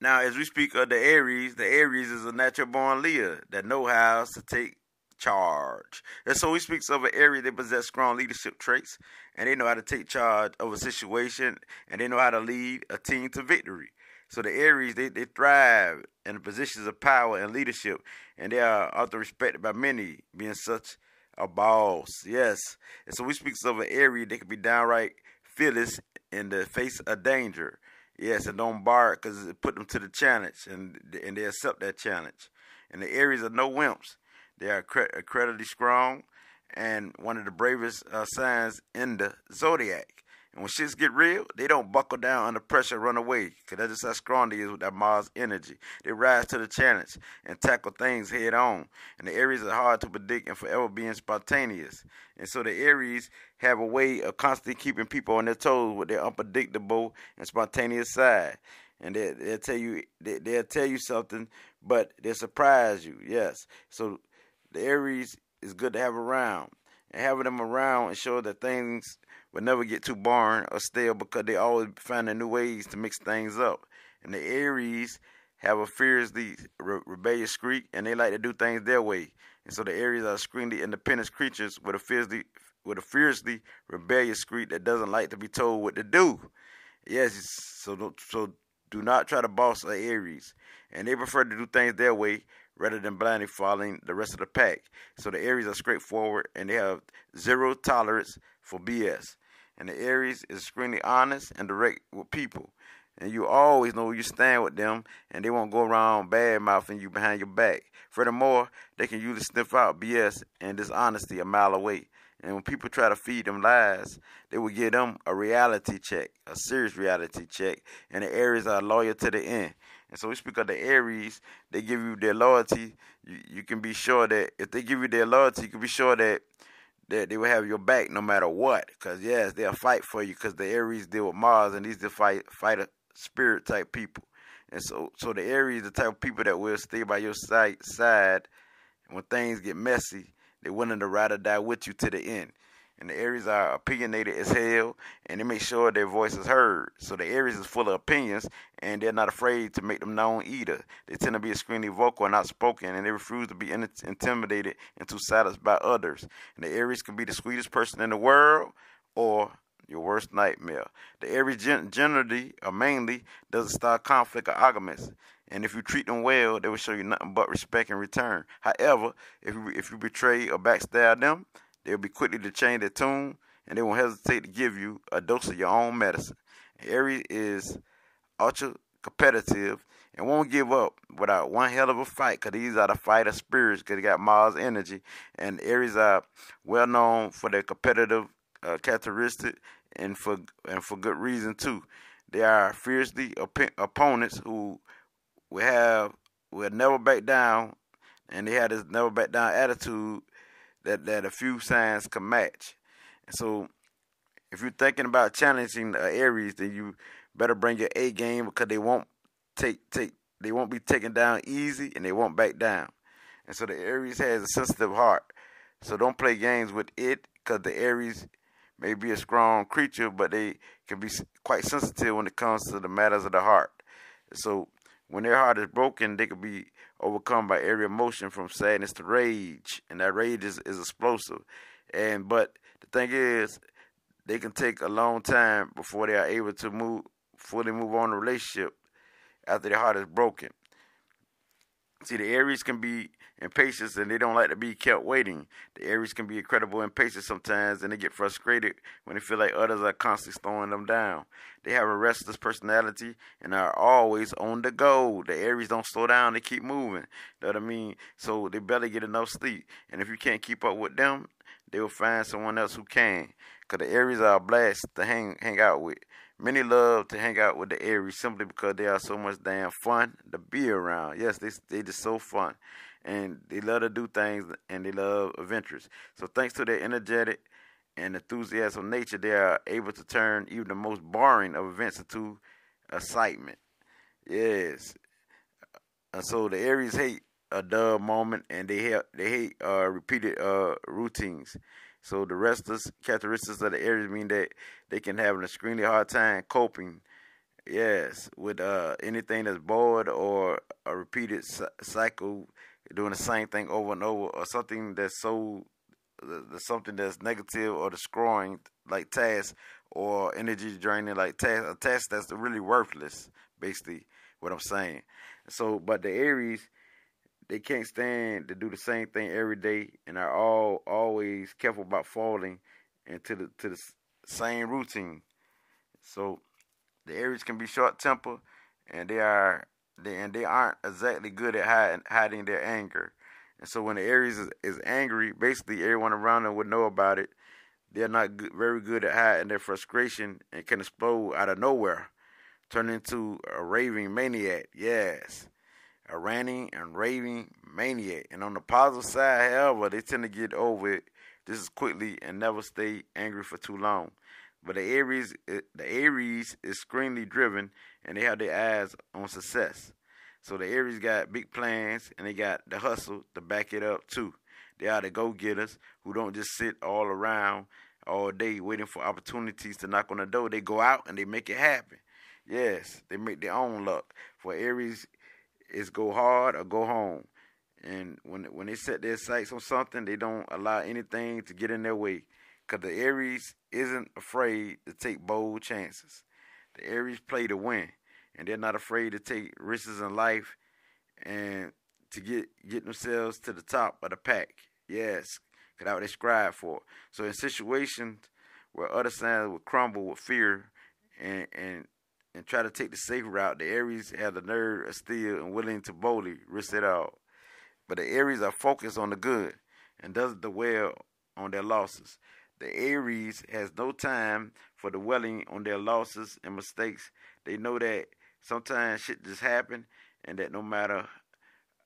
Now, as we speak of the Aries, the Aries is a natural born leader that know how to take charge. And so he speaks of an Aries that possess strong leadership traits and they know how to take charge of a situation and they know how to lead a team to victory. So the Aries, they, they thrive in the positions of power and leadership, and they are often respected by many, being such a boss. Yes. And so we speak of an Aries that can be downright fearless in the face of danger. Yes, and don't bark because it put them to the challenge, and and they accept that challenge. And the Aries are no wimps. They are incredibly strong and one of the bravest uh, signs in the zodiac. And when shits get real, they don't buckle down under pressure, run away, because that's just how strong they is with that Mars energy. They rise to the challenge and tackle things head on. And the Aries are hard to predict and forever being spontaneous. And so the Aries have a way of constantly keeping people on their toes with their unpredictable and spontaneous side. And they, will tell you they, they'll tell you something, but they'll surprise you. Yes. So the Aries is good to have around. And having them around ensure that things will never get too boring or stale because they always finding new ways to mix things up. And the Aries have a fiercely re- rebellious streak, and they like to do things their way. And so the Aries are extremely independent creatures with a fiercely with a fiercely rebellious streak that doesn't like to be told what to do. Yes, so so do not try to boss the Aries, and they prefer to do things their way rather than blindly following the rest of the pack. So the Aries are straightforward and they have zero tolerance for BS. And the Aries is extremely honest and direct with people. And you always know you stand with them, and they won't go around bad mouthing you behind your back. Furthermore, they can usually sniff out BS and dishonesty a mile away. And when people try to feed them lies, they will give them a reality check, a serious reality check. And the Aries are loyal to the end. And so we speak of the Aries, they give you their loyalty. You, you can be sure that if they give you their loyalty, you can be sure that that they will have your back no matter what. Because yes, they'll fight for you. Because the Aries deal with Mars, and these are fight fighter spirit type people. And so, so the Aries, the type of people that will stay by your side, side when things get messy, they're willing to ride or die with you to the end and the Aries are opinionated as hell, and they make sure their voice is heard. So the Aries is full of opinions, and they're not afraid to make them known either. They tend to be extremely vocal and outspoken, and they refuse to be intimidated and into silence by others. And the Aries can be the sweetest person in the world, or your worst nightmare. The Aries generally or mainly doesn't start conflict or arguments. And if you treat them well, they will show you nothing but respect in return. However, if you, if you betray or backstab them, They'll be quickly to change their tune and they won't hesitate to give you a dose of your own medicine. Aries is ultra competitive and won't give up without one hell of a fight because these are the fighter spirits because they got Mars energy. And Aries are well known for their competitive uh, characteristic and for and for good reason too. They are fiercely op- opponents who will have will never back down, and they have this never back down attitude that, that a few signs can match. So if you're thinking about challenging the Aries, then you better bring your A game because they won't take take they won't be taken down easy and they won't back down. And so the Aries has a sensitive heart. So don't play games with it because the Aries may be a strong creature, but they can be quite sensitive when it comes to the matters of the heart. So when their heart is broken, they can be overcome by every emotion from sadness to rage, and that rage is, is explosive. And but the thing is, they can take a long time before they are able to move fully move on the relationship after their heart is broken. See, the Aries can be impatient and they don't like to be kept waiting. The Aries can be incredible impatient sometimes and they get frustrated when they feel like others are constantly slowing them down. They have a restless personality and are always on the go. The Aries don't slow down, they keep moving. You know what I mean? So they better get enough sleep. And if you can't keep up with them, they will find someone else who can. Because the Aries are a blast to hang, hang out with. Many love to hang out with the Aries simply because they are so much damn fun to be around. Yes, they they just so fun, and they love to do things and they love adventures. So thanks to their energetic and enthusiastic nature, they are able to turn even the most boring of events into excitement. Yes, and so the Aries hate a dull moment and they hate they hate uh, repeated uh, routines. So the restless characteristics of the Aries mean that they can have an extremely hard time coping Yes, with uh, anything that's bored or a repeated cycle, doing the same thing over and over, or something that's so something that's negative or destroying like tasks or energy draining like tasks, a task that's really worthless. Basically, what I'm saying. So, but the Aries, they can't stand to do the same thing every day, and are all always careful about falling into the to the same routine. So, the Aries can be short tempered, and they are they and they aren't exactly good at hiding, hiding their anger. And so when the Aries is, is angry, basically everyone around them would know about it. They're not good, very good at hiding their frustration and can explode out of nowhere, turn into a raving maniac. Yes, a ranting and raving maniac. And on the positive side, however, they tend to get over it just as quickly and never stay angry for too long. But the Aries, the Aries is screenly driven, and they have their eyes on success. So the Aries got big plans and they got the hustle to back it up too. They are the go getters who don't just sit all around all day waiting for opportunities to knock on the door. They go out and they make it happen. Yes, they make their own luck. For Aries, it's go hard or go home. And when when they set their sights on something, they don't allow anything to get in their way. Cause the Aries isn't afraid to take bold chances. The Aries play to win and they're not afraid to take risks in life and to get get themselves to the top of the pack. Yes, because what they strive for. So in situations where other signs would crumble with fear and and and try to take the safe route, the Aries have the nerve of steel and willing to boldly risk it all. But the Aries are focused on the good and doesn't dwell on their losses. The Aries has no time for dwelling on their losses and mistakes. They know that sometimes shit just happen, and that no matter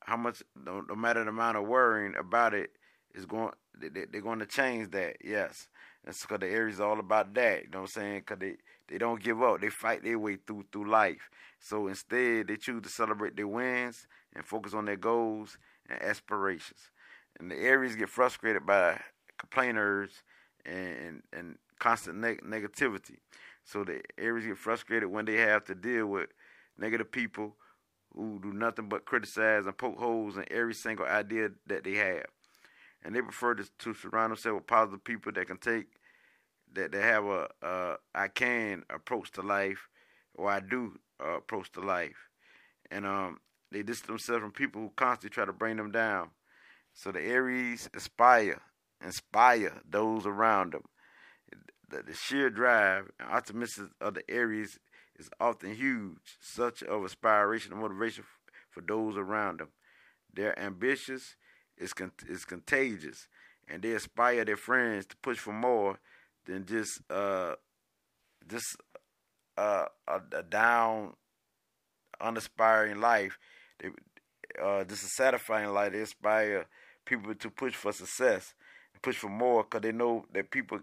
how much, no, no matter the amount of worrying about it, is going, they, they're going to change that. Yes, that's because the Aries is all about that. You know what I'm saying? Because they they don't give up. They fight their way through through life. So instead, they choose to celebrate their wins and focus on their goals and aspirations. And the Aries get frustrated by complainers and and constant neg- negativity. So the Aries get frustrated when they have to deal with negative people who do nothing but criticize and poke holes in every single idea that they have. And they prefer to, to surround themselves with positive people that can take, that they have a, a I can approach to life, or I do uh, approach to life. And um, they distance themselves from people who constantly try to bring them down. So the Aries aspire, inspire those around them. The, the sheer drive and optimism of the Aries is often huge, such of inspiration and motivation for those around them. They're ambitious, is con- is contagious, and they inspire their friends to push for more than just uh just uh, a, a down, uninspiring life. They uh just a satisfying life. They inspire people to push for success push for more because they know that people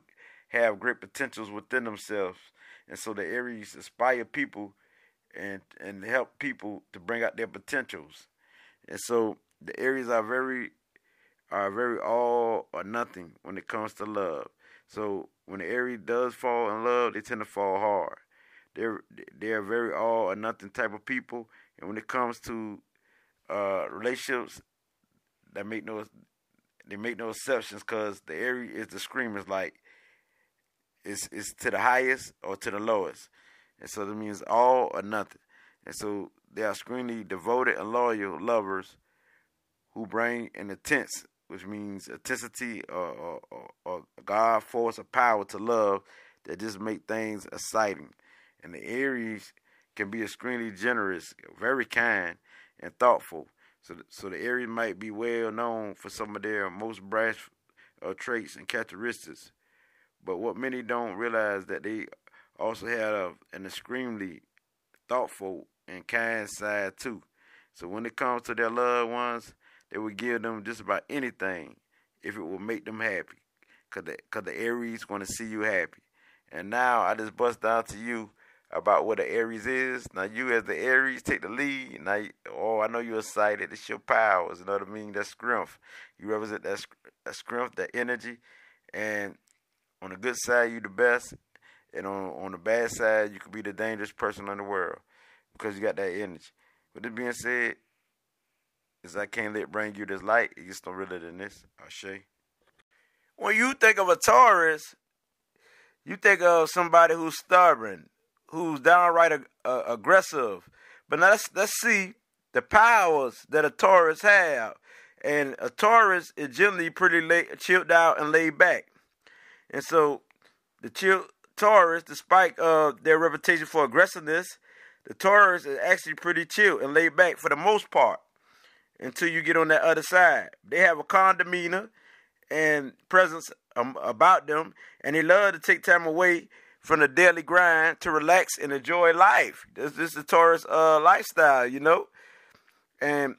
have great potentials within themselves and so the Aries inspire people and and help people to bring out their potentials. And so the Aries are very are very all or nothing when it comes to love. So when the Aries does fall in love, they tend to fall hard. They're they're very all or nothing type of people, and when it comes to uh, relationships, that make no they make no exceptions because the Aries is the screamers like it's it's to the highest or to the lowest, and so that means all or nothing. And so they are extremely devoted and loyal lovers who bring an intense, which means intensity or, or, or, God force or power to love that just make things exciting. And the Aries can be extremely generous, very kind, and thoughtful. So, so the Aries might be well known for some of their most brash uh, traits and characteristics. But what many don't realize that they also have an extremely thoughtful and kind side too. So when it comes to their loved ones, they will give them just about anything if it will make them happy. Cause the, cause the Aries want to see you happy. And now I just bust out to you about what the Aries is. Now you as the Aries take the lead. Now, you, oh, I know you're excited. It's your powers. You know what I mean? That strength. You represent that, that strength, that energy, and on the good side, you the best. and on on the bad side, you could be the dangerous person in the world because you got that energy. With this being said, is I can't let bring you this light. It gets no realer than this. you. When you think of a Taurus, you think of somebody who's stubborn, who's downright ag- uh, aggressive. But now let's let's see the powers that a Taurus have. And a Taurus is generally pretty late, chilled out and laid back. And so the chill Taurus, despite uh, their reputation for aggressiveness, the Taurus is actually pretty chill and laid back for the most part until you get on that other side. They have a calm demeanor and presence um, about them, and they love to take time away from the daily grind to relax and enjoy life. This, this is the Taurus uh, lifestyle, you know. And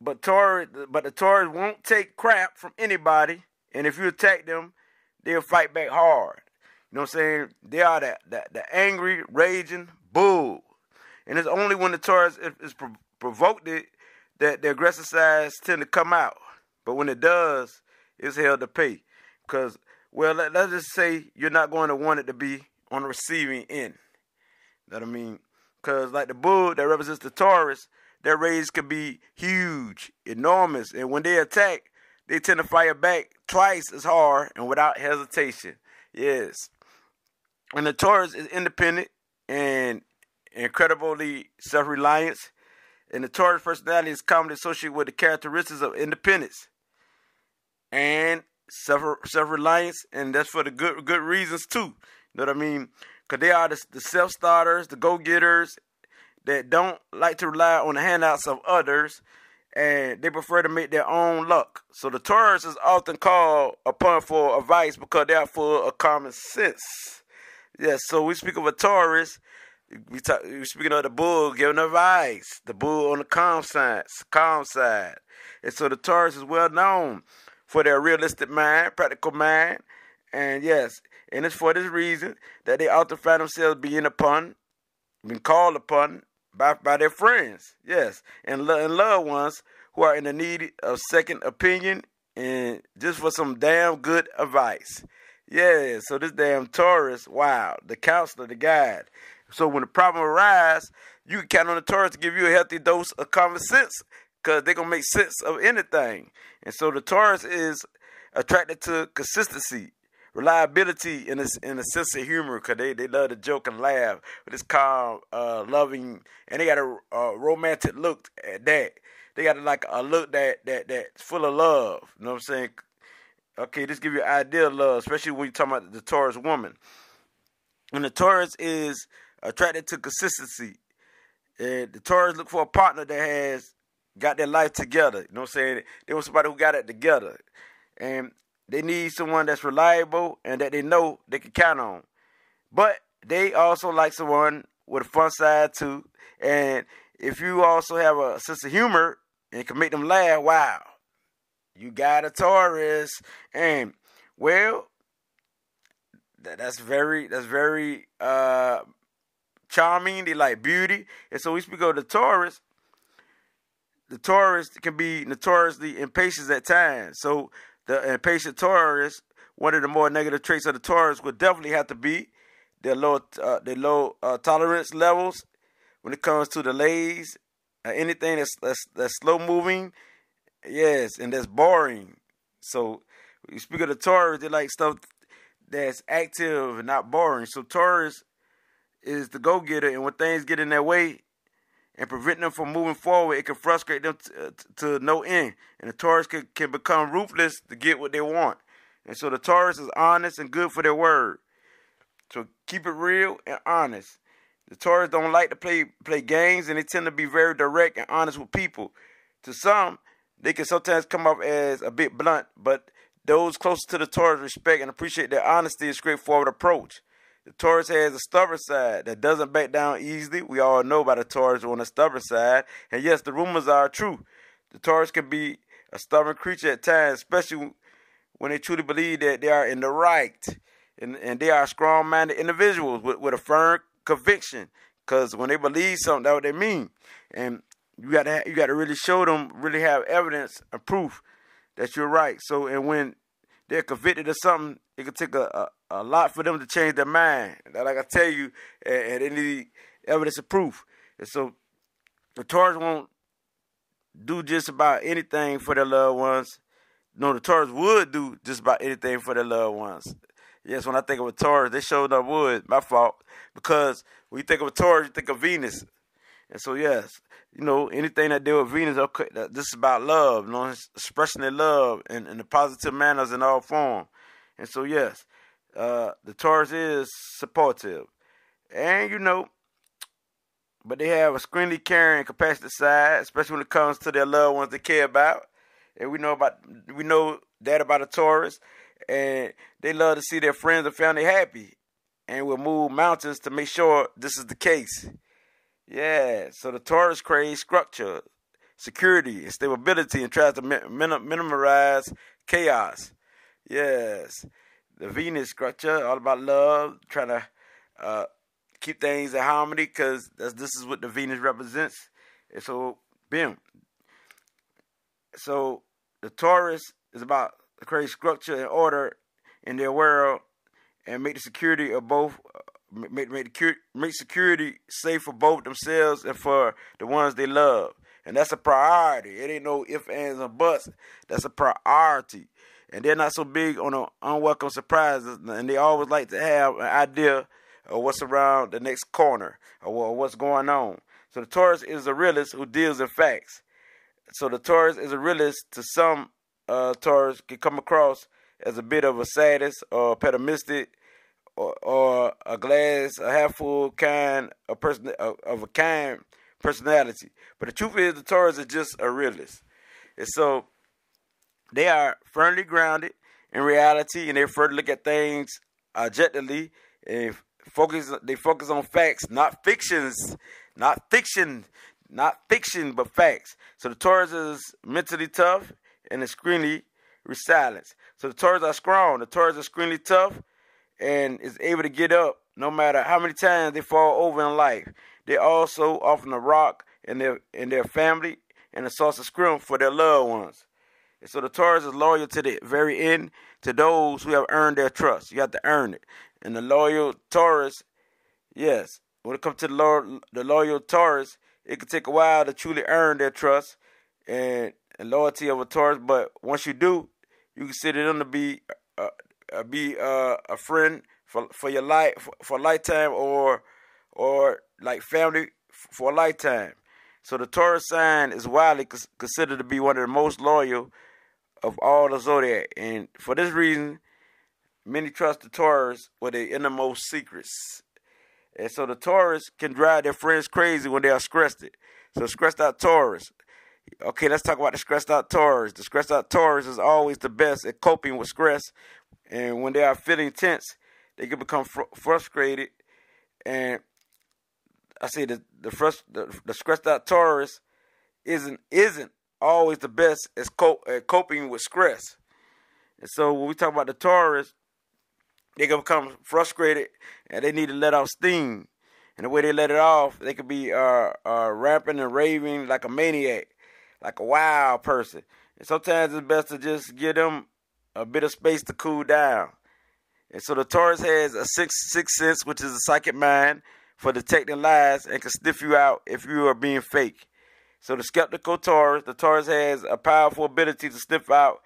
but Taurus, but the Taurus won't take crap from anybody, and if you attack them, they'll fight back hard. You know what I'm saying? They are that that the angry, raging bull, and it's only when the Taurus is, provoked it that the aggressive sides tend to come out. But when it does, it's hell to pay. Because, well, let, us just say you're not going to want it to be on the receiving end. That I mean, because like the bull that represents the Taurus, their rage can be huge, enormous, and when they attack, they tend to fire back twice as hard and without hesitation. Yes. And the Taurus is independent and incredibly self-reliant. And the Taurus personality is commonly associated with the characteristics of independence and self reliance, and that's for the good good reasons too. You know what I mean? Because they are the, the self starters, the go getters that don't like to rely on the handouts of others, and they prefer to make their own luck. So the Taurus is often called upon for advice because they are full of common sense. Yes, so we speak of a Taurus. We talk, we speaking of the bull giving advice. The bull on the calm side, calm side, and so the Taurus is well known for their realistic mind, practical mind, and yes, and it's for this reason that they often find themselves being upon, being called upon by by their friends, yes, and, lo- and loved ones who are in the need of second opinion and just for some damn good advice. Yeah, so this damn Taurus, wow, the counselor, the guide. So when the problem arises, you can count on the Taurus to give you a healthy dose of common sense because they're going to make sense of anything. And so the Taurus is attracted to consistency, reliability, and a, and a sense of humor because they, they love to joke and laugh But it's calm, uh, loving, and they got a, a, romantic look at that. They got like a look that, that that's full of love. You know what I'm saying? Okay, this give you an idea of love, especially when you're talking about the Taurus woman. And the Taurus is attracted to consistency. And the Taurus look for a partner that has got their life together. You know what I'm saying? They want somebody who got it together. And they need someone that's reliable and that they know they can count on. But they also like someone with a fun side too. And if you also have a sense of humor and can make them laugh, wow, you got a Taurus. And well, that's very that's very uh charming. They like beauty. And so we speak of the Taurus the Taurus can be notoriously impatient at times. So the impatient Taurus, one of the more negative traits of the Taurus would definitely have to be their low, uh, their low uh, tolerance levels when it comes to delays, uh, anything that's, that's that's slow moving, yes, and that's boring. So you speak of the Taurus, they like stuff that's active and not boring. So Taurus is the go getter, and when things get in their way, and prevent them from moving forward, it can frustrate them to, uh, to no end. And the Taurus can, can become ruthless to get what they want. And so the Taurus is honest and good for their word. So keep it real and honest. The Taurus don't like to play play games and they tend to be very direct and honest with people. To some, they can sometimes come off as a bit blunt, but those close to the Taurus respect and appreciate their honesty and straightforward approach. The Taurus has a stubborn side that doesn't back down easily. We all know about the Taurus on the stubborn side. And yes, the rumors are true. The Taurus can be a stubborn creature at times, especially when they truly believe that they are in the right. And, and they are strong minded individuals with, with a firm conviction. Because when they believe something, that's what they mean. And you got to you got to really show them, really have evidence and proof that you're right. So and when they're convicted of something, it could take a, a, a lot for them to change their mind. Like I tell you, and, and need evidence of proof. And so the Taurus won't do just about anything for their loved ones. No, the Taurus would do just about anything for their loved ones. Yes, when I think of a Taurus, they showed up would. My fault. Because when you think of a Taurus, you think of Venus. And so, yes, you know, anything that deal with Venus, okay, this is about love, you know, expressing their love in, in the positive manners in all form. And so, yes, uh, the Taurus is supportive. And, you know, but they have a screenly caring, compassionate side, especially when it comes to their loved ones they care about. And we know about we know that about a Taurus, and they love to see their friends and family happy, and will move mountains to make sure this is the case. Yeah, so the Taurus craves structure, security, stability, and tries to minim- minimize chaos. Yes, the Venus structure, all about love, trying to uh, keep things in harmony, because this is what the Venus represents. And so, bim. So the Taurus is about the create structure and order in their world and make the security of both make make, make security safe for both themselves and for the ones they love. And that's a priority. It ain't no ifs, ands, or buts. That's a priority. And they're not so big on the unwelcome surprises. And they always like to have an idea of what's around the next corner or what's going on. So the Taurus is a realist who deals in facts. So the Taurus is a realist to some uh, Taurus can come across as a bit of a sadist or pessimistic or, or a glass, a half full kind of person of a kind personality. But the truth is, the Taurus is just a realist, and so they are firmly grounded in reality, and they further look at things objectively and focus. They focus on facts, not fictions, not fiction, not fiction, but facts. So the Taurus is mentally tough and extremely resilient. So the Taurus are strong. The Taurus are extremely tough and is able to get up no matter how many times they fall over in life. They also often a rock in their in their family and a source of strength for their loved ones. And so the Taurus is loyal to the very end to those who have earned their trust. You have to earn it. And the loyal Taurus, yes, when it comes to the loyal, the loyal Taurus, it can take a while to truly earn their trust and, and loyalty of a Taurus. But once you do, you consider them to be uh, uh, be uh, a friend for for your life for, for a lifetime or or like family for a lifetime. So the Taurus sign is widely considered to be one of the most loyal of all the zodiac, and for this reason, many trust the Taurus with their innermost secrets. And so the Taurus can drive their friends crazy when they are stressed. So stressed out Taurus. Okay, let's talk about the stressed out Taurus. The stressed out Taurus is always the best at coping with stress and when they are feeling tense, they can become fr- frustrated. And I say the the, frust- the the stressed out Taurus isn't isn't always the best as co- at coping with stress. And so when we talk about the Taurus, they can become frustrated and they need to let off steam. And the way they let it off, they could be uh, uh, rapping and raving like a maniac, like a wild person. And sometimes it's best to just give them a bit of space to cool down. And so the Taurus has a sixth, sixth sense, which is a psychic mind for detecting lies and can sniff you out if you are being fake. So the skeptical Taurus, the Taurus has a powerful ability to sniff out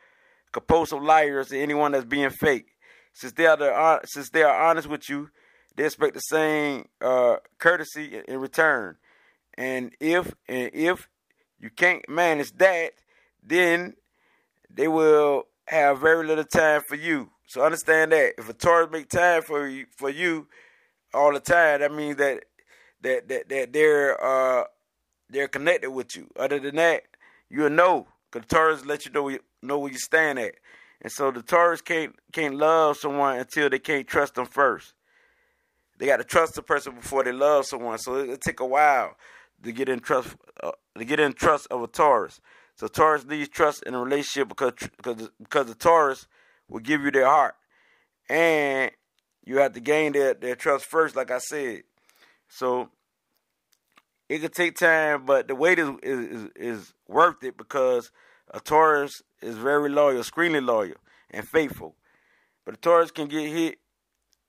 compulsive liars and anyone that's being fake. Since they are the, since they are honest with you, they expect the same uh, courtesy in return. And if and if you can't manage that, then they will have very little time for you. So understand that if a Taurus make time for you for you all the time, that means that that that, that they're uh they're connected with you. Other than that, you'll know. Cause Taurus let you know know where you stand at. And so the Taurus can't can't love someone until they can't trust them first. They got to trust the person before they love someone. So it, it take a while to get in trust uh, to get in trust of a Taurus. So Taurus needs trust in a relationship because because because the Taurus will give you their heart, and you have to gain their their trust first. Like I said, so it could take time, but the wait is is, is worth it because a Taurus is very loyal, extremely loyal, and faithful. But the Taurus can get hit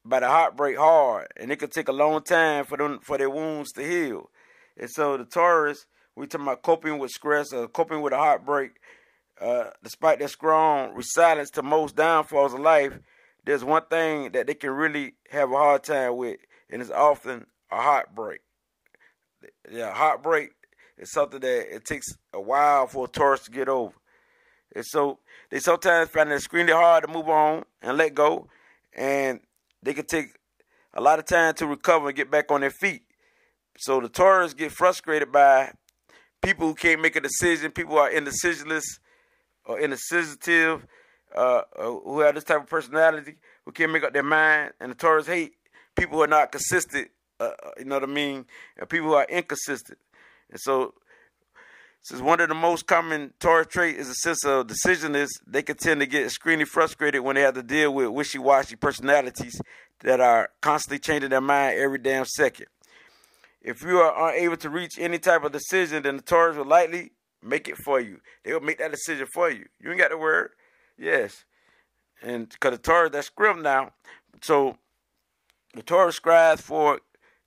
by the heartbreak hard, and it could take a long time for them for their wounds to heal. And so the Taurus, we talking about coping with stress or coping with a heartbreak. Uh, despite their strong resilience to most downfalls of life, there's one thing that they can really have a hard time with, and it's often a heartbreak. Yeah, heartbreak is something that it takes a while for a Taurus to get over. And so they sometimes find it extremely hard to move on and let go, and they can take a lot of time to recover and get back on their feet. So the Taurus get frustrated by people who can't make a decision, people who are indecisionless or indecisive, uh, who have this type of personality, who can't make up their mind, and the Taurus hate people who are not consistent. Uh, uh you know what I mean? And people who are inconsistent. And so since one of the most common Taurus traits is a sense of decisiveness, they can tend to get extremely frustrated when they have to deal with wishy-washy personalities that are constantly changing their mind every damn second. If you are unable to reach any type of decision, then the Taurus will likely make it for you. They will make that decision for you. You ain't got the word. Yes. And because the Taurus, that's script now. So the Taurus strives for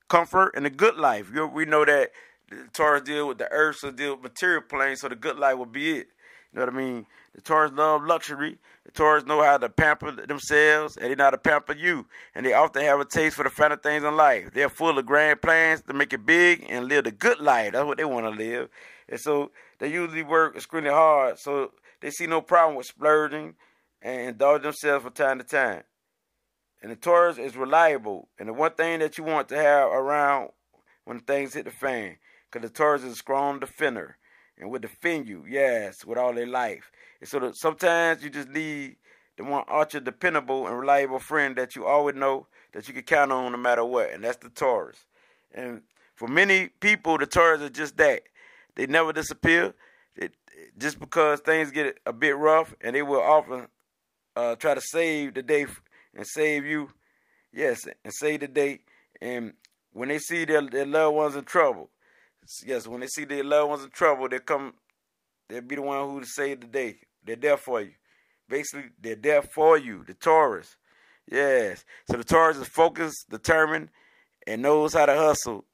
comfort and a good life. We know that the Taurus deal with the earth, so deal with material planes, so the good life will be it. You know what I mean? The Taurus love luxury. The Taurus know how to pamper themselves, and they know how to pamper you. And they often have a taste for the finer things in life. They're full of grand plans to make it big and live the good life. That's what they want to live. And so they usually work extremely hard, so they see no problem with splurging and indulge themselves from time to time. And the Taurus is reliable. And the one thing that you want to have around when things hit the fan. Because the Taurus is a strong defender and will defend you, yes, with all their life. And so that sometimes you just need the one ultra dependable and reliable friend that you always know that you can count on no matter what, and that's the Taurus. And for many people, the Taurus are just that. They never disappear. It, just because things get a bit rough, and they will often uh, try to save the day and save you. Yes, and save the day. And when they see their, their loved ones in trouble, yes, when they see their loved ones in trouble, they come, they'll be the one who to save the day. They're there for you. Basically, they're there for you, the Taurus. Yes. So the Taurus is focused, determined, and knows how to hustle.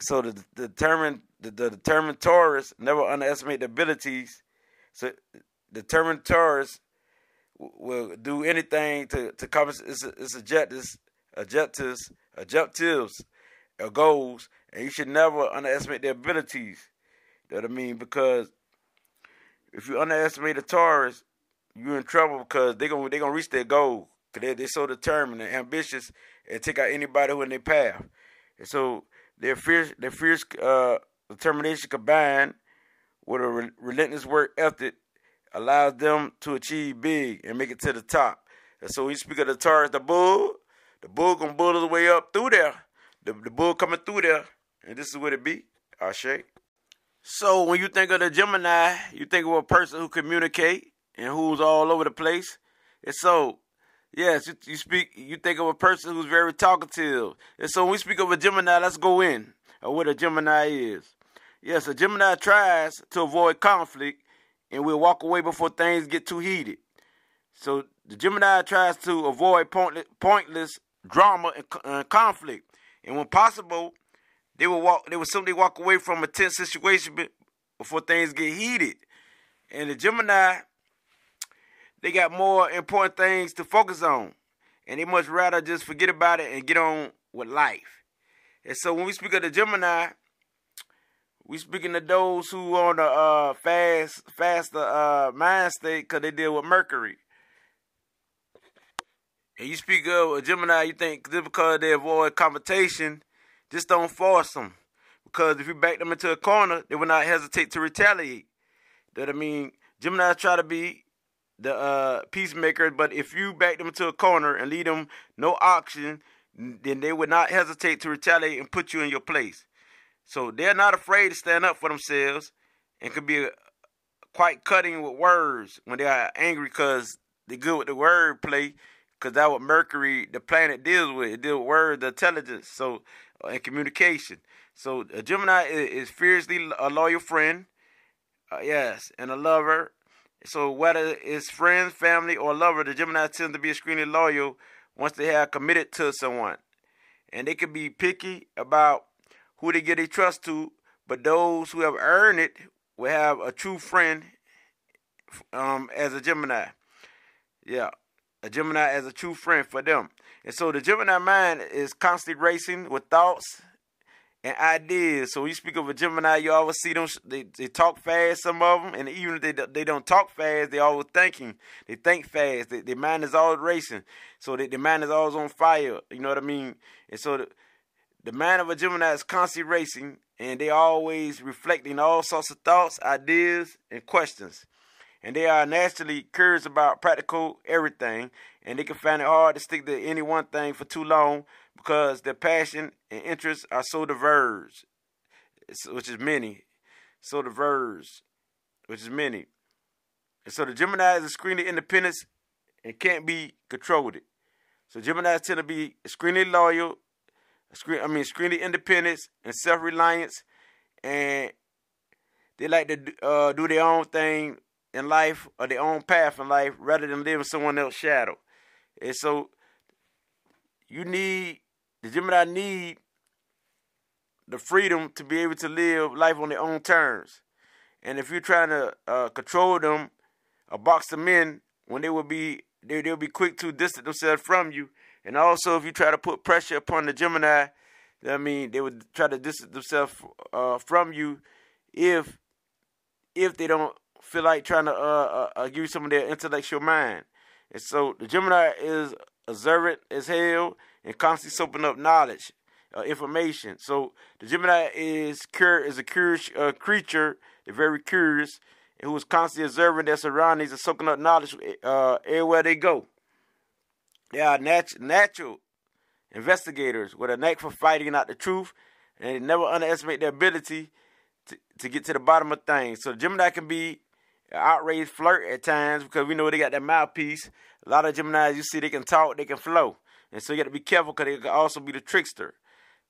So the, the determined the, the determined Taurus never underestimate the abilities. So determined Taurus will do anything to to accomplish its, its objectives, objectives, objectives, uh, or goals, and you should never underestimate their abilities. You know what I mean? Because if you underestimate a Taurus, you're in trouble because they're gonna they gonna reach their goal. Cause they they're so determined and ambitious and take out anybody who in their path. And so their fierce their fierce uh, determination combined with a re- relentless work ethic allows them to achieve big and make it to the top. And so we speak of the Taurus, the bull, the bull gonna bull his way up through there. The, the bull coming through there, and this is what it be. Ashe. So when you think of the Gemini, you think of a person who communicate and who's all over the place. And so, yes, you, you speak. You think of a person who's very talkative. And so when we speak of a Gemini, let's go in of what a Gemini is. Yes, a Gemini tries to avoid conflict and will walk away before things get too heated. So the Gemini tries to avoid pointless drama and conflict, and when possible, they will walk. They will simply walk away from a tense situation before things get heated. And the Gemini, they got more important things to focus on, and they much rather just forget about it and get on with life. And so when we speak of the Gemini, we speaking to those who on the uh, fast, faster uh, mind state because they deal with Mercury. And you speak of a Gemini, you think just because they avoid confrontation, just don't force them. Because if you back them into a corner, they will not hesitate to retaliate. That I mean, Gemini try to be the uh, peacemaker, but if you back them into a corner and leave them no option, then they would not hesitate to retaliate and put you in your place. So they're not afraid to stand up for themselves and could be quite cutting with words when they are angry because they're good with the word play because that's what Mercury, the planet, deals with. It deals with words, intelligence, so uh, and communication. So a Gemini is, is fiercely a loyal friend, uh, yes, and a lover, So whether it's friends, family, or lover, the Gemini tends to be extremely loyal once they have committed to someone. And they can be picky about who they give their trust to, but those who have earned it will have a true friend um, as a Gemini. Yeah, a Gemini as a true friend for them. And so the Gemini mind is constantly racing with thoughts and ideas. So when you speak of a Gemini, you always see them. They, they talk fast, some of them, and even if they they don't talk fast, they always thinking. They think fast. They, their mind is always racing. So they, their mind is always on fire. You know what I mean? And so the, the mind of a Gemini is constantly racing, and they always reflecting all sorts of thoughts, ideas, and questions. And they are naturally curious about practical everything, and they can find it hard to stick to any one thing for too long because their passion and interests are so diverse, which is many, so diverse, which is many. And so the Gemini is extremely independence and can't be controlled. So Geminis tend to be extremely loyal, screen, I mean extremely independence and self-reliance, and they like to uh, do their own thing in life or their own path in life rather than live in someone else's shadow. And so you need the Gemini need the freedom to be able to live life on their own terms. And if you're trying to uh, control them or box them in when they will be they, they'll be quick to distance themselves from you. And also if you try to put pressure upon the Gemini, I mean they would try to distance themselves uh, from you if if they don't feel like trying to uh, uh, uh give you some of their intellectual mind. And so the Gemini is observant as hell and constantly soaking up knowledge, uh, information. So the Gemini is cur- is a curious uh, creature, very curious, who is constantly observing their surroundings and soaking up knowledge uh, everywhere they go. They are nat- natural investigators with a knack for finding out the truth, and they never underestimate their ability to, to get to the bottom of things. So Gemini can be outraged flirt at times because we know they got that mouthpiece. A lot of Geminis, you see, they can talk, they can flow. And so you got to be careful because they can also be the trickster.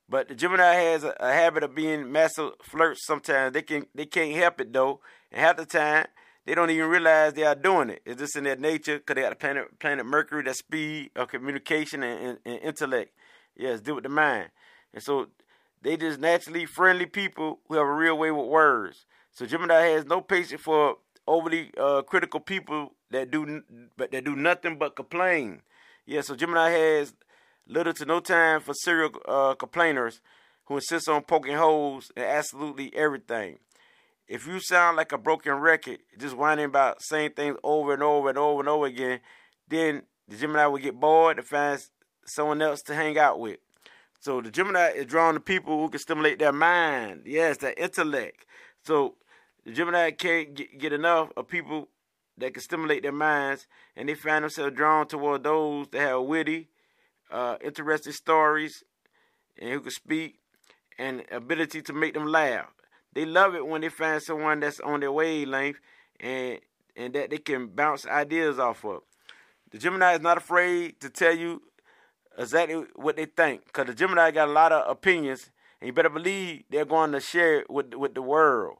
But the Gemini has a, a, habit of being massive flirts sometimes. They can they can't help it though. And half the time they don't even realize they are doing it. It's just in their nature because they got the planet planet Mercury, that speed of communication and, and, and intellect. Yes, deal with the mind. And so they just naturally friendly people who have a real way with words. So Gemini has no patience for overly uh, critical people that do but that do nothing but complain. Yeah, so Gemini has little to no time for serial uh, complainers who insist on poking holes in absolutely everything. If you sound like a broken record, just whining about same things over and over and over and over again, then the Gemini will get bored and find someone else to hang out with. So the Gemini is drawn to people who can stimulate their mind. Yes, their intellect. So the Gemini can't get, enough of people that can stimulate their minds, and they find themselves drawn toward those that have witty, uh, interesting stories, and who can speak, and ability to make them laugh. They love it when they find someone that's on their wavelength, and and that they can bounce ideas off of. The Gemini is not afraid to tell you exactly what they think, because the Gemini got a lot of opinions, and you better believe they're going to share it with with the world.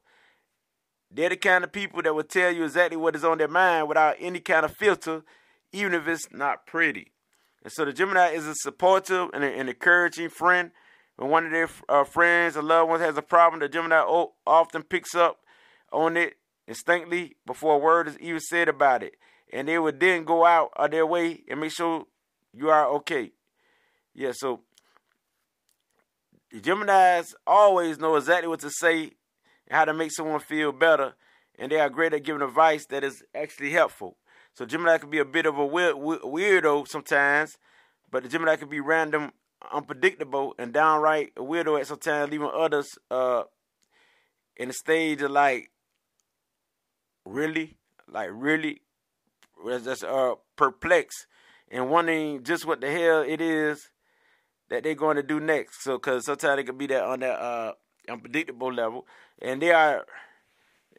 They're the kind of people that will tell you exactly what is on their mind without any kind of filter, even if it's not pretty. And so the Gemini is a supportive and an encouraging friend. When one of their uh, friends or loved ones has a problem, the Gemini often picks up on it instinctively before a word is even said about it. And they would then go out of their way and make sure you are okay. Yeah, so the Geminis always know exactly what to say how to make someone feel better, and they are great at giving advice that is actually helpful. So Gemini can be a bit of a weird, weirdo sometimes, but the Gemini can be random, unpredictable, and downright weirdo at sometimes, leaving others uh, in a stage of like, really, like really, just uh, perplexed and wondering just what the hell it is that they're going to do next. So, because sometimes it can be that on that uh, unpredictable level, and they are,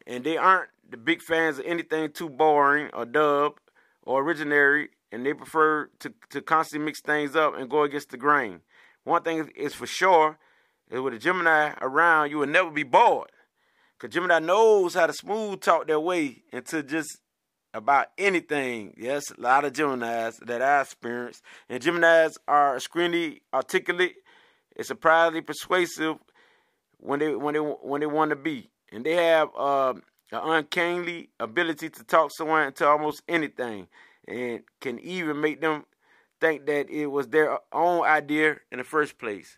and they aren't the big fans of anything too boring or dub or originary, and they prefer to to constantly mix things up and go against the grain. One thing is for sure is with a Gemini around, you will never be bored, because Gemini knows how to smooth talk their way into just about anything. Yes, a lot of Geminis that I experienced. And Geminis are extremely articulate and surprisingly persuasive when they when they when they want to be. And they have uh, an uncanny ability to talk someone into almost anything and can even make them think that it was their own idea in the first place.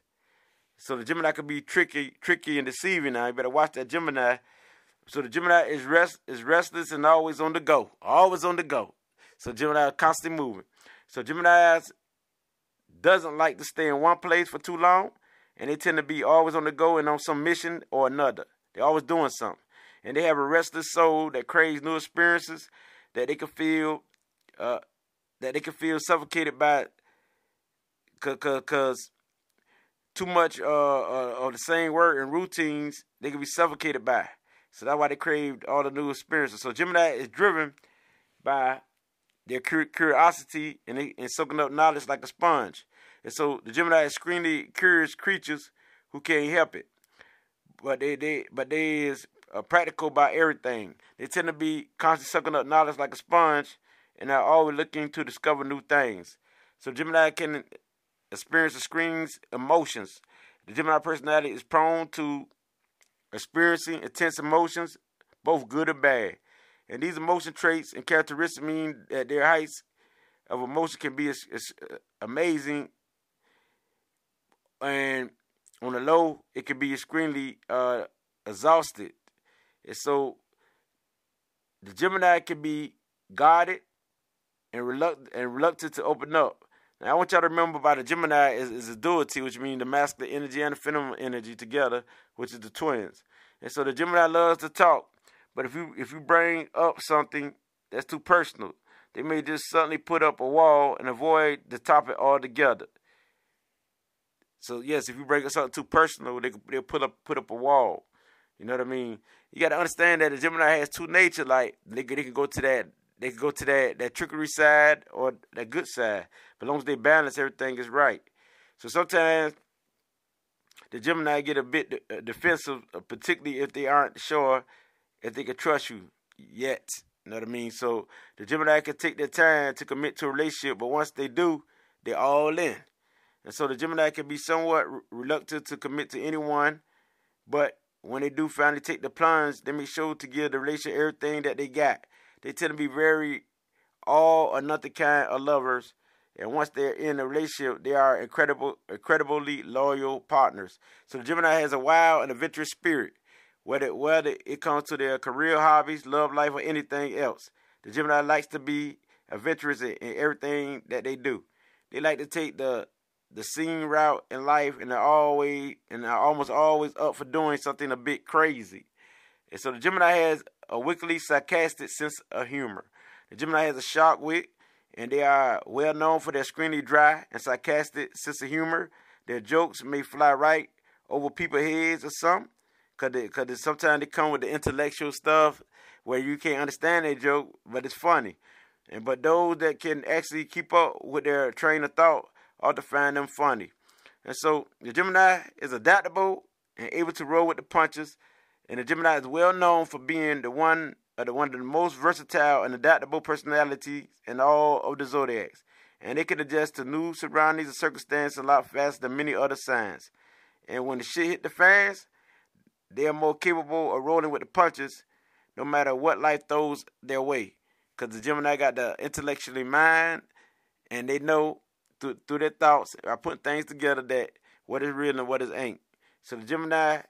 So the Gemini could be tricky, tricky and deceiving. Now you better watch that Gemini. So the Gemini is rest is restless and always on the go, always on the go. So Gemini is constantly moving. So Gemini doesn't like to stay in one place for too long, and they tend to be always on the go and on some mission or another. They're always doing something, and they have a restless soul that craves new experiences that they can feel, uh, that they can feel suffocated by, cause too much uh, uh, of the same work and routines, they can be suffocated by. So that's why they craved all the new experiences. So Gemini is driven by their curiosity and, they, and soaking up knowledge like a sponge. And so the Gemini is extremely curious creatures who can't help it. But they, they but they is uh, practical about everything. They tend to be constantly sucking up knowledge like a sponge and are always looking to discover new things. So Gemini can experience the screen's emotions. The Gemini personality is prone to experiencing intense emotions, both good and bad. And these emotion traits and characteristics mean that their heights of emotion can be as, as uh, amazing, and on the low, it can be extremely uh, exhausted. And so, the Gemini can be guarded and reluctant and reluctant to open up. Now, I want y'all to remember about the Gemini is, is a duality, which means the masculine energy and the feminine energy together, which is the twins. And so the Gemini loves to talk, but if you if you bring up something that's too personal, they may just suddenly put up a wall and avoid the topic altogether. So yes, if you up something too personal, they they'll put up put up a wall. You know what I mean? You got to understand that the Gemini has two nature. Like they, they can go to that they can go to that, that trickery side or that good side. But as long as they balance, everything is right. So sometimes the Gemini get a bit uh, defensive, uh, particularly if they aren't sure if they can trust you yet. You know what I mean? So the Gemini can take their time to commit to a relationship, but once they do, they're all in. And so the Gemini can be somewhat reluctant to commit to anyone, but when they do finally take the plunge, they make sure to give the relationship everything that they got. They tend to be very all or nothing kind of lovers. And once they're in a relationship, they are incredible, incredibly loyal partners. So the Gemini has a wild and adventurous spirit, whether whether it comes to their career, hobbies, love life, or anything else. The Gemini likes to be adventurous in, in everything that they do. They like to take the the scene route in life, and they're always and they're almost always up for doing something a bit crazy. And so the Gemini has a wickedly sarcastic sense of humor. The Gemini has a sharp wit, and they are well known for their screeny, dry, and sarcastic sense of humor. Their jokes may fly right over people's heads or something, cause they, cause they, sometimes they come with the intellectual stuff where you can't understand their joke, but it's funny. And but those that can actually keep up with their train of thought ought to find them funny. And so the Gemini is adaptable and able to roll with the punches and the Gemini is well known for being the one of the one of the most versatile and adaptable personalities in all of the zodiacs. And they can adjust to new surroundings and circumstances a lot faster than many other signs. And when the shit hit the fans, they are more capable of rolling with the punches no matter what life throws their way. Because the Gemini got the intellectually mind and they know through, through their thoughts I put things together that what is real and what is ain't. So the Gemini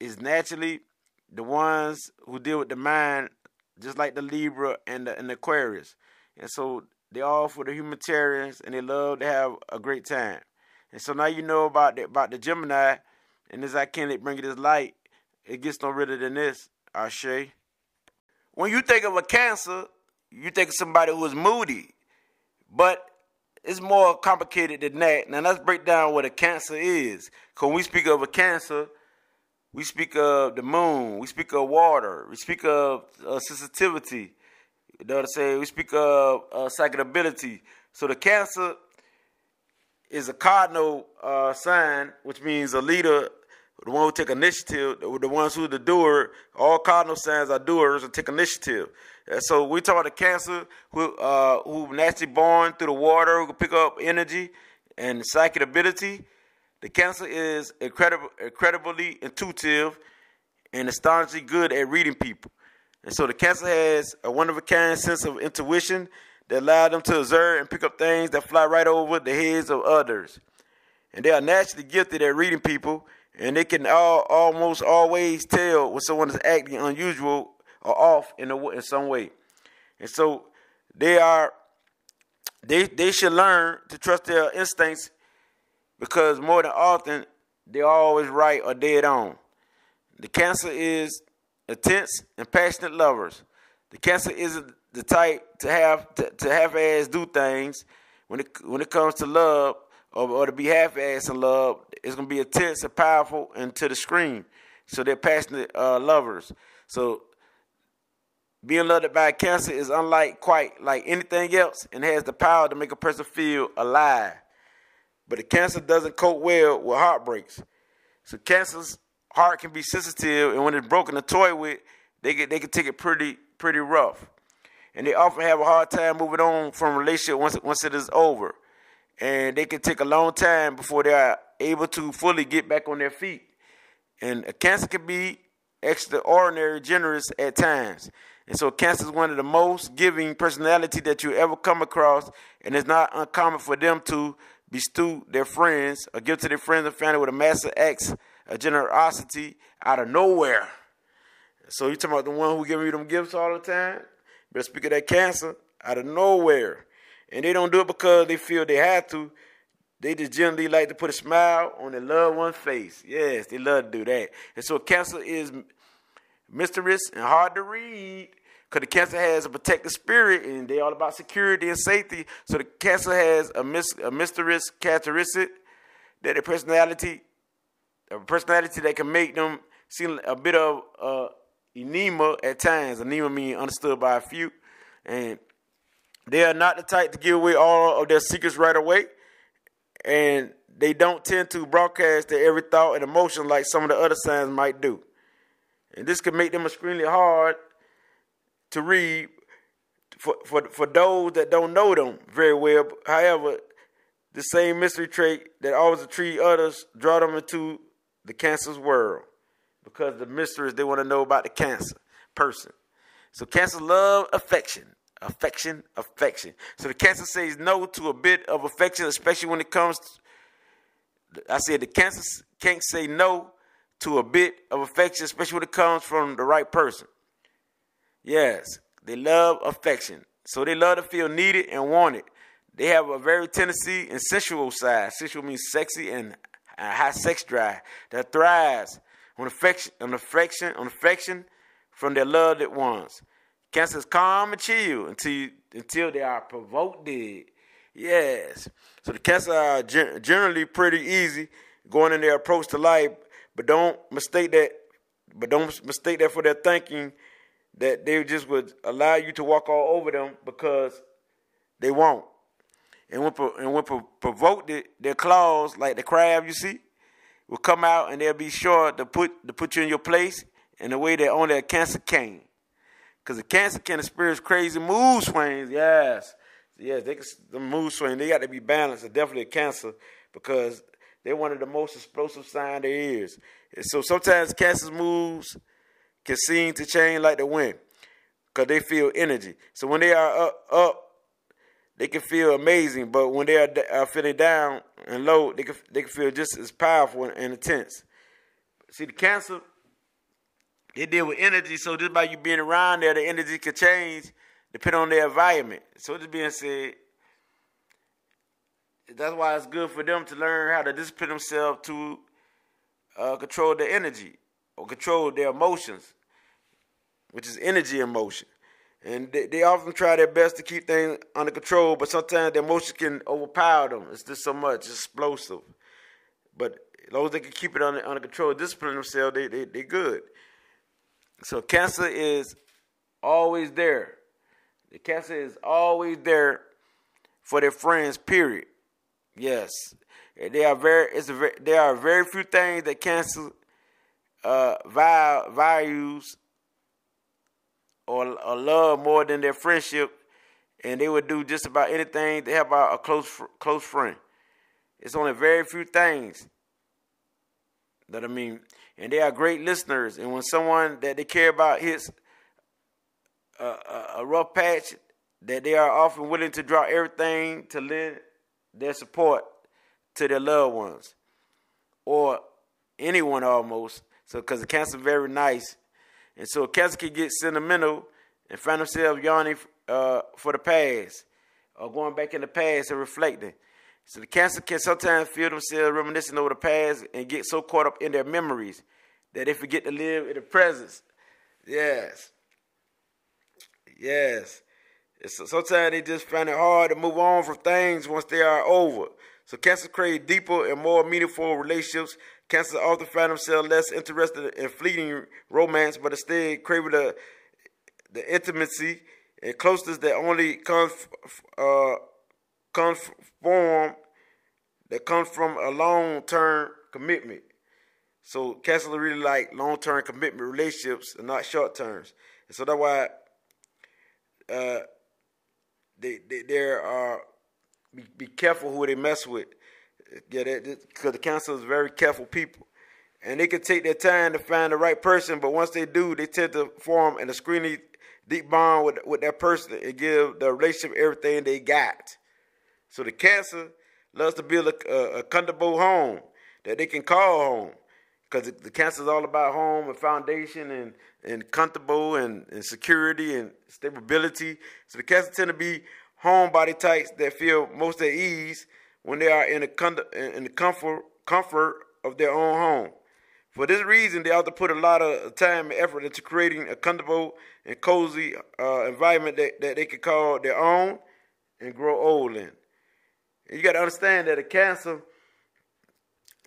is naturally the ones who deal with the mind, just like the Libra and the, and the Aquarius. And so they all for the humanitarians and they love to have a great time. And so now you know about the, about the Gemini, and as I can't bring it this light, it gets no redder than this, Ashe. When you think of a Cancer, you think of somebody who is moody, but it's more complicated than that. Now let's break down what a Cancer is. When we speak of a Cancer, we speak of the moon. We speak of water. We speak of uh, sensitivity. You know what I'm saying? We speak of uh, psychic ability. So the Cancer is a cardinal uh, sign, which means a leader the one who take initiative, the ones who the doer, all cardinal signs are doers and take initiative. So we talk about the cancer who uh, who naturally born through the water, who can pick up energy and psychic ability. The cancer is incredible, incredibly intuitive and astonishingly good at reading people. And so the cancer has a of kind sense of intuition that allows them to observe and pick up things that fly right over the heads of others. And they are naturally gifted at reading people, and they can all, almost always tell when someone is acting unusual or off in, a, in some way. And so they are they they should learn to trust their instincts because more than often they're always right or dead on. The cancer is intense and passionate lovers. The cancer isn't the type to have to, to half-ass do things when it when it comes to love or, or to be half-ass in love. It's gonna be intense and powerful and to the screen. So they're passionate uh, lovers. So being loved by cancer is unlike quite like anything else and has the power to make a person feel alive. But the cancer doesn't cope well with heartbreaks. So cancer's heart can be sensitive, and when it's broken a toy with, they get they can take it pretty pretty rough, and they often have a hard time moving on from a relationship once once it is over, and they can take a long time before they are able to fully get back on their feet. And a cancer can be extraordinary generous at times. And so cancer is one of the most giving personality that you ever come across, and it's not uncommon for them to bestow their friends or give to their friends and family with a massive acts of generosity out of nowhere. So you talking about the one who giving you them gifts all the time? But speak of that cancer out of nowhere. And they don't do it because they feel they have to. They just generally like to put a smile on their loved one's face. Yes, they love to do that. And so cancer is mysterious and hard to read because the cancer has a protective spirit and they're all about security and safety. So the cancer has a, mis- a mysterious characteristic that a personality, a personality that can make them seem a bit of uh, enema at times. Enema means understood by a few, and they are not the type to give away all of their secrets right away, and they don't tend to broadcast their every thought and emotion like some of the other signs might do. And this can make them extremely hard to read for, for, for those that don't know them very well. However, the same mystery trait that always treat others draw them into the cancer's world because the mysteries they want to know about the cancer person. So cancer love affection, affection, affection. So the cancer says no to a bit of affection, especially when it comes. To, I said the cancer can't say no to a bit of affection, especially when it comes from the right person. Yes, they love affection. So they love to feel needed and wanted. They have a very tendency and sensual side. Sensual means sexy and high sex drive that thrives on affection, on affection, on affection from their loved ones. Cancer is calm and chill until you, until they are provoked. Yes. So the cancer are generally pretty easy going in their approach to life, but don't mistake that. But don't mistake that for their thinking that they just would allow you to walk all over them because they won't. And when and when provoked, their claws like the crab you see will come out and they'll be sure to put to put you in your place in a way that only a cancer can. Because the cancer can experience crazy mood swings. Yes, yes, they can, the mood swing. They got to be balanced. Definitely a cancer because they're one of the most explosive signs there is. So sometimes cancer's moves can seem to change like the wind because they feel energy. So when they are up, up, they can feel amazing, but when they are, are feeling down and low, they can they can feel just as powerful and intense. See, the cancer, they deal with energy, so just by you being around there, the energy can change depending on their environment. So this being said, that's why it's good for them to learn how to discipline themselves to uh, control their energy or control their emotions, which is energy emotion. And they, they often try their best to keep things under control, but sometimes their emotions can overpower them. It's just so much, it's explosive. But as long as they can keep it under, under control, discipline themselves, they, they, they're good. So cancer is always there. The cancer is always there for their friends, period. Yes. There are very, it's a very, there are very few things that cancer uh, values or, or love more than their friendship, and they would do just about anything to help out a close close friend. It's only very few things that I mean, and they are great listeners. And when someone that they care about hits a, a rough patch, that they are often willing to drop everything to lend their support to their loved ones or anyone almost. So, because the cancer very nice and so a cancer can get sentimental and find themselves yawning uh, for the past or going back in the past and reflecting. So the cancer can sometimes feel themselves reminiscing over the past and get so caught up in their memories that they forget to live in the present. Yes. Yes. So sometimes they just find it hard to move on from things once they are over. So cancer crave deeper and more meaningful relationships Cancers often find themselves less interested in fleeting romance, but instead craving the, the intimacy and closeness that only comes uh, conform that comes from a long term commitment. So cancers really like long term commitment relationships and not short terms. And so that's why uh, they they there are uh, be, be careful who they mess with. Yeah, because the cancer is very careful people. And they can take their time to find the right person, but once they do, they tend to form an extremely deep bond with, with that person and give the relationship everything they got. So the cancer loves to build a, a, a comfortable home that they can call home. Because the, cancer is all about home and foundation and, and comfortable and, and security and stability. So the cancer tend to be homebody types that feel most at ease when they are in the, in the comfort, comfort of their own home. For this reason, they have to put a lot of time and effort into creating a comfortable and cozy uh, environment that, that they can call their own and grow old in. And you got to understand that a cancer,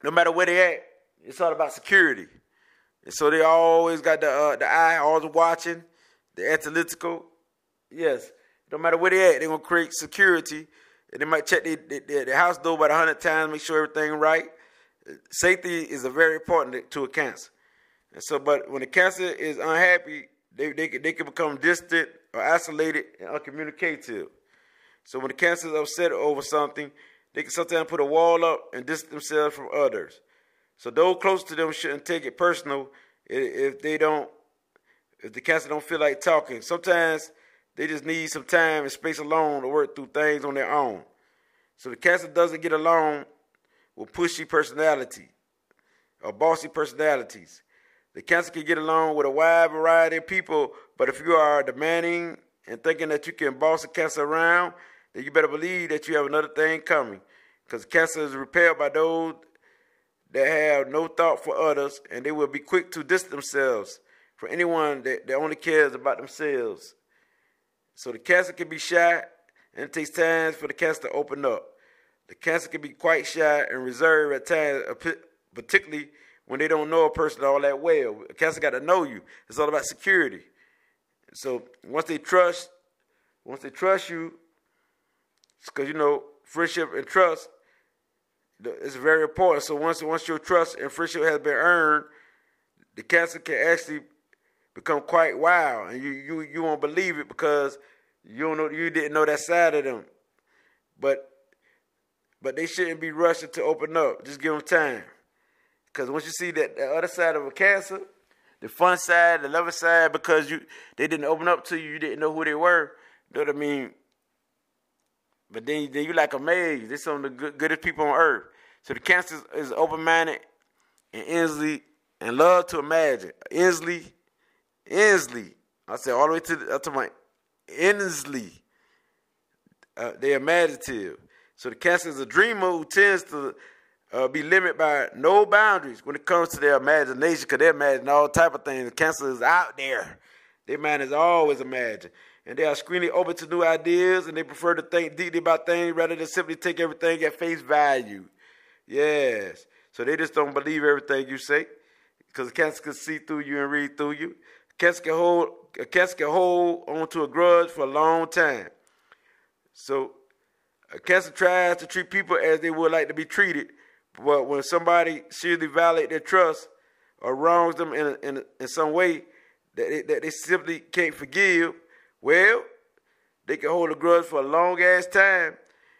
no matter where they at, it's all about security. And so they always got the uh, the eye always watching, the analytical. Yes, no matter where they at, they're gonna create security and they might check the, the, the house door about hundred times, make sure everything right. Safety is a very important to a cancer. And so, but when the cancer is unhappy, they they they can become distant or isolated and uncommunicative. So when the cancer is upset over something, they can sometimes put a wall up and distance themselves from others. So those close to them shouldn't take it personal if they don't, if the cancer don't feel like talking. Sometimes they just need some time and space alone to work through things on their own. So the cancer doesn't get along with pushy personality or bossy personalities. The cancer can get along with a wide variety of people, but if you are demanding and thinking that you can boss the cancer around, then you better believe that you have another thing coming. Because cancer is repelled by those that have no thought for others, and they will be quick to distance themselves from anyone that, that only cares about themselves. So the cancer can be shy, and it takes time for the cancer to open up. The cancer can be quite shy and reserved at times, particularly when they don't know a person all that well. The cancer got to know you. It's all about security. So once they trust, once they trust you, because you know friendship and trust is very important. So once once your trust and friendship has been earned, the cancer can actually become quite wild, and you you you won't believe it because you don't know you didn't know that side of them. But but they shouldn't be rushing to open up. Just give them time, because once you see that the other side of a cancer, the fun side, the loving side, because you they didn't open up to you, you didn't know who they were. You know what I mean? But then, then you like amazed. They're some of the good, goodest people on earth. So the cancer is, is open minded and Inslee and love to imagine. Inslee Inslee. I said all the way to the, up to my Inslee. Uh, they're imaginative. So the cancer is a dreamer who tends to uh, be limited by no boundaries when it comes to their imagination, because they imagine all type of things. The cancer is out there. Their mind is always imagined. And they are screening open to new ideas, and they prefer to think deeply about things rather than simply take everything at face value. Yes. So they just don't believe everything you say, because cancer can see through you and read through you. Cats can hold a cats can hold onto a grudge for a long time. So uh, a cancer tries to treat people as they would like to be treated, but when somebody seriously violates their trust or wrongs them in, in, in some way that they, that they simply can't forgive, well, they can hold a grudge for a long ass time.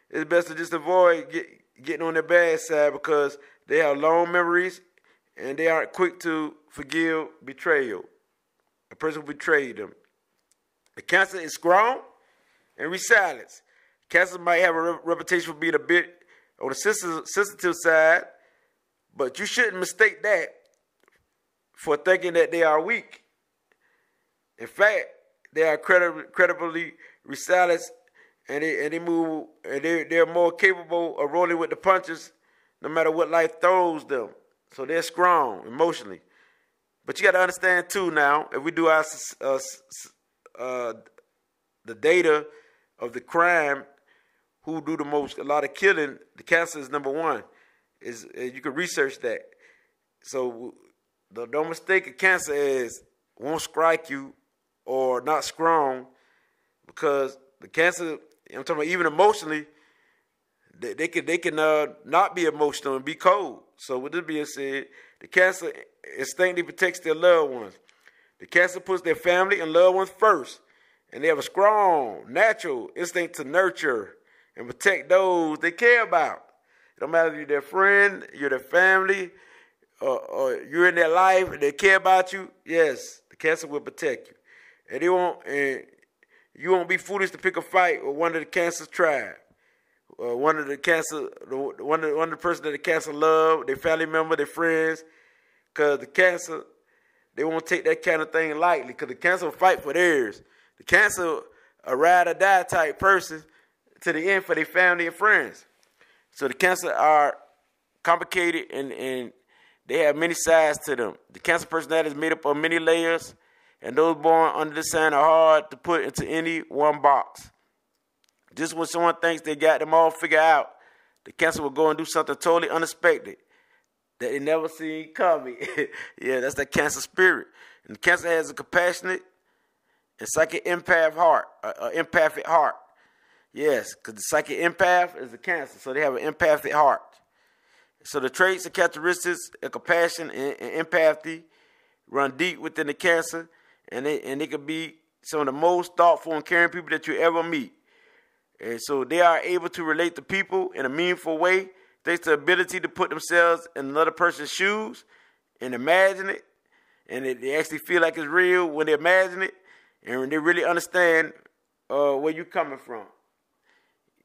It's best to just avoid get, getting on their bad side because they have long memories and they aren't quick to forgive betrayal. A person who betrayed them. The cancer is strong and resilience. Cancer might have a re- reputation for being a bit on the sensitive side, but you shouldn't mistake that for thinking that they are weak. In fact, they are credibly, credibly resilient and they, and they move and they, they're more capable of rolling with the punches no matter what life throws them. So they're strong emotionally. But you got to understand too now, if we do our uh, uh, the data of the crime, who do the most, a lot of killing, the cancer is number one. Is you can research that. So the don't mistake a cancer is won't strike you or not strong because the cancer. I'm talking about even emotionally. They, they can they can uh, not be emotional and be cold. So with this being said, the cancer instinctively protects their loved ones. The cancer puts their family and loved ones first, and they have a strong natural instinct to nurture and protect those they care about. It don't matter if you're their friend, you're their family, or, or you're in their life and they care about you. Yes, the cancer will protect you, and they won't. And you won't be foolish to pick a fight with one of the cancer tribe. Uh, one of the cancer, one of the, one of the person that the cancer love, their family member, their friends, because the cancer, they won't take that kind of thing lightly. Because the cancer will fight for theirs. The cancer, a ride or die type person, to the end for their family and friends. So the cancer are complicated and, and they have many sides to them. The cancer personality is made up of many layers, and those born under the sign are hard to put into any one box. Just when someone thinks they got them all figured out, the cancer will go and do something totally unexpected that they never seen coming. yeah, that's that cancer spirit. And the cancer has a compassionate and psychic empath heart, an empathic heart. Yes, because the psychic empath is a cancer, so they have an empathic heart. So the traits and characteristics of compassion and, and empathy run deep within the cancer, and they and they could be some of the most thoughtful and caring people that you ever meet. And so they are able to relate to people in a meaningful way, thanks to the ability to put themselves in another person's shoes and imagine it. And they actually feel like it's real when they imagine it, and when they really understand uh, where you're coming from.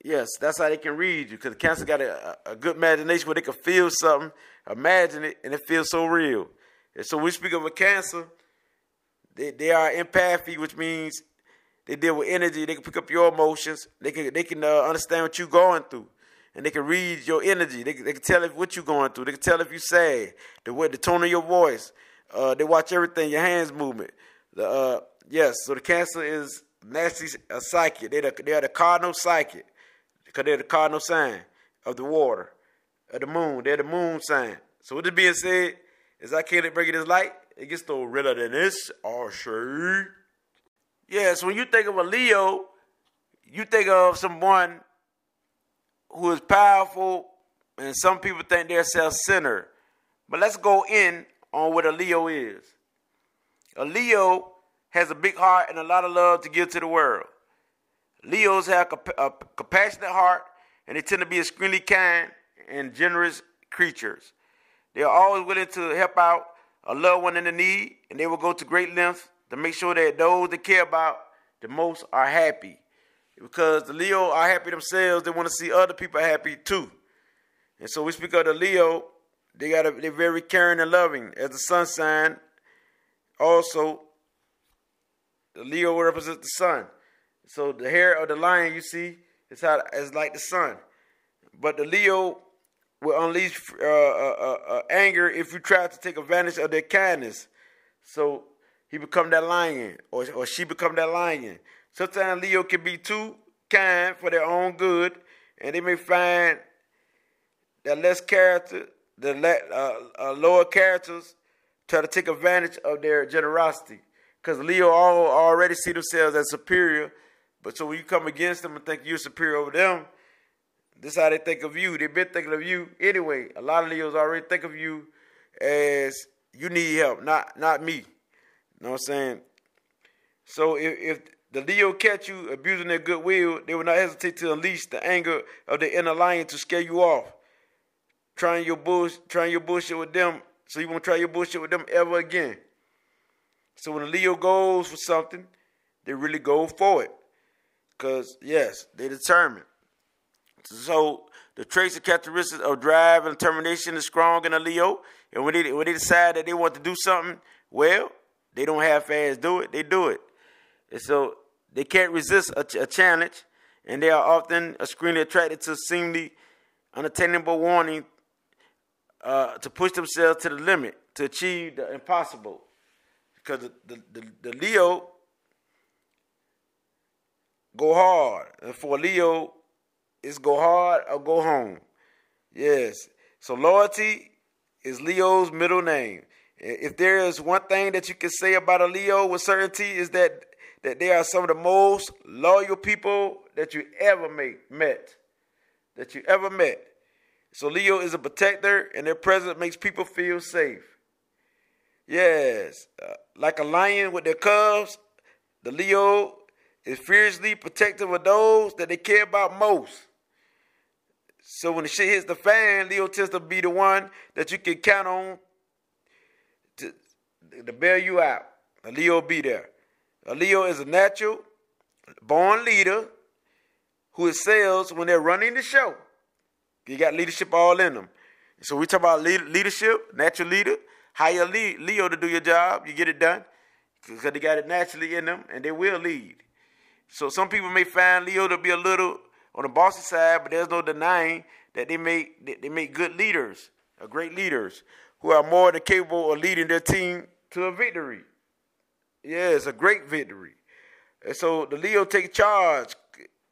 Yes, that's how they can read you, because the cancer got a, a, good imagination where they can feel something, imagine it, and it feels so real. And so we speak of a cancer, they, they are empathy, which means they deal with energy. They can pick up your emotions. They can they can uh, understand what you're going through, and they can read your energy. They, they can tell if what you're going through. They can tell if you're sad. The way the tone of your voice. Uh, they watch everything. Your hands movement. The uh, yes. So the cancer is nasty a psychic. They the, they are the cardinal psychic because they're the cardinal sign of the water, of the moon. They're the moon sign. So with this being said, as I can't bring it this light, it gets no realer than this. Oh, sure. Yeah, so when you think of a Leo, you think of someone who is powerful, and some people think they're self-centered. But let's go in on what a Leo is. A Leo has a big heart and a lot of love to give to the world. Leos have a compassionate heart, and they tend to be extremely kind and generous creatures. They are always willing to help out a loved one in the need, and they will go to great lengths to make sure that those they care about the most are happy. Because the Leo are happy themselves, they want to see other people happy too. And so we speak of the Leo, they got they're very caring and loving. As the sun sign, also the Leo represents the sun. So the hair of the lion you see is how is like the sun. But the Leo will unleash uh, uh, uh, uh anger if you try to take advantage of their kindness. So he become that lion or, or she become that lion. Sometimes Leo can be too kind for their own good, and they may find that less character, the uh, uh, lower characters, try to take advantage of their generosity. Because Leo all, already see themselves as superior, but so when you come against them and think you're superior over them, this is how they think of you. They've been thinking of you anyway. A lot of Leos already think of you as you need help, not not me. You know what I'm saying? So if, if the Leo catch you abusing their goodwill, they will not hesitate to unleash the anger of the inner lion to scare you off. Trying your bush, trying your bullshit with them, so you won't try your bullshit with them ever again. So when a Leo goes for something, they really go for it. Cause yes, they determined. So the traits and characteristics of drive and determination is strong in a Leo. And when they when they decide that they want to do something, well, they don't have fans do it. They do it. And so they can't resist a, a challenge, and they are often extremely attracted to seemingly unattainable warning uh, to push themselves to the limit to achieve the impossible. Because the, the, the, the Leo go hard. And for Leo, it's go hard or go home. Yes. So loyalty is Leo's middle name. If there is one thing that you can say about a Leo with certainty is that that they are some of the most loyal people that you ever made, met. That you ever met. So Leo is a protector, and their presence makes people feel safe. Yes, uh, like a lion with their cubs, the Leo is fiercely protective of those that they care about most. So when the shit hits the fan, Leo tends to be the one that you can count on to, to bail you out. A Leo be there. Leo is a natural born leader who excels when they're running the show. You got leadership all in them. So we talk about leadership, natural leader. Hire Leo to do your job. You get it done because they got it naturally in them, and they will lead. So some people may find Leo to be a little on the bossy side, but there's no denying that they make they make good leaders, great leaders, who are more than capable of leading their team to a victory. Yeah, it's a great victory. And so the Leo take charge.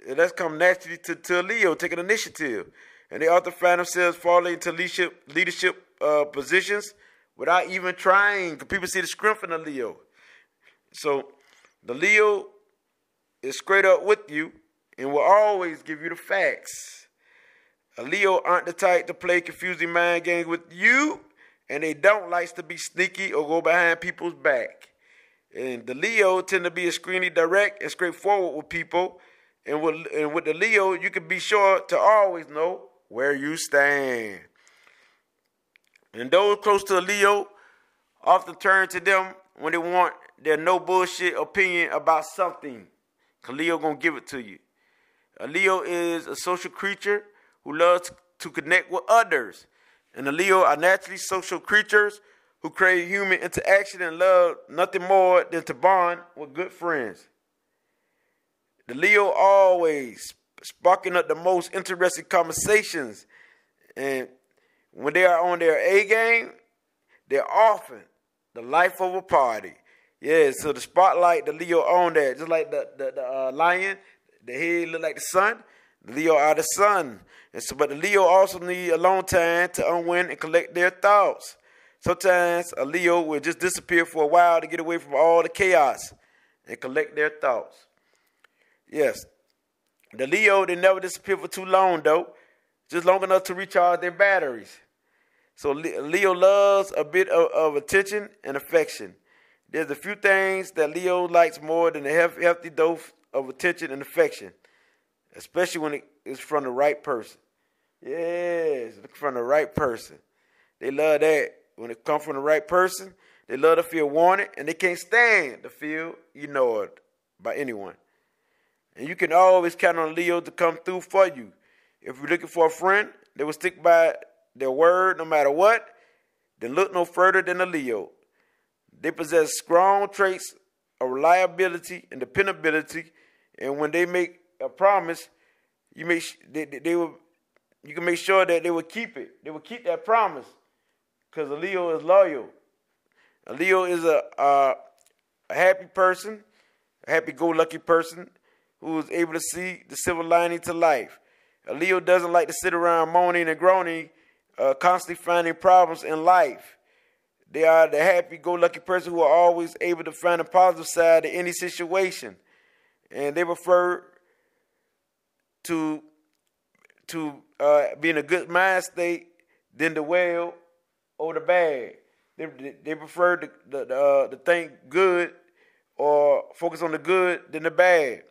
And that's come naturally to, to Leo taking initiative. And they often find themselves falling into leadership leadership uh, positions without even trying. People see the strength in the Leo. So the Leo is straight up with you and will always give you the facts. A Leo aren't the type to play confusing mind games with you, and they don't like to be sneaky or go behind people's back. And the Leo tend to be extremely direct and straightforward with people. And with, and with the Leo, you can be sure to always know where you stand. And those close to a Leo often turn to them when they want their no bullshit opinion about something. Leo gonna give it to you. A Leo is a social creature who loves to connect with others. And the Leo are naturally social creatures who crave human interaction and love nothing more than to bond with good friends. The Leo always sparking up the most interesting conversations, and when they are on their A game, they're often the life of a party. Yeah, so the spotlight, the Leo on that, just like the the, the uh, lion, the head look like the sun. Leo are the sun, and so but the Leo also need a long time to unwind and collect their thoughts. Sometimes a Leo will just disappear for a while to get away from all the chaos and collect their thoughts. Yes, the Leo, they never disappear for too long, though, just long enough to recharge their batteries. So Leo loves a bit of, of attention and affection. There's a few things that Leo likes more than a healthy dose of attention and affection, especially when it is from the right person. Yes, from the right person. They love that. When it comes from the right person, they love to feel wanted and they can't stand to feel ignored by anyone. And you can always count on Leo to come through for you. If you're looking for a friend, they will stick by their word no matter what. Then look no further than a Leo. They possess strong traits of reliability and dependability, and when they make a promise, you make they, they will you can make sure that they will keep it. They will keep that promise because a Leo is loyal. A Leo is a, a happy person, a happy-go-lucky person who is able to see the silver lining to life. A Leo doesn't like to sit around moaning and groaning, uh, constantly finding problems in life. They are the happy-go-lucky person who are always able to find a positive side to any situation, and they prefer to to uh, be in a good mind state than the well or the bad. they, they prefer to, the, uh, to think good or focus on the good than the bad.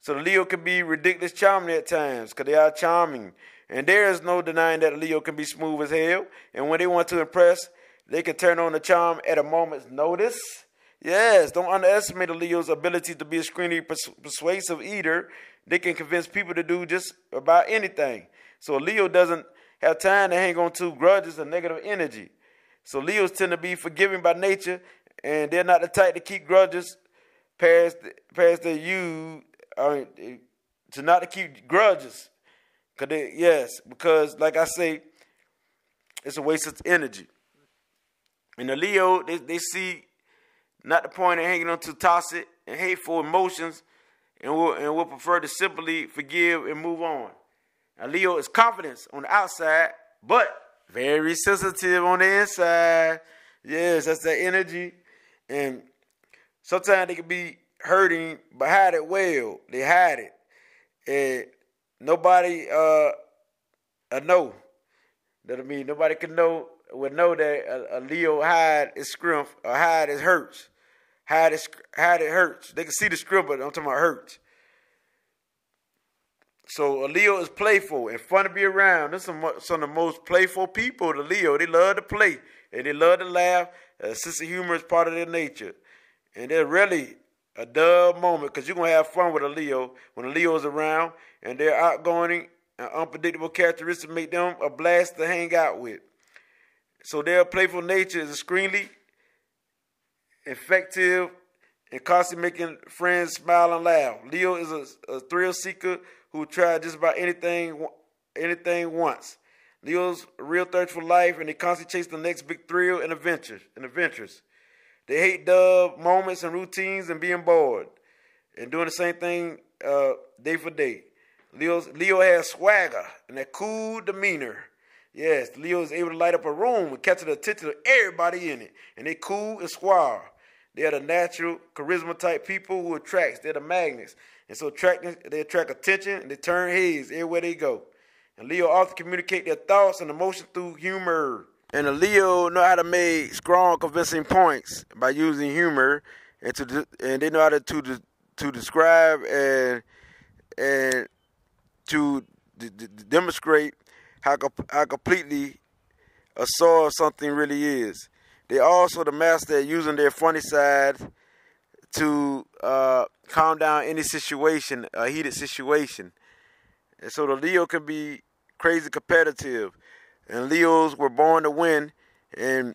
So the Leo can be ridiculous charming at times because they are charming. And there is no denying that a Leo can be smooth as hell. And when they want to impress, they can turn on the charm at a moment's notice. Yes, don't underestimate a Leo's ability to be a extremely pers- persuasive eater. They can convince people to do just about anything. So Leo doesn't have time to hang on to grudges or negative energy. So Leos tend to be forgiving by nature, and they're not the type to keep grudges past past their you uh, to not to keep grudges. Cause they, yes, because like I say, it's a waste of energy. And the Leo, they, they see not the point of hanging on to toxic and hateful emotions, and will and will prefer to simply forgive and move on. Now Leo is confidence on the outside, but very sensitive on the inside. Yes, that's that energy. And sometimes they can be hurting, but hide it well. They hide it. And nobody uh, uh know. That I mean, nobody can know would know that a, a Leo hide is scrimp or hide is hurts. Hide is hide it hurts. They can see the scrimp, but I'm talking about hurts. So a Leo is playful and fun to be around. This is some, some of the most playful people. The Leo, they love to play and they love to laugh. A sense of humor is part of their nature, and they're really a dull moment because you're gonna have fun with a Leo when a Leo is around, and their outgoing and unpredictable characteristics make them a blast to hang out with. So their playful nature is extremely effective and constantly making friends smile and laugh. Leo is a, a thrill seeker who tried just about anything anything once. Leo's real thirst for life, and they constantly chase the next big thrill and adventure and adventures. They hate dub moments and routines and being bored, and doing the same thing uh, day for day. Leo's, Leo has swagger and a cool demeanor. Yes, Leo is able to light up a room and catch the attention of everybody in it, and they cool and suave. They are the natural charisma type people who attracts. They're the magnets. And so attracting, they attract attention and they turn heads everywhere they go. And Leo often communicate their thoughts and emotions through humor. And the Leo know how to make strong, convincing points by using humor, and to and they know how to to, to describe and and to d- d- demonstrate how how completely a soul something really is. They also the master at using their funny side to uh, calm down any situation, a heated situation. And so the Leo can be crazy competitive. And Leos were born to win. And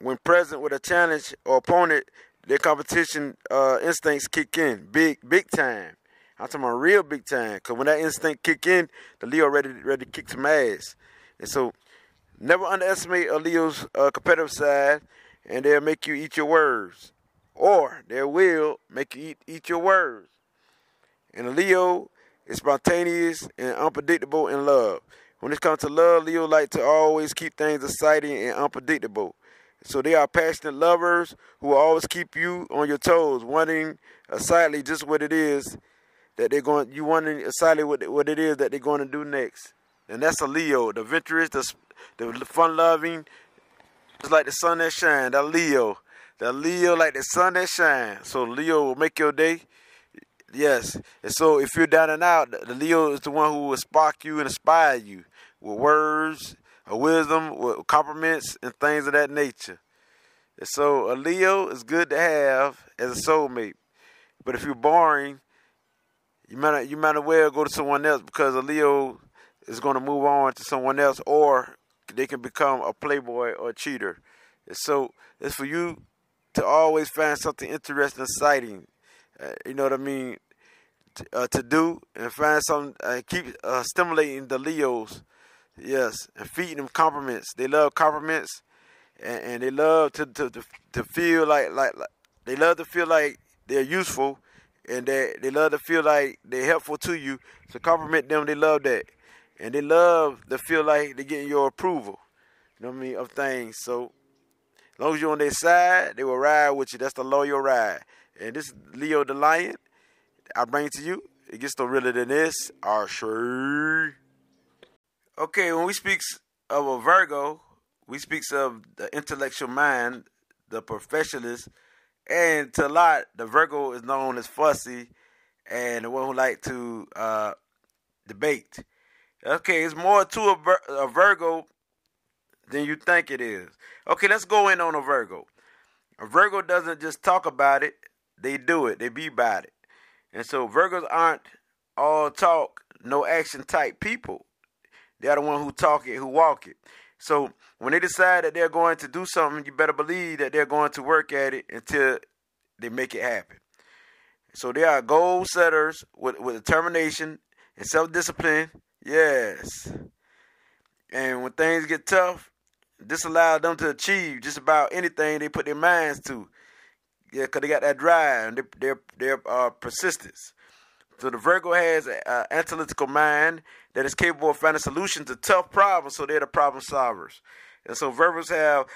when present with a challenge or opponent, their competition uh, instincts kick in big, big time. I'm talking about real big time. Cause when that instinct kick in, the Leo ready ready to kick some ass. And so, never underestimate a Leo's uh, competitive side, and they'll make you eat your words or they will make you eat, eat your words. And a Leo is spontaneous and unpredictable in love. When it comes to love, Leo like to always keep things exciting and unpredictable. So they are passionate lovers who always keep you on your toes, wanting excitedly just what it is that they're going. You wondering excitedly what what it is that they're going to do next. And that's a Leo, the adventurous, the the fun-loving, just like the sun that shines. That Leo. The Leo like the sun that shines. So Leo will make your day. Yes. And so if you're down and out, the Leo is the one who will spark you and inspire you with words, of wisdom, with compliments, and things of that nature. And so a Leo is good to have as a soulmate. But if you're boring, you might you might as well go to someone else because a Leo is going to move on to someone else, or they can become a playboy or a cheater. So it's for you to always find something interesting, exciting. Uh, you know what I mean? To, uh, to do and find something, uh, keep uh, stimulating the Leos, yes, and feeding them compliments. They love compliments, and, and they love to, to, to to feel like, like like they love to feel like they're useful, and they they love to feel like they're helpful to you. So compliment them. They love that, and they love to feel like they're getting your approval. You know what I mean of things. So as long as you're on their side, they will ride with you. That's the loyal ride. And this Leo the Lion, I bring to you. It gets no realer than this. Our sure. Okay, when we speak of a Virgo, we speaks of the intellectual mind, the professionalist, and to a lot, the Virgo is known as fussy and the one who like to uh, debate. Okay, it's more to a, a Virgo than you think it is. Okay, let's go in on a Virgo. A Virgo doesn't just talk about it, they do it, they be about it. And so Virgos aren't all talk, no action type people. They're the one who talk it, who walk it. So when they decide that they're going to do something, you better believe that they're going to work at it until they make it happen. So they are goal setters with, with determination and self discipline. Yes. And when things get tough, this allows them to achieve just about anything they put their minds to. Yeah, because they got that drive and their their uh, persistence. So the Virgo has an analytical mind that is capable of finding solutions to tough problems. So they're the problem solvers. And so Virgos have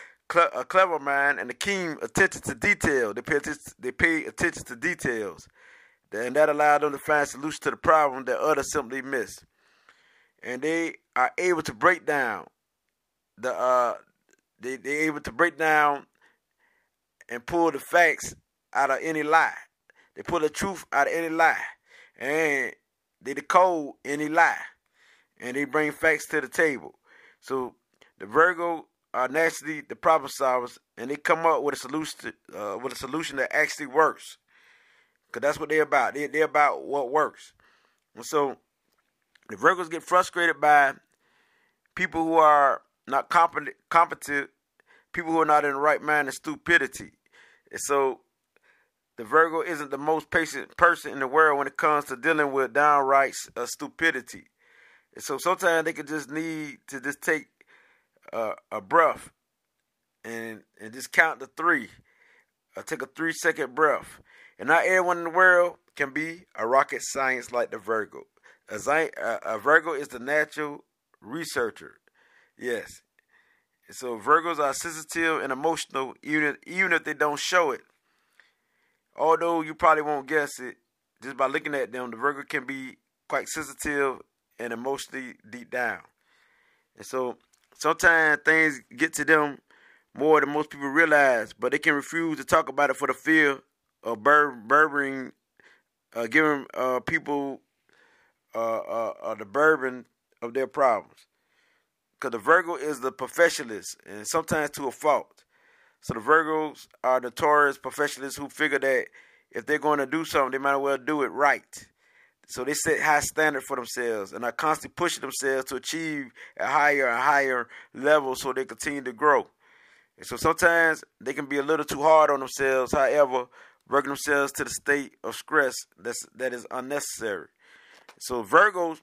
a clever mind and a keen attention to detail. They pay attention, they pay attention to details, and that allowed them to find solutions to the problem that others simply miss. And they are able to break down the uh, they they able to break down and pull the facts out of any lie. They pull the truth out of any lie, and they decode any lie, and they bring facts to the table. So the Virgo are naturally the problem solvers, and they come up with a solution uh, with a solution that actually works. Cause that's what they're about. They, they're about what works. And so the Virgos get frustrated by people who are not competent, competent, people who are not in the right mind, and stupidity. And so the Virgo isn't the most patient person in the world when it comes to dealing with downright uh, stupidity. And so sometimes they could just need to just take uh, a breath and and just count to three. Uh, take a three second breath. And not everyone in the world can be a rocket science like the Virgo. A, a Virgo is the natural researcher. Yes. So Virgos are sensitive and emotional, even even if they don't show it. Although you probably won't guess it, just by looking at them, the Virgo can be quite sensitive and emotionally deep down. And so sometimes things get to them more than most people realize, but they can refuse to talk about it for the fear of burdening, uh, giving uh, people uh, uh, uh, the burden of their problems. Because the Virgo is the professionalist, and sometimes to a fault. So the Virgos are notorious professionals who figure that if they're going to do something, they might as well do it right. So they set high standard for themselves and are constantly pushing themselves to achieve a higher and higher level so they continue to grow. And so sometimes they can be a little too hard on themselves, however, working themselves to the state of stress that's that is unnecessary. So Virgo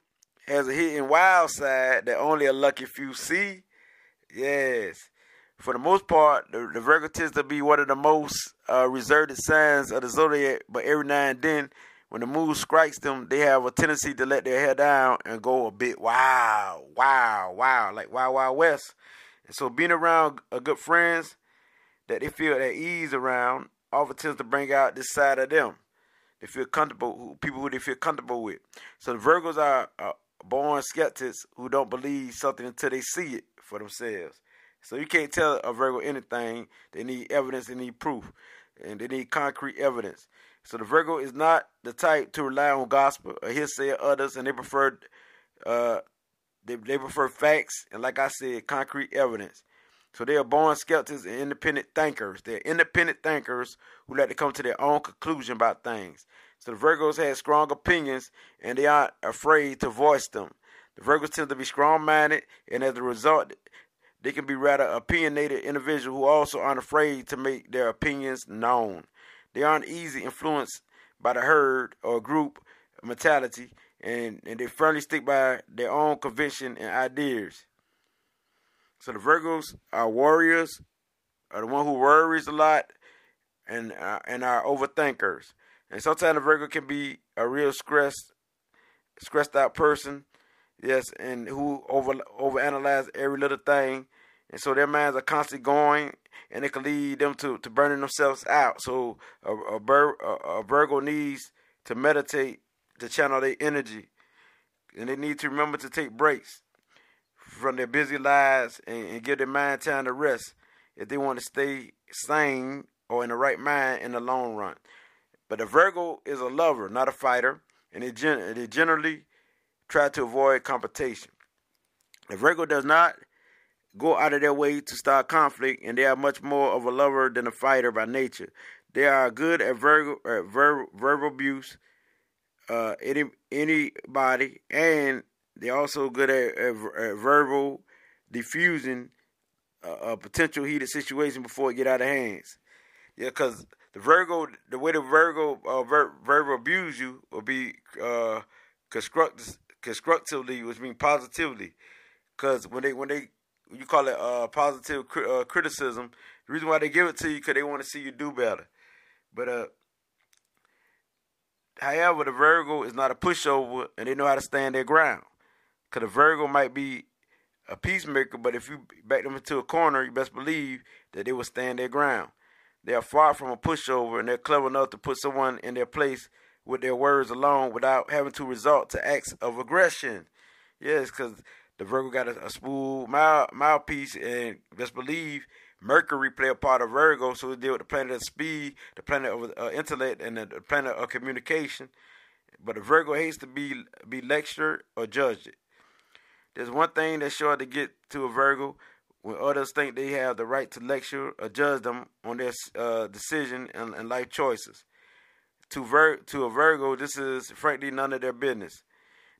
has a hidden wild side that only a lucky few see. Yes. For the most part, the, the Virgo tends to be one of the most uh, reserved signs of the zodiac, but every now and then when the mood strikes them, they have a tendency to let their hair down and go a bit wow, wow, wow, like wow, wow, west. And so being around a good friends that they feel at ease around often tends to bring out this side of them. They feel comfortable, people who they feel comfortable with. So the Virgos are, born skeptics who don't believe something until they see it for themselves. So you can't tell a Virgo anything. They need evidence, they need proof, and they need concrete evidence. So the Virgo is not the type to rely on gospel or hearsay of others, and they prefer uh, they, they prefer facts and, like I said, concrete evidence. So they are born skeptics and independent thinkers. They're independent thinkers who like to come to their own conclusion about things. So the Virgos have strong opinions and they aren't afraid to voice them. The Virgos tend to be strong-minded, and as a result, they can be rather opinionated individuals who also aren't afraid to make their opinions known. They aren't easy influenced by the herd or group mentality, and, and they firmly stick by their own conviction and ideas. So the Virgos are warriors, are the one who worries a lot, and uh, and are overthinkers. And sometimes the Virgo can be a real stressed, stressed out person, yes, and who over overanalyze every little thing, and so their minds are constantly going and it can lead them to, to burning themselves out. So a, a, a, a Virgo needs to meditate to channel their energy, and they need to remember to take breaks from their busy lives and, and give their mind time to rest if they want to stay sane or in the right mind in the long run. But a Virgo is a lover, not a fighter, and they, gen- they generally try to avoid competition. A Virgo does not go out of their way to start conflict, and they are much more of a lover than a fighter by nature. They are good at verbal, uh, ver- verbal abuse, uh, any anybody, and they're also good at, at, at verbal diffusing a, a, potential heated situation before it get out of hands. Yeah, because the Virgo, the way the Virgo uh, ver- verbal abuse you will be uh, construct- constructively, which means positively. Because when they when they you call it uh, positive cri- uh, criticism, the reason why they give it to you because they want to see you do better. But uh, however, the Virgo is not a pushover, and they know how to stand their ground. Because a Virgo might be a peacemaker, but if you back them into a corner, you best believe that they will stand their ground. They are far from a pushover, and they're clever enough to put someone in their place with their words alone without having to resort to acts of aggression. Yes, because the Virgo got a, a mouth, mouthpiece, and best believe Mercury play a part of Virgo, so we deal with the planet of speed, the planet of uh, intellect, and the, the planet of communication. But the Virgo hates to be be lectured or judged. There's one thing that's sure to get to a Virgo when others think they have the right to lecture or judge them on their uh, decision and, and, life choices. To, Vir- to a Virgo, this is frankly none of their business.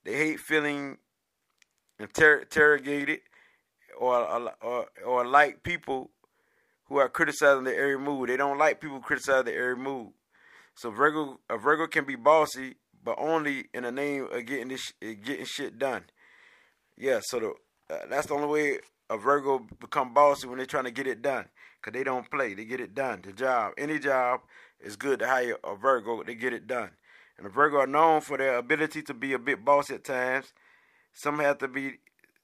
They hate feeling inter- interrogated or, or, or like people who are criticizing their every move. They don't like people criticizing their every move. So Virgo, a Virgo can be bossy, but only in the name of getting this, getting shit done yeah, so the, uh, that's the only way a Virgo become bossy when they're trying to get it done. Because they don't play, they get it done. The job, any job, is good to hire a Virgo, to get it done. And the Virgo are known for their ability to be a bit bossy at times. Some have to be,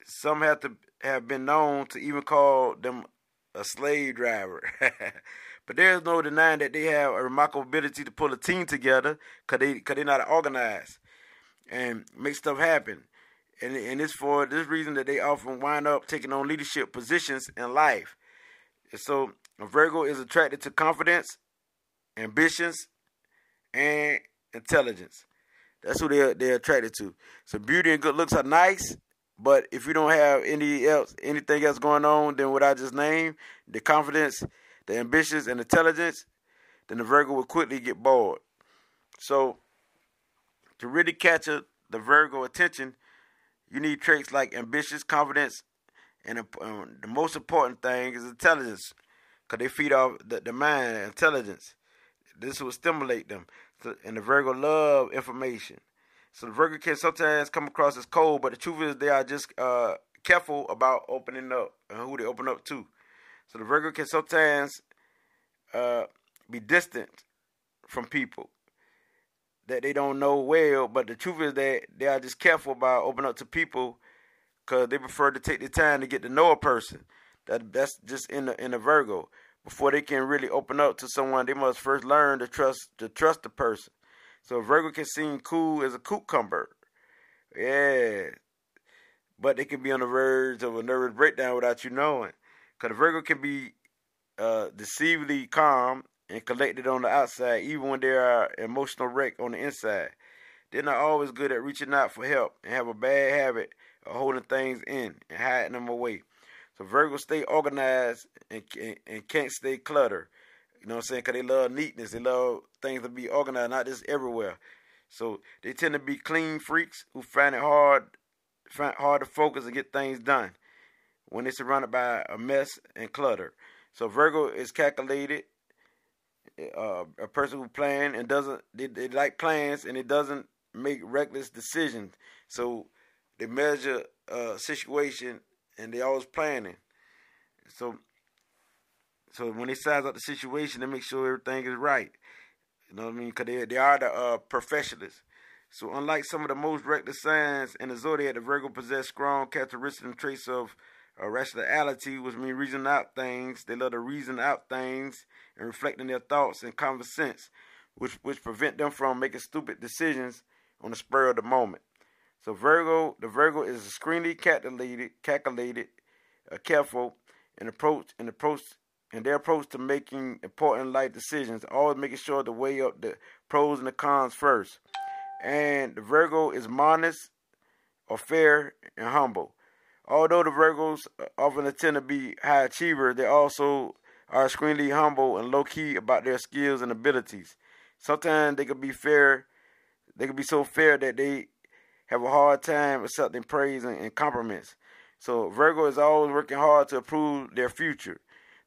some have to have been known to even call them a slave driver. but there's no denying that they have a remarkable ability to pull a team together because they, cause they're not organized and make stuff happen and, and it's for this reason that they often wind up taking on leadership positions in life. So Virgo is attracted to confidence, ambitions, and intelligence. That's who they're they're attracted to. So beauty and good looks are nice, but if you don't have any else anything else going on than what I just named, the confidence, the ambitions, and intelligence, then the Virgo will quickly get bored. So to really catch a, the Virgo attention, you need traits like ambitious, confidence, and um, the most important thing is intelligence, because they feed off the, the mind, intelligence. This will stimulate them. So, and the Virgo love information. So the Virgo can sometimes come across as cold, but the truth is they are just uh, careful about opening up and who they open up to. So the Virgo can sometimes uh, be distant from people that they don't know well. But the truth is that they are just careful about opening up to people because they prefer to take the time to get to know a person. That that's just in the in the Virgo. Before they can really open up to someone, they must first learn to trust to trust the person. So Virgo can seem cool as a cucumber. Yeah. But they can be on the verge of a nervous breakdown without you knowing. Because Virgo can be uh, deceivably calm and collected on the outside, even when they are emotional wreck on the inside. They're not always good at reaching out for help and have a bad habit of holding things in and hiding them away. So Virgos stay organized and, and, and can't stay cluttered. You know what I'm saying? Because they love neatness. They love things to be organized, not just everywhere. So they tend to be clean freaks who find it hard, find hard to focus and get things done when they're surrounded by a mess and clutter. So Virgo is calculated uh, a person who plan and doesn't they, they like plans and it doesn't make reckless decisions. So they measure a situation and they always planning. So so when they size up the situation, they make sure everything is right. You know what I mean? Because they, they are the uh, professionals. So unlike some of the most reckless signs in the zodiac, the Virgo possess strong characteristics and traits of uh, rationality, which means reasoning out things. They love to reason out things and reflecting their thoughts and common sense, which which prevent them from making stupid decisions on the spur of the moment. So Virgo, the Virgo is extremely calculated, calculated, uh, careful, and approach and approach and their approach to making important life decisions, always making sure to weigh up the pros and the cons first. And the Virgo is modest or fair and humble. Although the Virgos often tend to be high achievers, they also are extremely humble and low key about their skills and abilities. Sometimes they can be fair, they can be so fair that they have a hard time accepting praise and, and compliments. So Virgo is always working hard to improve their future.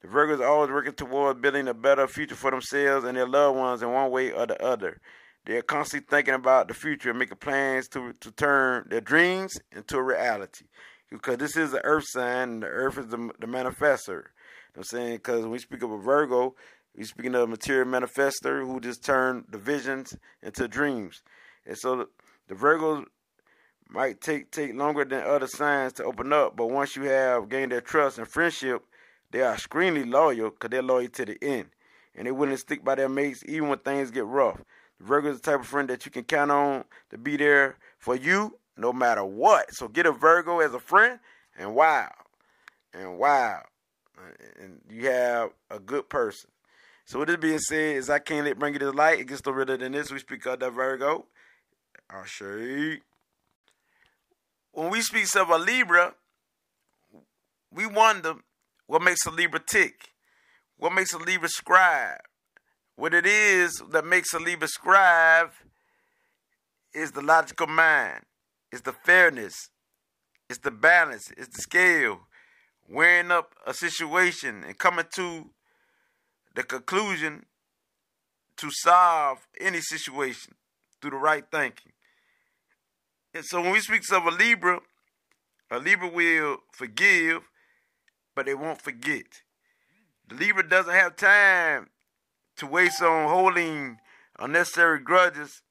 The Virgos are always working toward building a better future for themselves and their loved ones in one way or the other. They're constantly thinking about the future and making plans to, to turn their dreams into a reality. Because this is the earth sign, and the earth is the, the manifester. You know I'm saying? Because when we speak of a Virgo, we're speaking of a material manifester who just turned the visions into dreams. And so the, the Virgos might take take longer than other signs to open up, but once you have gained their trust and friendship, they are extremely loyal because they're loyal to the end. And they to stick by their mates even when things get rough. The Virgo is the type of friend that you can count on to be there for you no matter what. So get a Virgo as a friend, and wow, and wow, and you have a good person. So with this being said, is I can't let bring it to light. It gets no realer than this. We speak of the Virgo. I'll show you. When we speak of a Libra, we wonder what makes a Libra tick, what makes a Libra scribe. What it is that makes a Libra scribe is the logical mind, it's the fairness, it's the balance, it's the scale, weighing up a situation and coming to the conclusion to solve any situation through the right thinking. And so when we speak of a Libra, a Libra will forgive, but they won't forget. The Libra doesn't have time to waste on holding unnecessary grudges.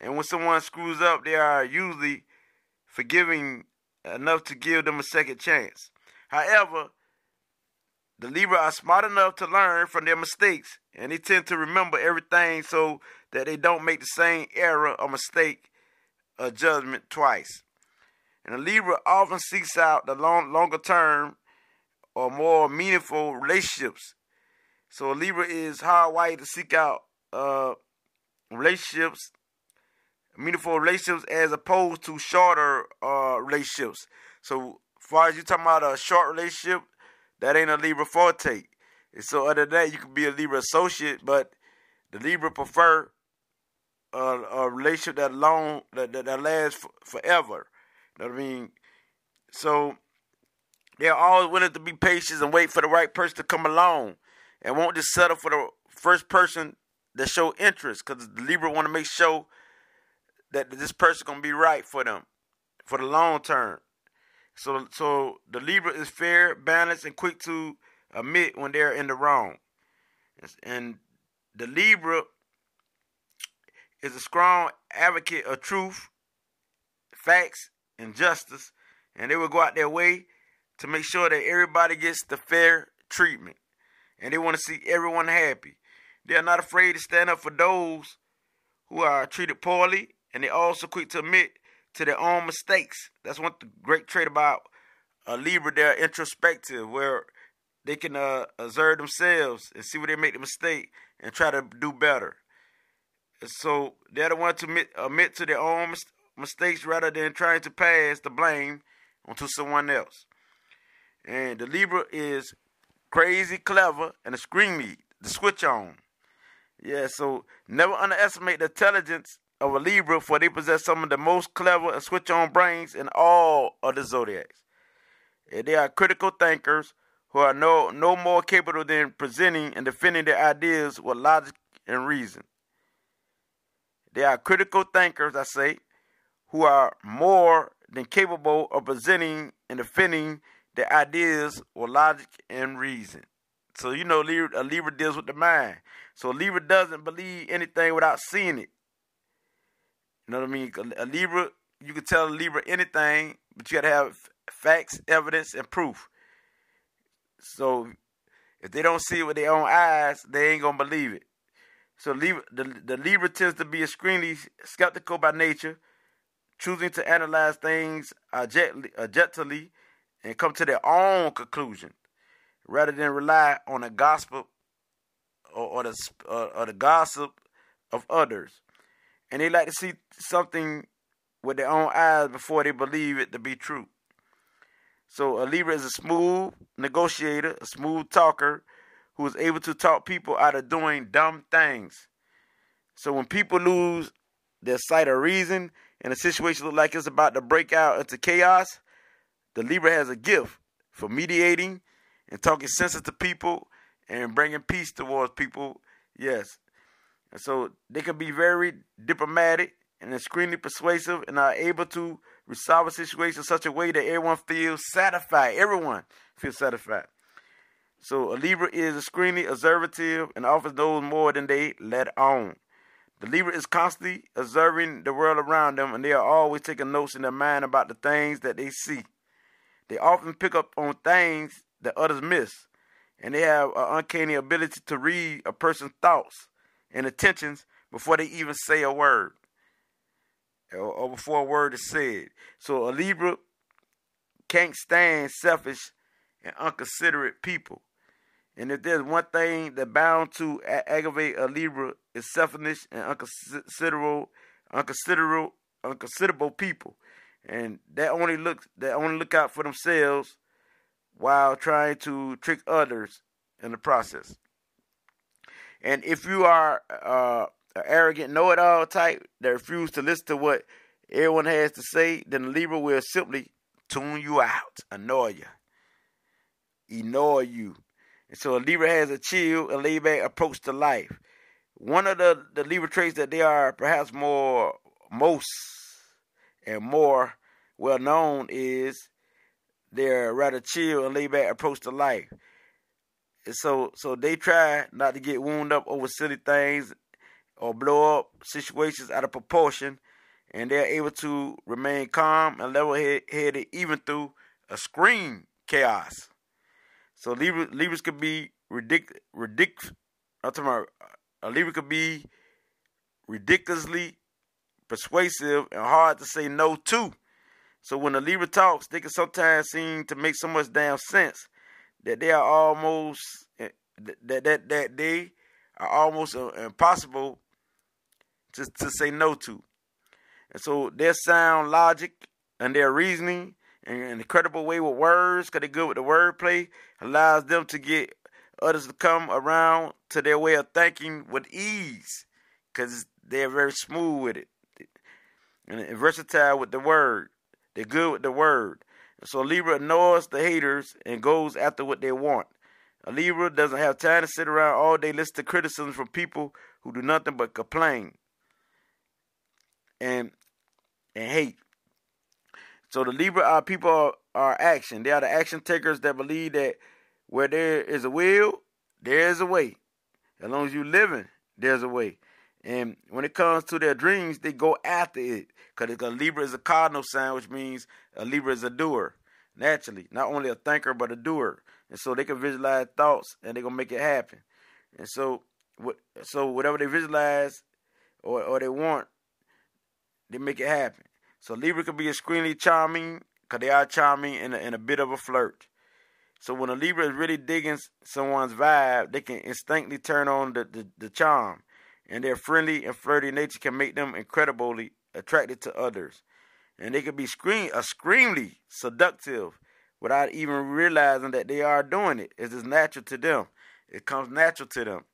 And when someone screws up, they are usually forgiving enough to give them a second chance. However, the Libra are smart enough to learn from their mistakes, and they tend to remember everything so that they don't make the same error or mistake or judgment twice. And the Libra often seeks out the long, longer term or more meaningful relationships so a Libra is hardwired to seek out uh, relationships, meaningful relationships, as opposed to shorter uh, relationships. So, as far as you talking about a short relationship, that ain't a Libra forte. And so, other than that, you could be a Libra associate, but the Libra prefer a, a relationship that long that that, that lasts f- forever. You know what I mean? So they're always willing to be patient and wait for the right person to come along and won't just settle for the first person that show interest because the Libra want to make sure that this person gonna be right for them for the long term. So so the Libra is fair, balanced, and quick to admit when they're in the wrong. And the Libra is a strong advocate of truth, facts, and justice, and they will go out their way to make sure that everybody gets the fair treatment and they want to see everyone happy. They are not afraid to stand up for those who are treated poorly, and they're also quick to admit to their own mistakes. That's one great trait about a Libra. They're introspective, where they can uh, observe themselves and see where they make the mistake and try to do better. So they're the ones to admit, admit to their own mis- mistakes rather than trying to pass the blame onto someone else. And the Libra is crazy clever, and a screen lead, the switch on. Yeah, so never underestimate the intelligence of a Libra, for they possess some of the most clever and switch on brains in all of the zodiacs. And they are critical thinkers who are no, no more capable than presenting and defending their ideas with logic and reason. They are critical thinkers, I say, who are more than capable of presenting and defending their ideas with logic and reason. So you know, a Libra deals with the mind. So a Libra doesn't believe anything without seeing it. You know what I mean? A Libra, you can tell a Libra anything, but you got to have facts, evidence, and proof. So if they don't see it with their own eyes, they ain't gonna believe it. So Libra, the, the Libra tends to be extremely skeptical by nature, choosing to analyze things objectively and come to their own conclusion rather than rely on the gospel or, or the uh, or the gossip of others. And they like to see something with their own eyes before they believe it to be true. So a Libra is a smooth negotiator, a smooth talker who is able to talk people out of doing dumb things. So when people lose their sight of reason and a situation looks like it's about to break out into chaos, the Libra has a gift for mediating and talking sense to people and bringing peace towards people. Yes. And so they can be very diplomatic and extremely persuasive and are able to resolve a situation in such a way that everyone feels satisfied. Everyone feels satisfied. So a Libra is extremely observative and often knows more than they let on. The Libra is constantly observing the world around them and they are always taking notes in their mind about the things that they see. They often pick up on things that others miss, and they have an uncanny ability to read a person's thoughts and attentions before they even say a word or, or before a word is said. So a Libra can't stand selfish and unconsiderate people. And if there's one thing that bound to aggravate a Libra is selfishness and unconsiderable, unconsiderable, unconsiderable people, and that only look that only look out for themselves while trying to trick others in the process. And if you are uh, an arrogant know-it-all type that refuse to listen to what everyone has to say, then the Libra will simply tune you out, annoy you, ignore you. And so a Libra has a chill and laid back approach to life. One of the, the Libra traits that they are perhaps more most and more well known is their rather chill and laid back approach to life. So so they try not to get wound up over silly things or blow up situations out of proportion, and they're able to remain calm and level headed even through a screen chaos. So Libra, Libras could be ridic ridic I'm talking about a Libra could be ridiculously persuasive and hard to say no to. So when a Libra talks, they can sometimes seem to make so much damn sense that they are almost eh, that that that they are almost uh, impossible to to say no to. And so their sound logic and their reasoning and an incredible way with words, because they're good with the wordplay, allows them to get others to come around to their way of thinking with ease, because they're very smooth with it and versatile with the word. They're good with the word. So Libra ignores the haters and goes after what they want. A Libra doesn't have time to sit around all day listening to criticism from people who do nothing but complain and and hate. So the Libra are people are, are action. They are the action takers that believe that where there is a will, there is a way. As long as you're living, there's a way. And when it comes to their dreams, they go after it. Because a Libra is a cardinal sign, which means a Libra is a doer. Naturally. Not only a thinker, but a doer. And so they can visualize thoughts and they're going to make it happen. And so, so whatever they visualize or, or they want, they make it happen. So Libra can be extremely charming because they are charming and a, and a bit of a flirt. So when a Libra is really digging someone's vibe, they can instinctively turn on the, the, the charm. And their friendly and flirty nature can make them incredibly attracted to others. And they can be scream, extremely seductive without even realizing that they are doing it. It's just natural to them. It comes natural to them.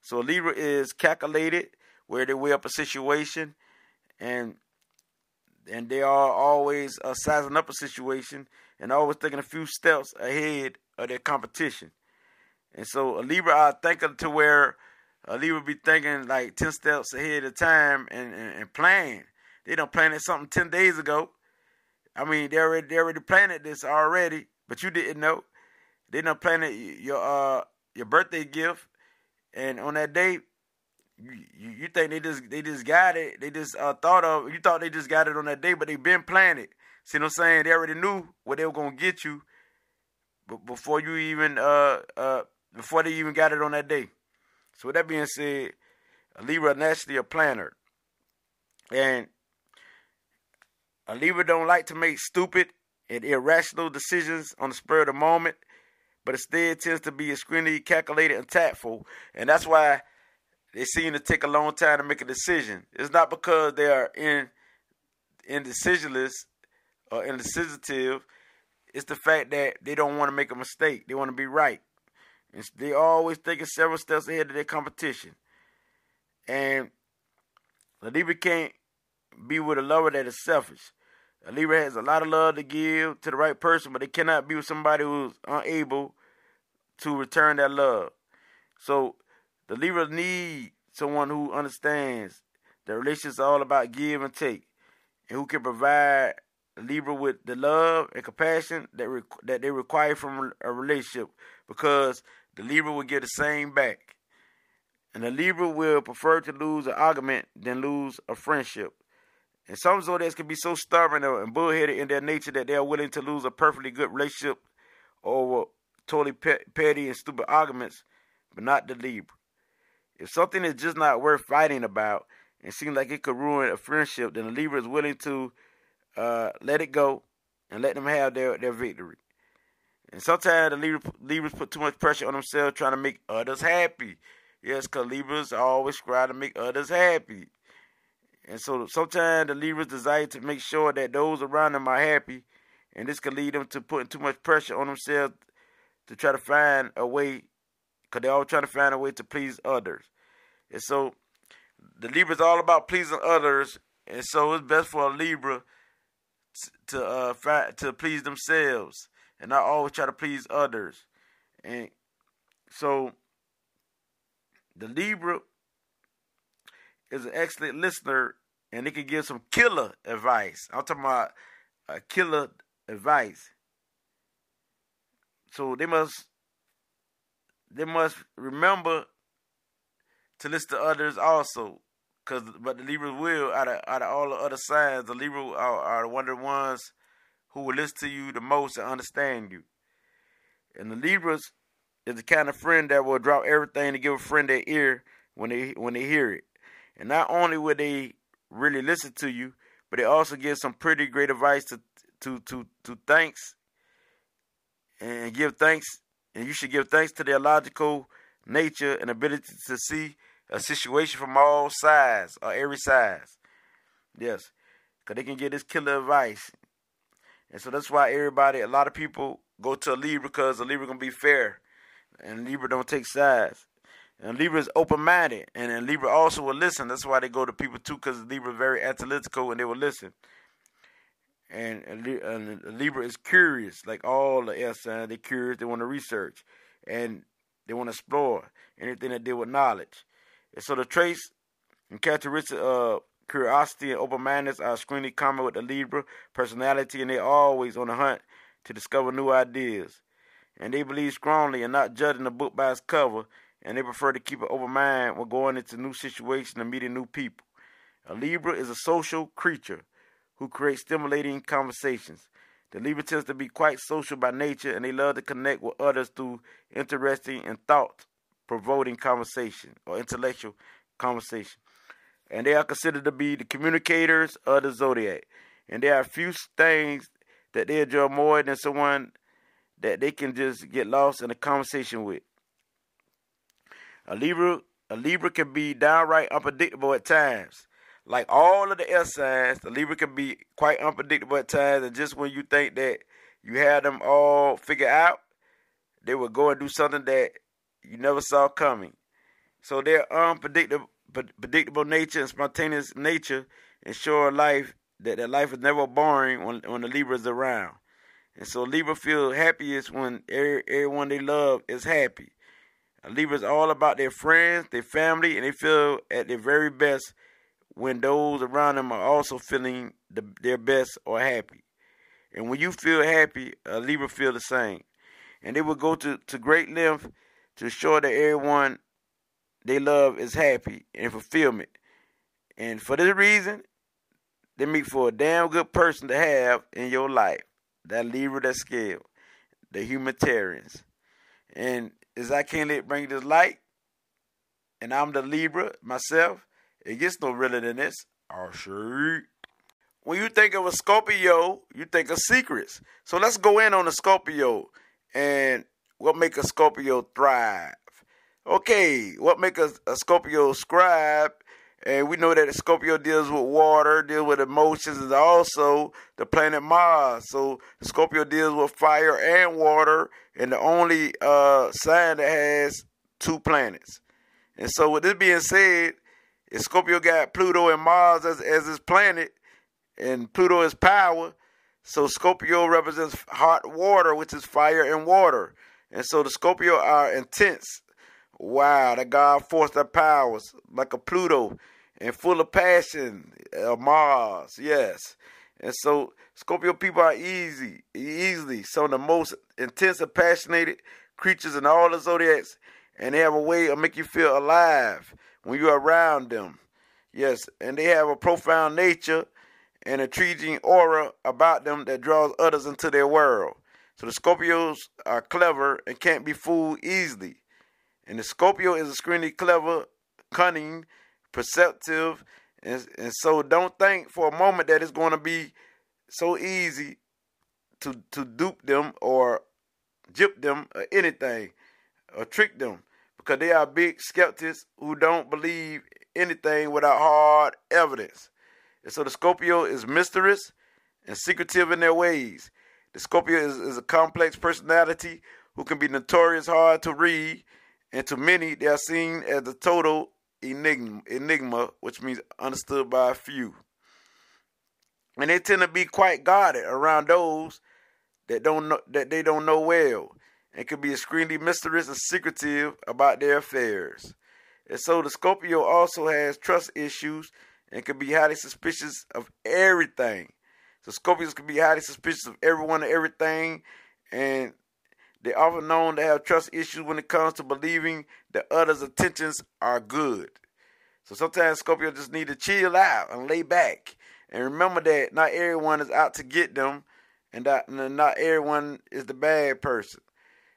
So Libra is calculated where they weigh up a situation and and they are always uh, sizing up a situation and always taking a few steps ahead of their competition. And so a Libra are thinking to where a Libra be thinking like 10 steps ahead of time and, and, and plan. They don't plan it something 10 days ago. I mean, they already, they already planted this already, but you didn't know. They don't plan it, your, uh, your birthday gift. And on that day, you, you think they just they just got it? They just uh, thought of you thought they just got it on that day, but they been planning. See what I'm saying? They already knew what they were gonna get you, but before you even uh uh before they even got it on that day. So with that being said, a Libra naturally a planner, and A Libra don't like to make stupid and irrational decisions on the spur of the moment, but instead tends to be extremely calculated and tactful, and that's why they seem to take a long time to make a decision. It's not because they are in indecisionless or indecisive. It's the fact that they don't want to make a mistake. They want to be right. They always thinking several steps ahead of their competition. And the Libra can't be with a lover that is selfish. A Libra has a lot of love to give to the right person, but they cannot be with somebody who's unable to return that love. So the Libra need someone who understands that relationships all about give and take, and who can provide Libra with the love and compassion that re- that they require from a relationship, because the Libra will get the same back, and the Libra will prefer to lose an argument than lose a friendship. And some zodiacs can be so stubborn and bullheaded in their nature that they are willing to lose a perfectly good relationship over totally petty and stupid arguments, but not the Libra. If something is just not worth fighting about and seems like it could ruin a friendship, then the Libra is willing to uh, let it go and let them have their, their victory. And sometimes the Libra, Libras put too much pressure on themselves trying to make others happy. Yes, because Libras always try to make others happy. And so sometimes the Libras desire to make sure that those around them are happy, and this can lead them to putting too much pressure on themselves to try to find a way because they're all trying to find a way to please others. And so the Libra is all about pleasing others, and so it's best for a Libra to uh to please themselves and I always try to please others. And so the Libra is an excellent listener and they can give some killer advice. I'm talking about a killer advice. So they must they must remember to listen to others also. Cause, but the Libra will, out of, out of all the other signs, the Libra are, are one of ones who will listen to you the most and understand you. And the Libras is the kind of friend that will drop everything to give a friend their ear when they when they hear it. And not only will they really listen to you, but they also give some pretty great advice to to to to thanks and give thanks and you should give thanks to their logical nature and ability to see a situation from all sides or every size. Yes, because they can get this killer advice. And so that's why everybody, a lot of people go to a Libra because a Libra to be fair. And Libra don't take sides. And Libra is open minded. And, and Libra also will listen. That's why they go to people too because Libra is very analytical and they will listen and, and Libra is curious, like all the air signs. They're curious. They want to research, and they want to explore anything that deal with knowledge. And so the traits and characteristics of curiosity and open-mindedness are extremely common with the Libra personality, and they're always on the hunt to discover new ideas. And they believe strongly in not judging a book by its cover, and they prefer to keep an open mind when going into new situations and meeting new people. A Libra is a social creature who creates stimulating conversations. The Libra tends to be quite social by nature and they love to connect with others through interesting and thought provoking conversation or intellectual conversation. And they are considered to be the communicators of the zodiac. And there are few things that they enjoy more than someone that they can just get lost in a conversation with. A Libra, a Libra can be downright unpredictable at times like all of the air signs, the Libra can be quite unpredictable at times, and just when you think that you had them all figured out, they will go and do something that you never saw coming. So they're unpredictable predictable nature and spontaneous nature ensure life that their life is never boring when when the Libra is around. And so Libra feel happiest when everyone they love is happy. A Libra is all about their friends, their family, and they feel at their very best when those around them are also feeling the, their best or happy. And when you feel happy, a Libra feel the same. And they will go to, to great length to ensure that everyone they love is happy and fulfillment. And for this reason, they make for a damn good person to have in your life. That Libra that scale. The humanitarians. And as I can't let bring this light, and I'm the Libra myself, it gets no realer than this. Oh, sure. when you think of a Scorpio, you think of secrets. So let's go in on a Scorpio and what make a Scorpio thrive. Okay, what make a, a Scorpio scribe? And we know that Scorpio deals with water, deals with emotions, and also the planet Mars. So Scorpio deals with fire and water, and the only uh, sign that has two planets. And so, with this being said, if Scorpio got Pluto and Mars as, as his planet, and Pluto is power, so Scorpio represents hot water, which is fire and water. And so the Scorpio are intense. Wow, that God force their powers like a Pluto and full of passion. Uh, Mars, yes. And so Scorpio people are easy, easily some of the most intense and passionate creatures in all the zodiacs, and they have a way of make you feel alive when you're around them. Yes, and they have a profound nature and a intriguing aura about them that draws others into their world. So the Scorpios are clever and can't be fooled easily. And the Scorpio is extremely clever, cunning, perceptive, and, and so don't think for a moment that it's going to be so easy to to dupe them or jip them or anything or trick them because they are big skeptics who don't believe anything without hard evidence. And so the Scorpio is mysterious and secretive in their ways. The Scorpio is, is a complex personality who can be notorious hard to read, and to many they are seen as the total enigma, enigma, which means understood by a few. And they tend to be quite guarded around those that don't know that they don't know well, and can be extremely mysterious and secretive about their affairs. And so the Scorpio also has trust issues and can be highly suspicious of everything. So Scorpios can be highly suspicious of everyone and everything, and they're often known to have trust issues when it comes to believing that others' intentions are good. So sometimes Scorpio just need to chill out and lay back and remember that not everyone is out to get them, and that not everyone is the bad person.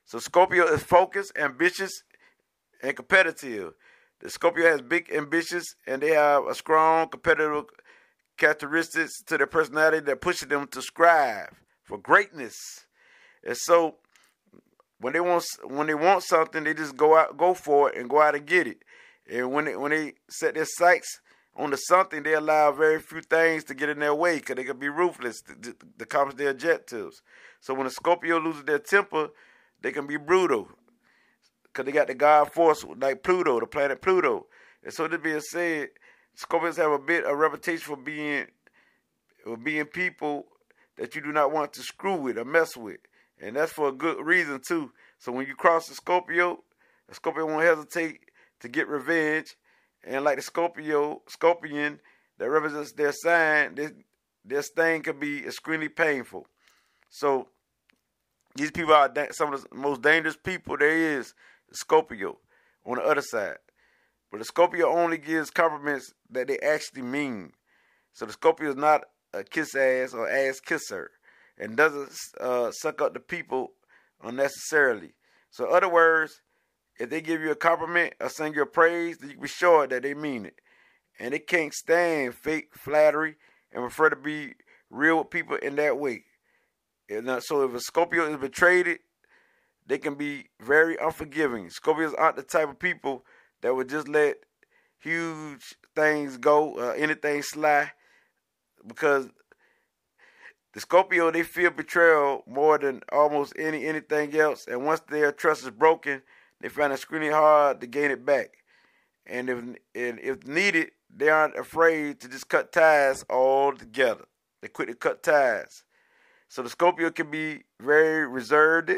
So Scorpio is focused, ambitious, and competitive. The Scorpio has big ambitions and they have a strong competitive characteristics to their personality that pushes them to strive for greatness. And so when they want when they want something, they just go out go for it and go out and get it. And when they, when they set their sights on the something, they allow very few things to get in their way because they can be ruthless to, to, to their objectives. So when a Scorpio loses their temper, they can be brutal because they got the God force like Pluto, the planet Pluto. And so this being said, Scorpions have a bit of a reputation for being for being people that you do not want to screw with or mess with. And that's for a good reason too. So when you cross the Scorpio, the Scorpio won't hesitate to get revenge. And like the Scorpio, Scorpion that represents their sign, this this thing could be extremely painful. So these people are some of the most dangerous people there is The Scorpio on the other side. But the Scorpio only gives compliments that they actually mean. So the Scorpio is not a kiss ass or ass kisser and doesn't uh, suck up the people unnecessarily. So, other words, if they give you a compliment or sing your praise, you can be sure that they mean it. And they can't stand fake flattery and prefer to be real with people in that way. And, uh, so, if a Scorpio is betrayed, they can be very unforgiving. Scorpios aren't the type of people that would just let huge things go, uh, anything slide, because the Scorpio they feel betrayal more than almost any anything else, and once their trust is broken, they find it extremely hard to gain it back. And if and if needed, they aren't afraid to just cut ties altogether. They quit to cut ties. So the Scorpio can be very reserved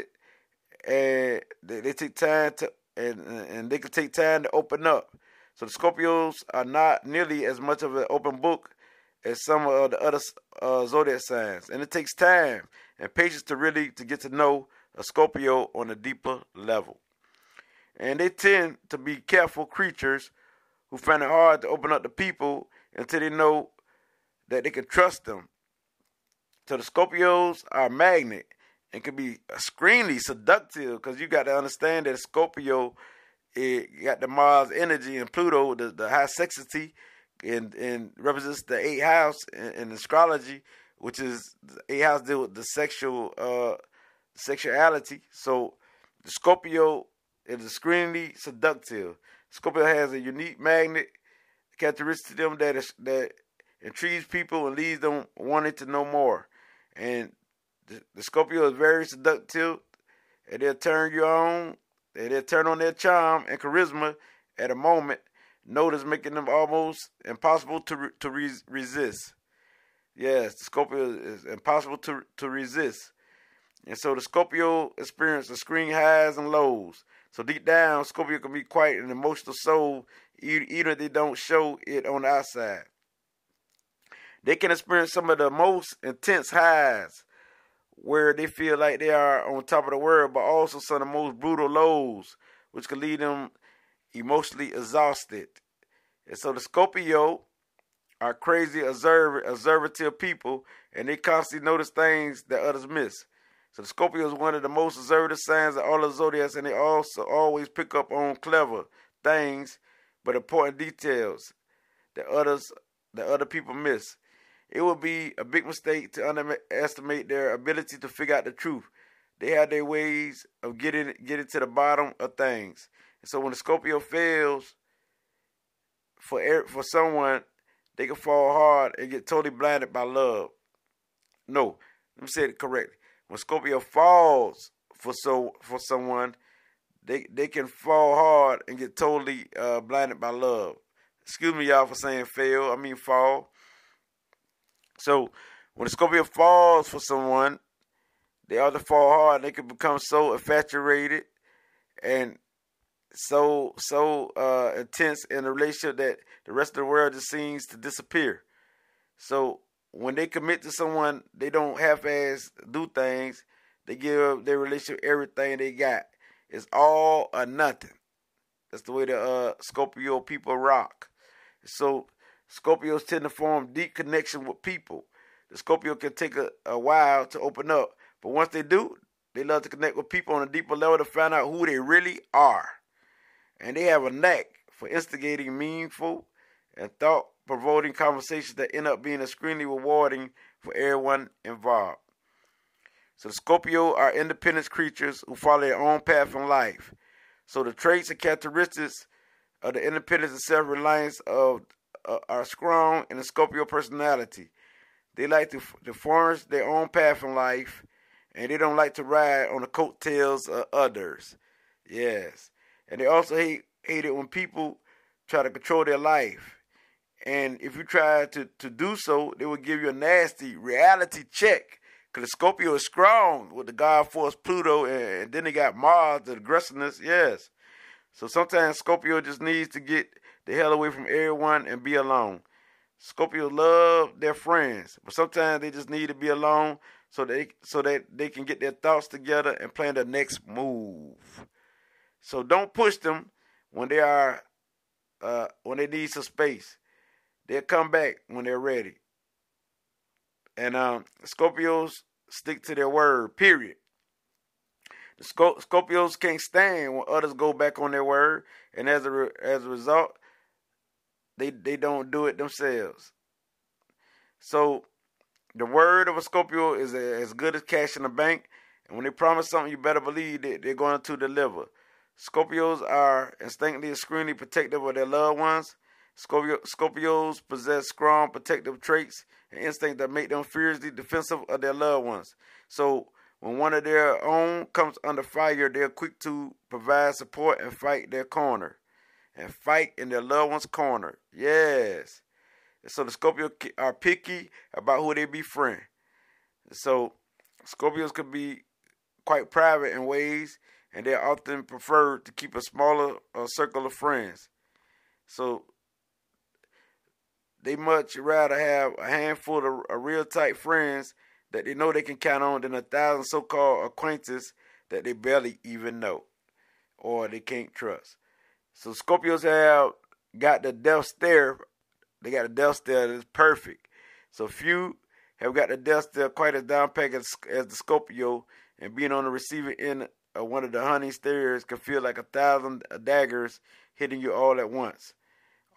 and they, they take time to and and they can take time to open up. So the Scorpios are not nearly as much of an open book as some of the other uh, zodiac signs, and it takes time and patience to really to get to know a Scorpio on a deeper level. And they tend to be careful creatures who find it hard to open up to people until they know that they can trust them. So the Scorpios are a magnet and can be extremely seductive because you got to understand that Scorpio it got the Mars energy and Pluto, the, the high sexity, and and represents the eighth house in, in astrology, which is eighth house deal with the sexual uh sexuality. So the Scorpio is extremely seductive. Scorpio has a unique magnet characteristic to them that is, that intrigues people and leaves them wanting to know more. And the, the Scorpio is very seductive, and they'll turn you on, and they'll turn on their charm and charisma at a moment. Notice making them almost impossible to re, to re, resist. Yes, the Scorpio is impossible to to resist. And so the Scorpio experience the extreme highs and lows. So deep down, Scorpio can be quite an emotional soul, even if they don't show it on the outside. They can experience some of the most intense highs where they feel like they are on top of the world, but also some of the most brutal lows, which can lead them emotionally exhausted. And so the Scorpio are crazy, observative people, and they constantly notice things that others miss. So the Scorpio is one of the most observative signs of all the zodiacs, and they also always pick up on clever things, but important details that others that other people miss. It would be a big mistake to underestimate their ability to figure out the truth. They have their ways of getting getting to the bottom of things. And so when the Scorpio fails for for someone, they can fall hard and get totally blinded by love. No, let me say it correctly when Scorpio falls for so for someone, they they can fall hard and get totally uh, blinded by love. Excuse me, y'all, for saying fail. I mean fall. So when a Scorpio falls for someone, they either fall hard. They can become so infatuated and so so uh, intense in a relationship that the rest of the world just seems to disappear. So when they commit to someone, they don't half-ass do things. They give their relationship everything they got. It's all or nothing. That's the way the uh, Scorpio people rock. So Scorpios tend to form deep connection with people. The Scorpio can take a, a while to open up, but once they do, they love to connect with people on a deeper level to find out who they really are. And they have a knack for instigating meaningful and thought provoking conversations that end up being extremely rewarding for everyone involved. So the Scorpio are independent creatures who follow their own path in life. So the traits and characteristics of the independence and self-reliance of uh, are strong in the Scorpio personality. They like to, to forge their own path in life, and they don't like to ride on the coattails of others. Yes, and they also hate hate it when people try to control their life. And if you try to, to do so, they will give you a nasty reality check. Because Scorpio is strong with the God force Pluto, and, then they got Mars, the aggressiveness. Yes. So sometimes Scorpio just needs to get the hell away from everyone and be alone. Scorpio love their friends, but sometimes they just need to be alone so they so that they can get their thoughts together and plan the next move. So don't push them when they are uh, when they need some space. They'll come back when they're ready. And um, Scorpios stick to their word, period. The Scorpios can't stand when others go back on their word, and as a re- as a result, they they don't do it themselves. So, the word of a Scorpio is as good as cash in the bank, and when they promise something, you better believe that they're going to deliver. Scorpios are instinctively extremely protective of their loved ones, Scorpio, Scorpios possess strong protective traits and instincts that make them fiercely defensive of their loved ones. So when one of their own comes under fire, they're quick to provide support and fight their corner. And fight in their loved one's corner. Yes. so the Scorpio are picky about who they befriend. So Scorpios could be quite private in ways, and they often prefer to keep a smaller uh, circle of friends. So they much rather have a handful of, of real tight friends that they know they can count on than a thousand so-called acquaintances that they barely even know or they can't trust. So Scorpios have got the death stare. They got a death stare that's perfect. So few have got the death stare quite as down packed as, as the Scorpio, and being on the receiving end of one of the honey stares can feel like a thousand daggers hitting you all at once.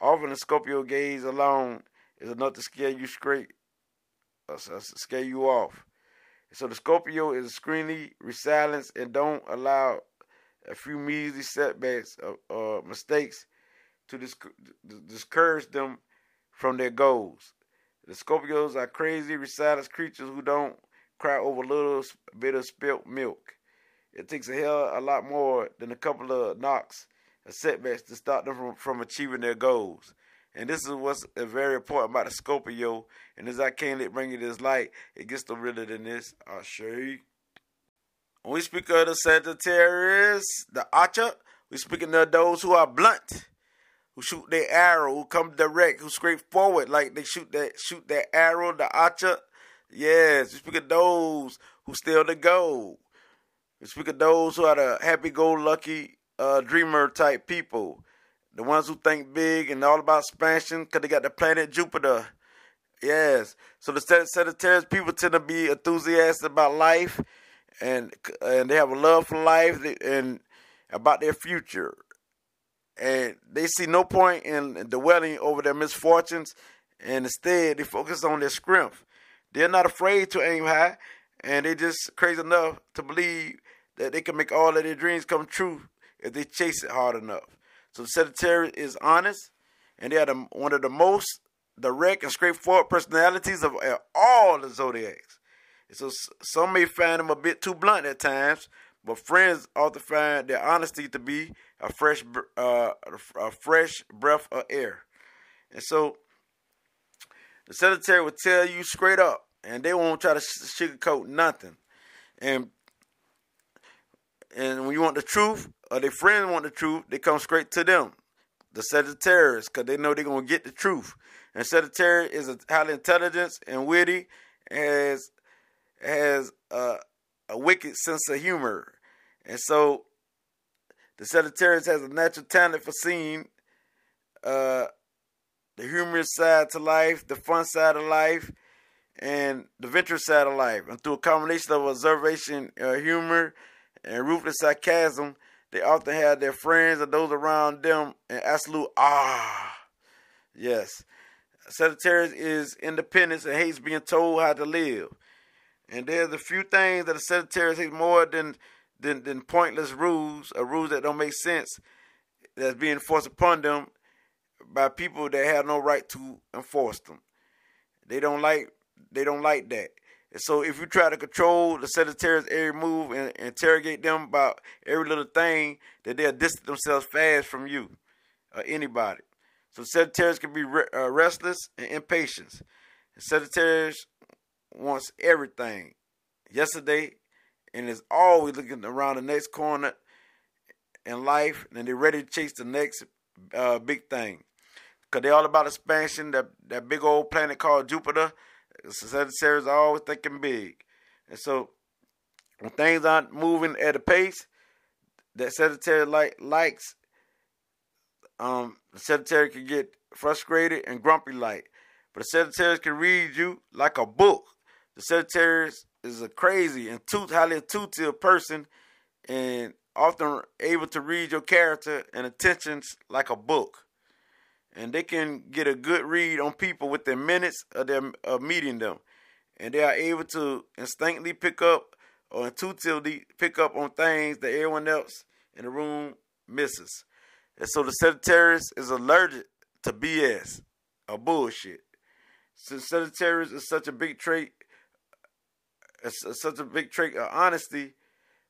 Often the Scorpio gaze alone is enough to scare you straight, uh, scare you off. So the Scorpio is extremely resilient and don't allow a few measly setbacks or uh, mistakes to discourage them from their goals. The Scorpios are crazy, resilient creatures who don't cry over a little bit of spilt milk. It takes a hell a lot more than a couple of knocks and setbacks to stop them from, from achieving their goals. And this is what's very important about the Scorpio. And as I can't let bring you this light, it gets no realer than this. I'll show you. When we speak of the Sagittarius, the Archer, we speaking of those who are blunt, who shoot their arrow, who come direct, who straight forward, like they shoot that shoot that arrow, the Archer. Yes, we speak of those who steal the gold. We speak of those who are the happy-go-lucky uh, dreamer type people the ones who think big and all about expansion because they got the planet Jupiter. Yes. So the Sagittarius people tend to be enthusiastic about life and and they have a love for life and about their future. And they see no point in dwelling over their misfortunes and instead they focus on their strength. They're not afraid to aim high and they just crazy enough to believe that they can make all of their dreams come true if they chase it hard enough. So the Sagittarius is honest, and they are the, one of the most direct and straightforward personalities of all the zodiacs. And So some may find them a bit too blunt at times, but friends often find their honesty to be a fresh, uh, a fresh breath of air. And so the Sagittarius will tell you straight up, and they won't try to sugarcoat nothing. And and when you want the truth, or their friends want the truth, they come straight to them, the Sagittarius, because they know they're going to get the truth. And Sagittarius is a highly intelligent and witty, has has a, a wicked sense of humor, and so the Sagittarius has a natural talent for seeing uh, the humorous side to life, the fun side of life, and the adventurous side of life. And through a combination of observation, uh, humor, and ruthless sarcasm, they often have their friends and those around them in absolute ah. Yes. Sagittarius is independence and hates being told how to live. And there's a few things that a Sagittarius hates more than, than, than pointless rules or rules that don't make sense that's being forced upon them by people that have no right to enforce them. They don't like they don't like that. And so if you try to control the Sagittarius every move and, interrogate them about every little thing, that they'll distance themselves fast from you or anybody. So Sagittarius can be re- uh, restless and impatient. And Sagittarius wants everything yesterday and is always looking around the next corner in life and they're ready to chase the next uh, big thing. Because they're all about expansion, that, that big old planet called Jupiter – Sagittarius are always thinking big. And so when things aren't moving at a pace that Sagittarius like likes, um, the Sagittarius can get frustrated and grumpy like. But the Sagittarius can read you like a book. The Sagittarius is a crazy and too highly intuitive person and often able to read your character and intentions like a book and they can get a good read on people within minutes of them of meeting them, and they are able to instinctively pick up or intuitively pick up on things that everyone else in the room misses. And so the Sagittarius is allergic to BS or bullshit. Since Sagittarius is such a big trait, it's such a big trait of honesty,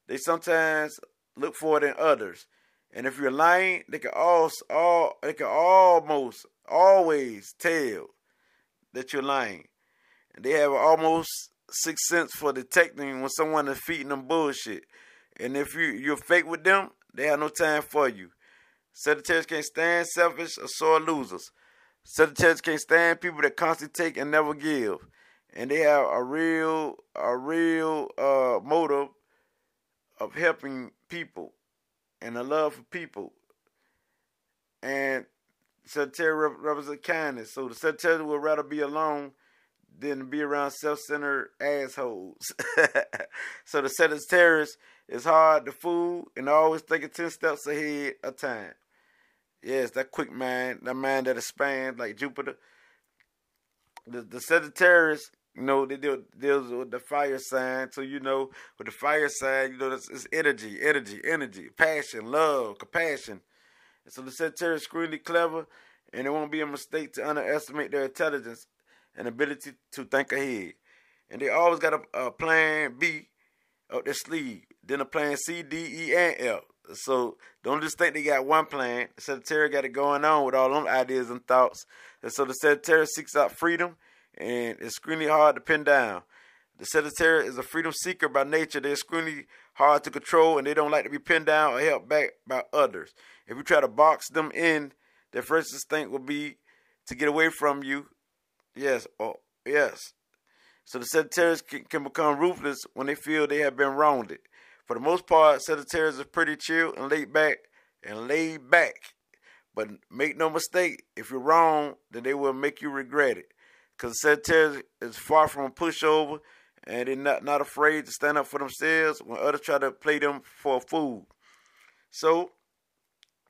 they sometimes look for it in others. And if you're lying, they can all, all they can almost always tell that you're lying. And they have almost six sense for detecting when someone is feeding them bullshit. And if you you're fake with them, they have no time for you. Sagittarius can't stand selfish or sore losers. Sagittarius can't stand people that constantly take and never give. And they have a real a real uh, motive of helping people and a love for people. And Sagittarius represents kindness. So the Sagittarius would rather be alone than be around self-centered assholes. so the Sagittarius is hard to fool and always thinking 10 steps ahead of time. Yes, that quick mind, that mind that expands like Jupiter. The the Sagittarius, you know, they deal deals with the fire sign. So you know, with the fire sign, you know, it's, it's energy, energy, energy, passion, love, compassion. And so the Sagittarius is really clever, and it won't be a mistake to underestimate their intelligence and ability to think ahead. And they always got a, a plan B up their sleeve, then a plan C, D, E, and F. So don't just think they got one plan. The Sagittarius got it going on with all them ideas and thoughts. And so the Sagittarius seeks out freedom and it's extremely hard to pin down. The Sagittarius is a freedom seeker by nature. They're extremely hard to control and they don't like to be pinned down or held back by others. If you try to box them in, their first instinct will be to get away from you. Yes, oh, yes. So the Sagittarius can, can become ruthless when they feel they have been wronged. For the most part, Sagittarius is pretty chill and laid back and laid back. But make no mistake, if you're wrong, then they will make you regret it. Because Sagittarius is far from a pushover and they're not, not afraid to stand up for themselves when others try to play them for a fool. So,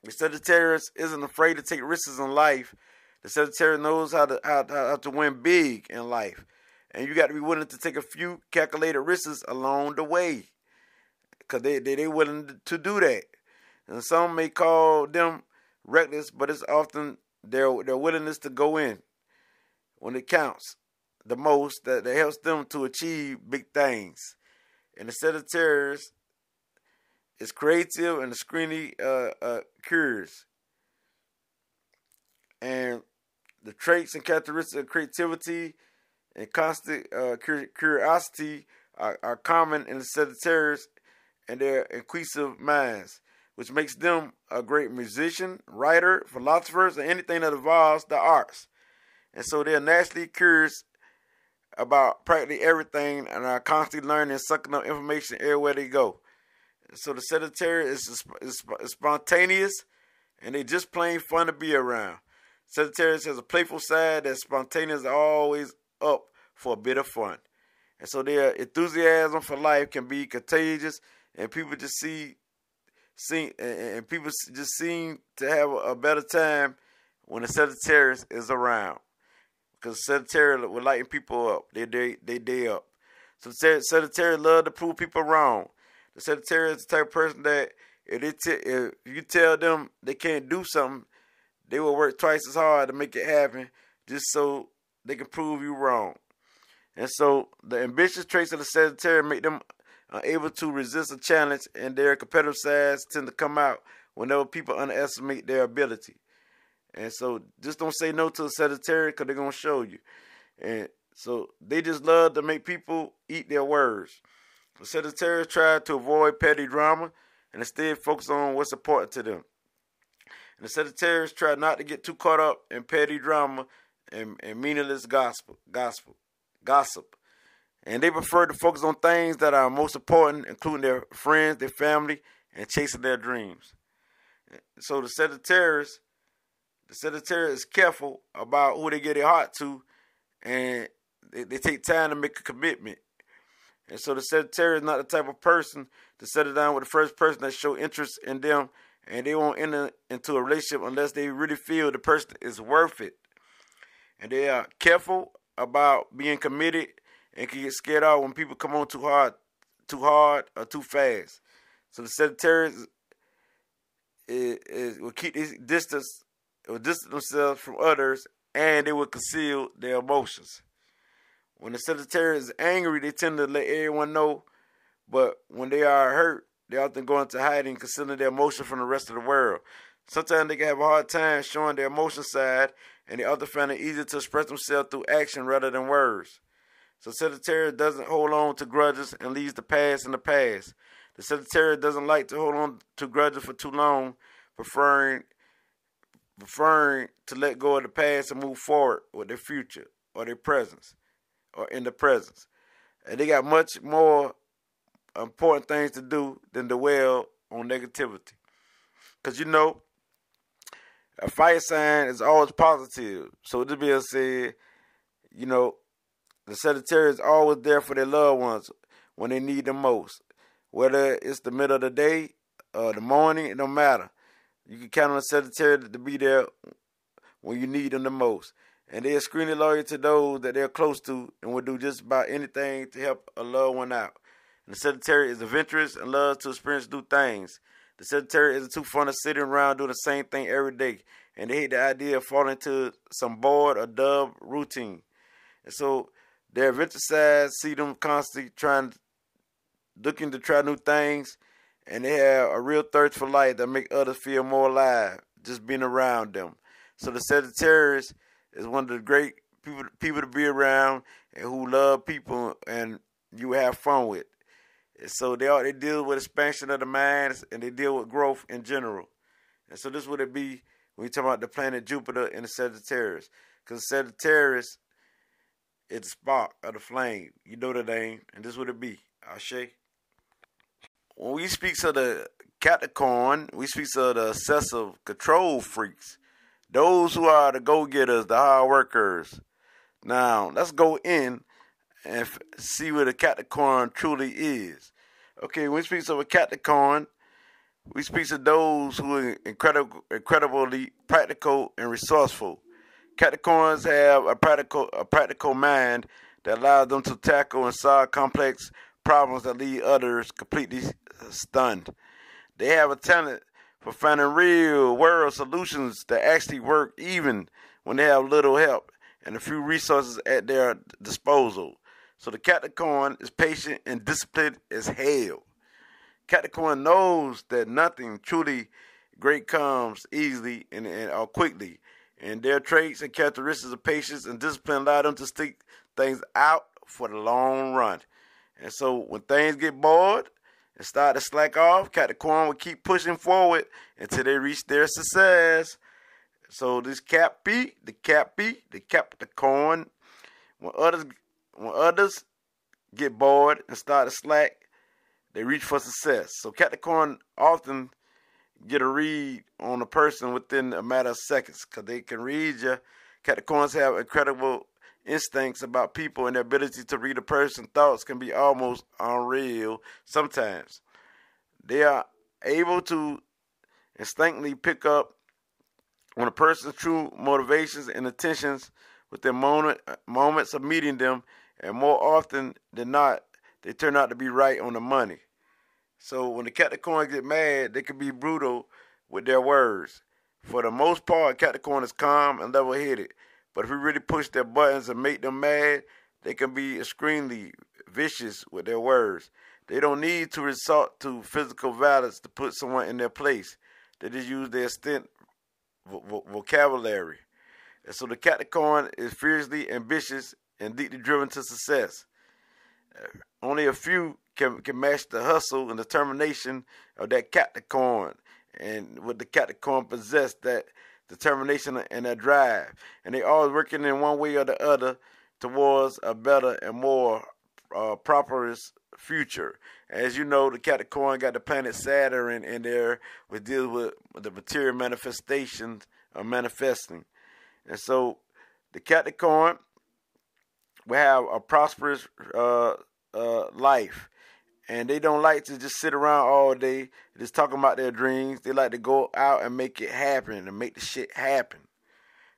the Sagittarius isn't afraid to take risks in life. The Sagittarius knows how to how, how to win big in life. And you got to be willing to take a few calculated risks along the way because they, they, they willing to do that. And some may call them reckless, but it's often their their willingness to go in when it counts the most that, that helps them to achieve big things. And the Sagittarius is creative and the screeny uh, uh, curious. And the traits and characteristics of creativity and constant uh, curiosity are, are common in the Sagittarius and their inquisitive minds, which makes them a great musician, writer, philosophers, and anything that involves the arts. And so they're naturally curious about practically everything and are constantly learning and sucking up information everywhere they go. So the Sagittarius is, is, is spontaneous and they just plain fun to be around. Sagittarius has a playful side that's spontaneous, always up for a bit of fun. And so their enthusiasm for life can be contagious and people just see, see, and people just seem to have a better time when the Sagittarius is around. Because Sagittarius will lighten people up. They they they day up. So Sagittarius love to prove people wrong. The Sagittarius is the type of person that if they t- if you tell them they can't do something, they will work twice as hard to make it happen, just so they can prove you wrong. And so the ambitious traits of the Sagittarius make them are able to resist a challenge, and their competitive sides tend to come out whenever people underestimate their ability. And so just don't say no to a Sagittarius because they're going to show you. And so they just love to make people eat their words. The Sagittarius try to avoid petty drama and instead focus on what's important to them. And the Sagittarius try not to get too caught up in petty drama and, and meaningless gospel, gospel, gossip and they prefer to focus on things that are most important, including their friends, their family, and chasing their dreams. So the Sagittarius, the Sagittarius is careful about who they get their heart to, and they, they take time to make a commitment. And so the Sagittarius is not the type of person to settle down with the first person that show interest in them, and they won't enter into a relationship unless they really feel the person is worth it. And they are careful about being committed and can get scared out when people come on too hard, too hard or too fast. So the Sagittarius is, is, will keep this distance, will distance themselves from others, and they will conceal their emotions. When the Sagittarius is angry, they tend to let everyone know, but when they are hurt, they often go into hiding, concealing their emotion from the rest of the world. Sometimes they can have a hard time showing their emotion side, and they often find it easier to express themselves through action rather than words. So Sagittarius doesn't hold on to grudges and leaves the past in the past. The Sagittarius doesn't like to hold on to grudges for too long, preferring preferring to let go of the past and move forward with their future or their presence or in the presence. And they got much more important things to do than dwell on negativity. Because you know, a fire sign is always positive. So this being said, you know, the Sagittarius is always there for their loved ones when they need them most. Whether it's the middle of the day or the morning, it don't matter. You can count on the Sagittarius to be there when you need them the most. And they're screening lawyer to those that they're close to and will do just about anything to help a loved one out. And the Sagittarius is adventurous and loves to experience new things. The Sagittarius isn't too fond of sitting around doing the same thing every day, and they hate the idea of falling into some bored or dull routine. And so their adventure side see them constantly trying, looking to try new things, and they have a real thirst for life that make others feel more alive just being around them. So the Sagittarius is one of the great people people to be around and who love people and you have fun with. And so they are, they deal with expansion of the mind and they deal with growth in general. And so this would it be when you talk about the planet Jupiter and the Sagittarius. Because Sagittarius is the spark of the flame. You know the name. And this would it be. Ashe. When we speak of the Capricorn, we speak of the obsessive control freaks. Those who are the go-getters, the hard workers. Now, let's go in and f- see what a Capricorn truly is. Okay, when we speak of a Capricorn, we speak of those who are incredible, incredibly practical and resourceful. Capricorns have a practical, a practical mind that allows them to tackle and solve complex problems that leave others completely uh, stunned. They have a talent for finding real world solutions that actually work even when they have little help and a few resources at their disposal. So the Capricorn is patient and disciplined as hell. Capricorn knows that nothing truly great comes easily and, and or quickly, and their traits and characteristics of patience and discipline allow them to stick things out for the long run. And so when things get bored and start to slack off, Capricorn will keep pushing forward until they reach their success. So this Cap B, the Cap B, the Capricorn, when others when others get bored and start to slack, they reach for success. So Capricorn often get a read on a person within a matter of seconds because they can read you. Capricorns have incredible instincts about people and their ability to read a person's thoughts can be almost unreal sometimes. They are able to instinctively pick up on a person's true motivations and intentions within moment, moments of meeting them and more often than not, they turn out to be right on the money. So when the Capricorn get mad, they can be brutal with their words. For the most part, Capricorn is calm and level-headed. But if we really push their buttons and make them mad, they can be extremely vicious with their words. They don't need to resort to physical violence to put someone in their place. They just use their extent vocabulary. And so the Capricorn is fiercely ambitious and deeply driven to success. Uh, only a few can, can match the hustle and determination of that Capricorn. And what the Capricorn possess, that determination and that drive. And they always working in one way or the other towards a better and more uh, prosperous future. As you know, the Capricorn got the planet Saturn in there, which deals with the material manifestations of manifesting. And so the Capricorn will have a prosperous uh, uh, life. And they don't like to just sit around all day just talking about their dreams. They like to go out and make it happen and make the shit happen.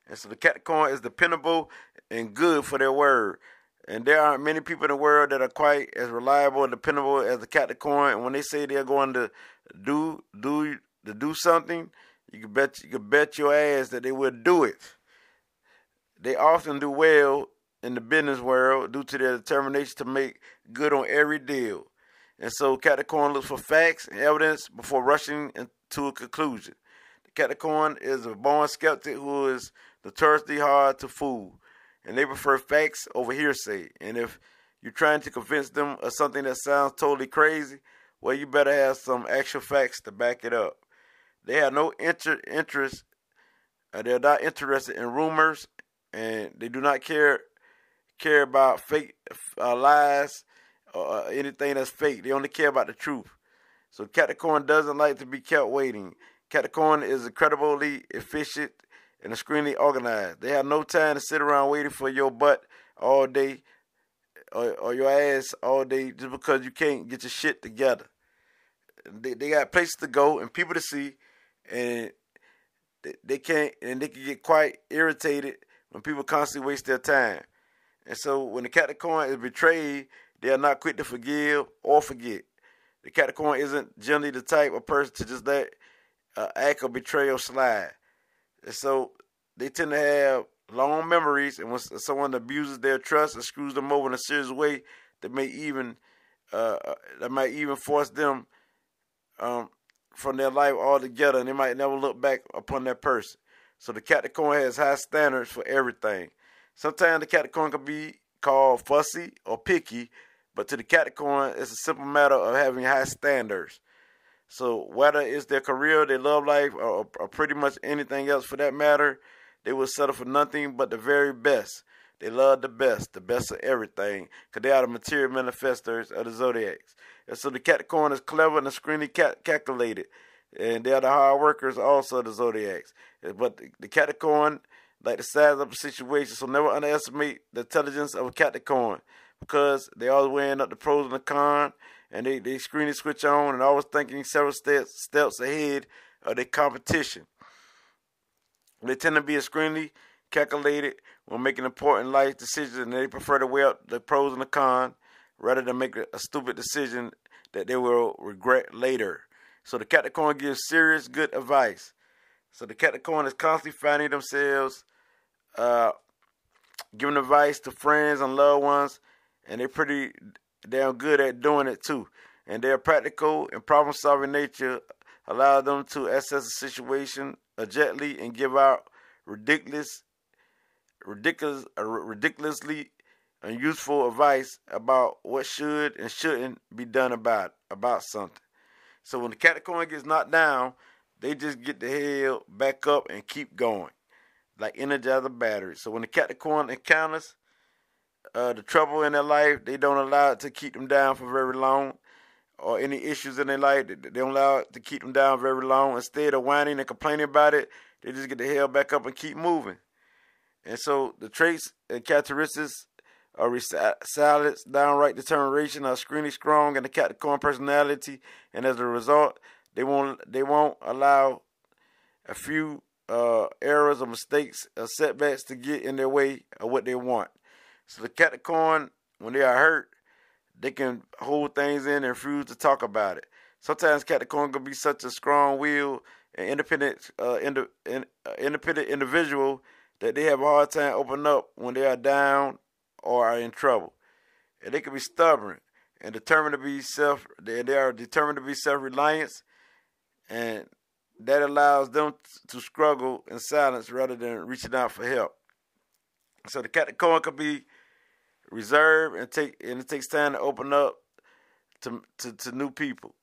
And so the Capricorn is dependable and good for their word. And there aren't many people in the world that are quite as reliable and dependable as the Capricorn. And when they say they're going to do do to do something, you can bet you can bet your ass that they will do it. They often do well in the business world due to their determination to make good on every deal. And so Capricorn looks for facts and evidence before rushing into a conclusion. The Capricorn is a born skeptic who is notoriously hard to fool, and they prefer facts over hearsay. And if you're trying to convince them of something that sounds totally crazy, well, you better have some actual facts to back it up. They have no inter- interest, uh, they're not interested in rumors, and they do not care care about fake uh, lies or uh, anything that's fake. They only care about the truth. So Capricorn doesn't like to be kept waiting. Capricorn is incredibly efficient and extremely organized. They have no time to sit around waiting for your butt all day or, or your ass all day just because you can't get your shit together. They, they got places to go and people to see, and they, they can't and they can get quite irritated when people constantly waste their time. And so when the Capricorn is betrayed, they are not quick to forgive or forget. The Capricorn isn't generally the type of person to just let uh, act of betrayal slide. And so they tend to have long memories, and when someone abuses their trust and screws them over in a serious way, that may even uh, uh, that might even force them um, from their life altogether, and they might never look back upon that person. So the Capricorn has high standards for everything. Sometimes the Capricorn can be called fussy or picky, but to the Capricorn, it's a simple matter of having high standards. So whether it's their career, their love life, or, or pretty much anything else for that matter, they will settle for nothing but the very best. They love the best, the best of everything, because they are the material manifestors of the zodiacs. And so the Capricorn is clever and extremely calculated, and they are the hard workers also of the zodiacs. But the, the Capricorn, like the size of the situation, so never underestimate the intelligence of a Capricorn, because they always weighing up the pros and the cons, and they, they screen and switch on and always thinking several steps, steps ahead of their competition. They tend to be extremely calculated when making important life decisions, and they prefer to weigh up the pros and the cons rather than make a stupid decision that they will regret later. So the Capricorn gives serious good advice. So the Capricorn is constantly finding themselves uh, giving advice to friends and loved ones, and they're pretty damn good at doing it too. And their practical and problem solving nature allow them to assess a situation gently and give out ridiculous, ridiculous, uh, ridiculously unuseful advice about what should and shouldn't be done about about something. So when the Capricorn gets knocked down, they just get the hell back up and keep going, like energizer battery. So when the Capricorn encounters uh, the trouble in their life, they don't allow it to keep them down for very long or any issues in their life, they don't allow it to keep them down very long. Instead of whining and complaining about it, they just get the hell back up and keep moving. And so the traits and characteristics are resilience, downright determination, are extremely strong, and the Capricorn personality. And as a result, they won't they won't allow a few uh, errors or mistakes or setbacks to get in their way of what they want. So the Capricorn, when they are hurt, they can hold things in and refuse to talk about it. Sometimes Capricorn can be such a strong will and independent, uh, ind- in, uh, independent individual that they have a hard time opening up when they are down or are in trouble. And they can be stubborn and determined to be self. They, they are determined to be self-reliant, and that allows them to struggle in silence rather than reaching out for help. So the Capricorn can be reserve and take and it takes time to open up to to, to new people.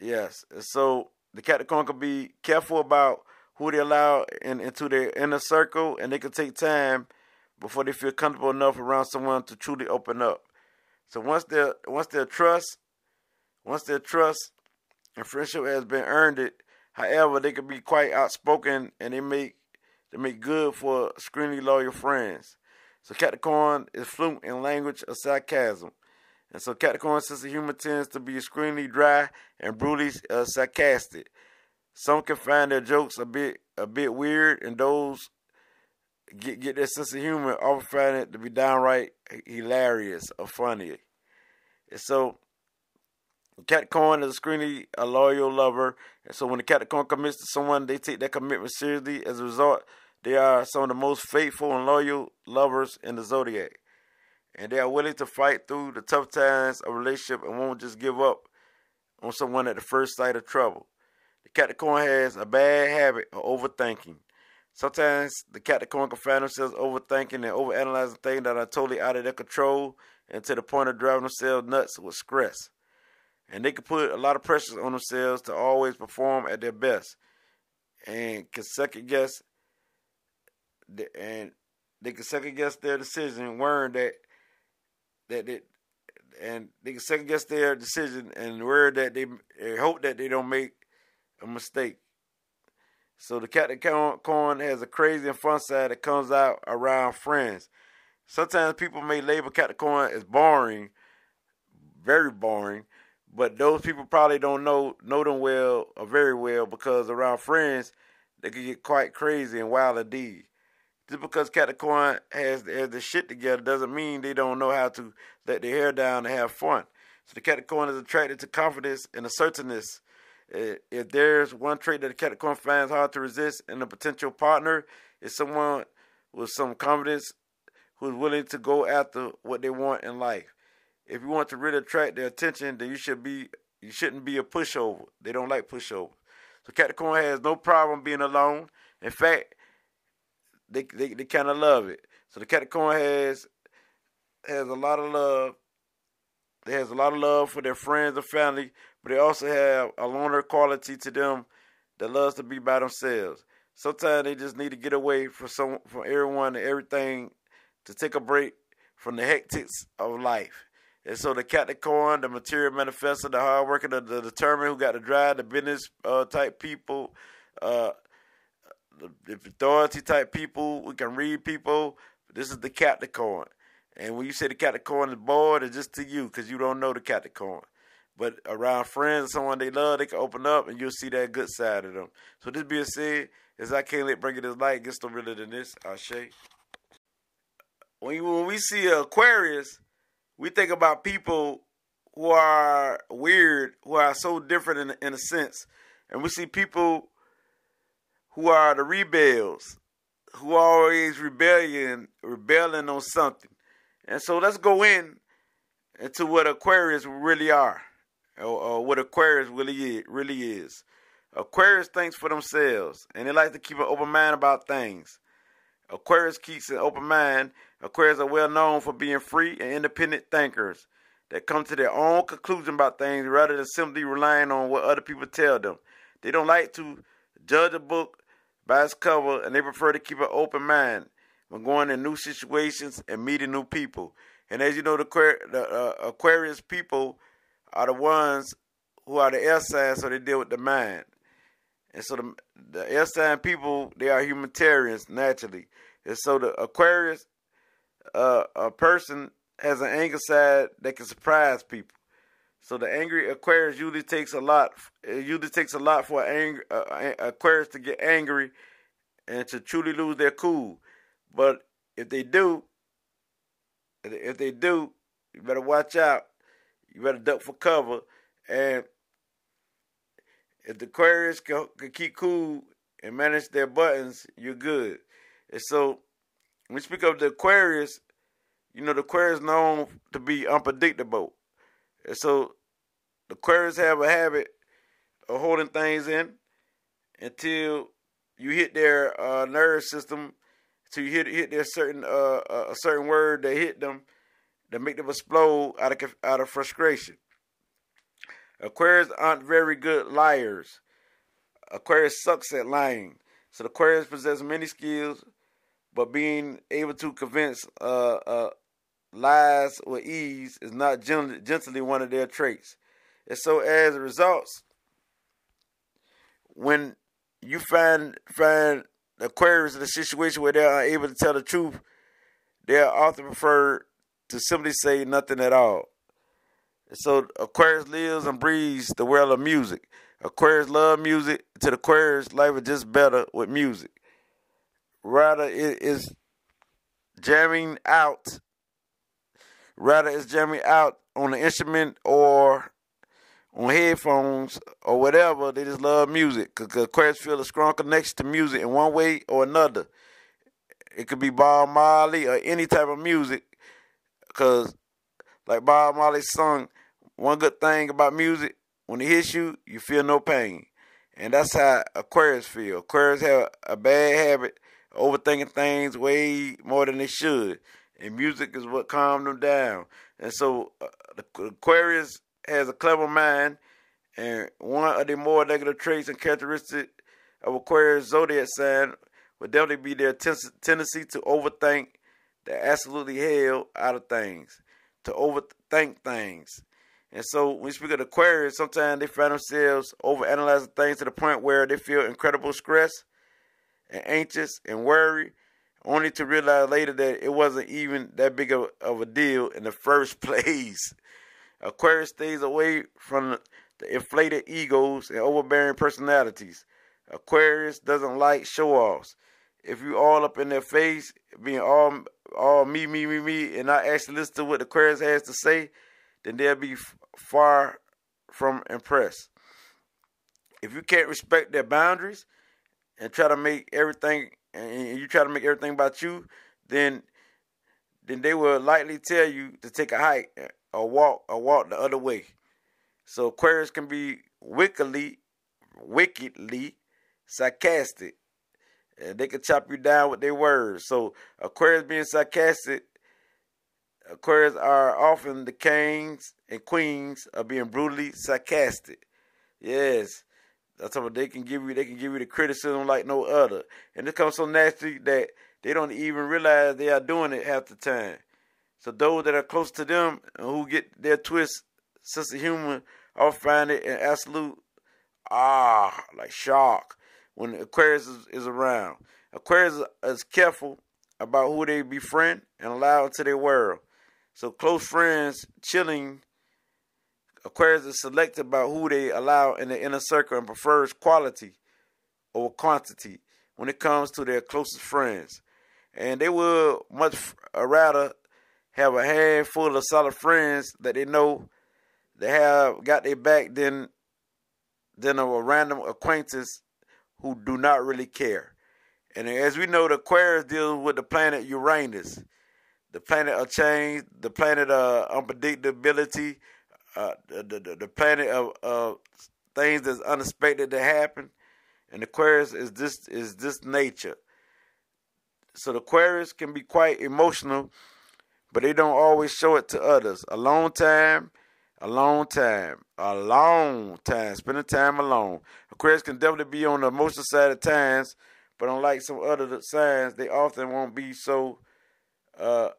Yes, so the Capricorn can be careful about who they allow in, into their inner circle, and they can take time before they feel comfortable enough around someone to truly open up. So once their once their trust, once their trust and friendship has been earned, it. However, they can be quite outspoken, and they make they make good for extremely loyal friends. So Capricorn is fluent in language of sarcasm. And so Capricorn's sense of humor tends to be extremely dry and brutally uh, sarcastic. Some can find their jokes a bit a bit weird, and those get get their sense of humor often find it to be downright hilarious or funny. And so Capricorn is extremely a loyal lover, and so when the Capricorn commits to someone, they take that commitment seriously. As a result, they are some of the most faithful and loyal lovers in the zodiac. And they are willing to fight through the tough times of relationship and won't just give up on someone at the first sight of trouble. The Capricorn has a bad habit of overthinking. Sometimes the Capricorn can find themselves overthinking and overanalyzing things that are totally out of their control and to the point of driving themselves nuts with stress. And they can put a lot of pressure on themselves to always perform at their best and can second guess and they can second guess their decision, worrying that that it, and they can second guess their decision and worry that they, hope that they don't make a mistake. So the Capricorn coin has a crazy and fun side that comes out around friends. Sometimes people may label Capricorn as boring, very boring, but those people probably don't know know them well or very well because around friends they can get quite crazy and wild indeed. Just because Capricorn has, has the shit together doesn't mean they don't know how to let their hair down and have fun. So the Capricorn is attracted to confidence and assertiveness. If there's one trait that the Capricorn finds hard to resist in a potential partner, it's someone with some confidence who's willing to go after what they want in life. If you want to really attract their attention, then you should be you shouldn't be a pushover. They don't like pushovers. So Capricorn has no problem being alone. In fact, they they, they kind of love it. So the Capricorn has has a lot of love. They has a lot of love for their friends and family, but they also have a loner quality to them that loves to be by themselves. Sometimes they just need to get away from some from everyone and everything to take a break from the hectics of life. And so the Capricorn, the material manifestor, the hard worker, the, the determined who got to drive, the business uh, type people, uh, authority type people, we can read people. This is the Capricorn. And when you say the Capricorn is bored, it's just to you because you don't know the Capricorn. But around friends, someone they love, they can open up and you'll see that good side of them. So this being said, as I can't let bring it this light, gets no realer than this. Say. When, when we see Aquarius, we think about people who are weird, who are so different in, in a sense. And we see people who are the rebels, who are always rebellion, rebelling on something. And so let's go in into what Aquarius really are, or, or what Aquarius really is, really is. Aquarius thinks for themselves, and they like to keep an open mind about things. Aquarius keeps an open mind. Aquarius are well known for being free and independent thinkers that come to their own conclusion about things rather than simply relying on what other people tell them. They don't like to judge a book by its cover, and they prefer to keep an open mind when going in new situations and meeting new people. And as you know, the, the uh, Aquarius people are the ones who are the air signs, so they deal with the mind. And so the, the air sign people, they are humanitarians naturally. And so the Aquarius, uh, a person has an anger side that can surprise people. So the angry Aquarius usually takes a lot. It usually takes a lot for an angry, uh, Aquarius to get angry and to truly lose their cool. But if they do, if they do, you better watch out. You better duck for cover. And if the Aquarius can, can keep cool and manage their buttons, you're good. And so, when we speak of the Aquarius, you know, the Aquarius known to be unpredictable. And so, the Aquarius have a habit of holding things in until you hit their uh, nerve system so you hit hit their certain uh, a certain word that hit them that make them explode out of out of frustration. Aquarius aren't very good liars. Aquarius sucks at lying. So the Aquarius possess many skills, but being able to convince uh, uh, lies or ease is not generally, one of their traits. And so as a result, when you find find Aquarius in a situation where they're unable to tell the truth, they'll often prefer to simply say nothing at all. So Aquarius lives and breathes the world of music. Aquarius love music. To the Aquarius, life is just better with music. Rather, it is jamming out. Rather, it's jamming out on the instrument or on headphones or whatever. They just love music because Aquarius feel a strong connection to music in one way or another. It could be Bob Marley or any type of music because, like Bob Marley sung, one good thing about music, when it hits you, you feel no pain. And that's how Aquarius feel. Aquarius have a bad habit overthinking things way more than they should. And music is what calmed them down. And so uh, Aquarius has a clever mind, and one of the more negative traits and characteristics of Aquarius zodiac sign would definitely be their tendency to overthink the absolutely hell out of things, to overthink things. And so when we speak of Aquarius, sometimes they find themselves overanalyzing things to the point where they feel incredible stress and anxious and worried, only to realize later that it wasn't even that big of, of a deal in the first place. Aquarius stays away from the inflated egos and overbearing personalities. Aquarius doesn't like show offs. If you all up in their face, being all all me, me, me, me, and not actually listen to what Aquarius has to say, then they'll be far from impressed. If you can't respect their boundaries and try to make everything and you try to make everything about you, then then they will likely tell you to take a hike or walk or walk the other way. So Aquarius can be wickedly, wickedly sarcastic. And they can chop you down with their words. So Aquarius being sarcastic, Aquarius are often the kings and queens of being brutally sarcastic. Yes. What they can give you. They can give you the criticism like no other, and it comes so nasty that they don't even realize they are doing it half the time. So those that are close to them and who get their twist sense of humor, I'll find it an absolute ah like shock when Aquarius is, is around. Aquarius is careful about who they befriend and allow into their world. So close friends chilling Aquarius is selective about who they allow in the inner circle and prefers quality over quantity when it comes to their closest friends. And they will much uh, rather have a handful of solid friends that they know they have got their back than than a random acquaintance who do not really care. And as we know, the Aquarius deals with the planet Uranus, the planet of change, the planet of unpredictability, uh, the, the, the planet of, of things that's unexpected to happen. And Aquarius is this is this nature. So the Aquarius can be quite emotional, but they don't always show it to others. A long time, a long time, a long time, spending time alone. Aquarius can definitely be on the emotional side at times, but unlike some other signs, they often won't be so. Uh,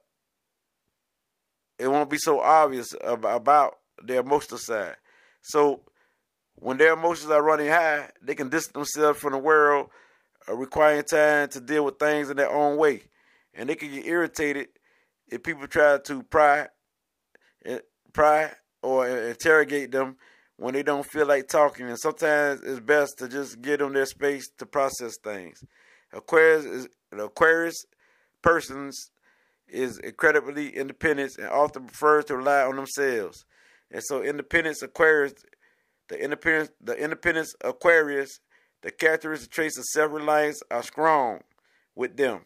it won't be so obvious about their emotional side. So when their emotions are running high, they can distance themselves from the world, uh, requiring time to deal with things in their own way. And they can get irritated if people try to pry, eh, pry or interrogate them when they don't feel like talking. And sometimes it's best to just give them their space to process things. Aquarius is an Aquarius persons is incredibly independent and often prefers to rely on themselves. And so Independence Aquarius, the Independence, the Independence Aquarius, the characteristic traits of self-reliance are strong with them.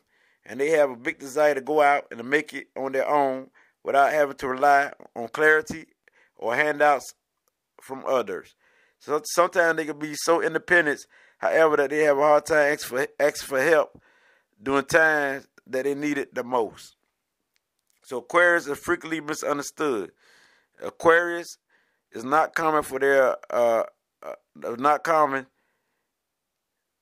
And they have a big desire to go out and to make it on their own without having to rely on clarity or handouts from others. So sometimes they can be so independent, however, that they have a hard time asking for, ask for help during times that they need it the most. So Aquarius are frequently misunderstood. Aquarius is not common for their uh, uh not common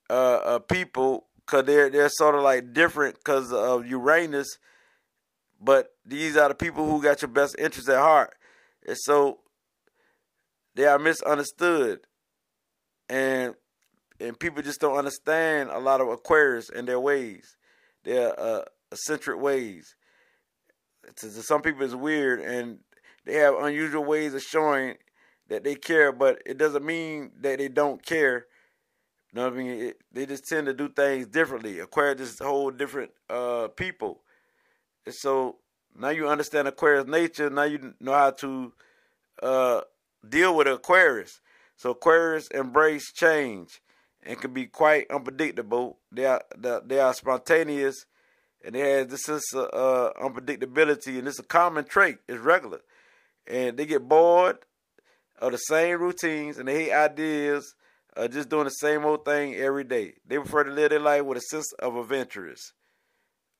uh, uh people because they're they're sort of like different because of Uranus, but these are the people who got your best interest at heart, and so they are misunderstood, and and people just don't understand a lot of Aquarius and their ways, their uh, eccentric ways. To some people, it's weird, and they have unusual ways of showing that they care, but it doesn't mean that they don't care. You know what I mean? It, they just tend to do things differently, acquire this whole different uh, people. And so now you understand Aquarius nature. Now you know how to uh, deal with Aquarius. So Aquarius embrace change and can be quite unpredictable. They are they are spontaneous, and they have this is uh, unpredictability, and it's a common trait. It's regular and they get bored of the same routines and they hate ideas of just doing the same old thing every day. They prefer to live their life with a sense of adventurous.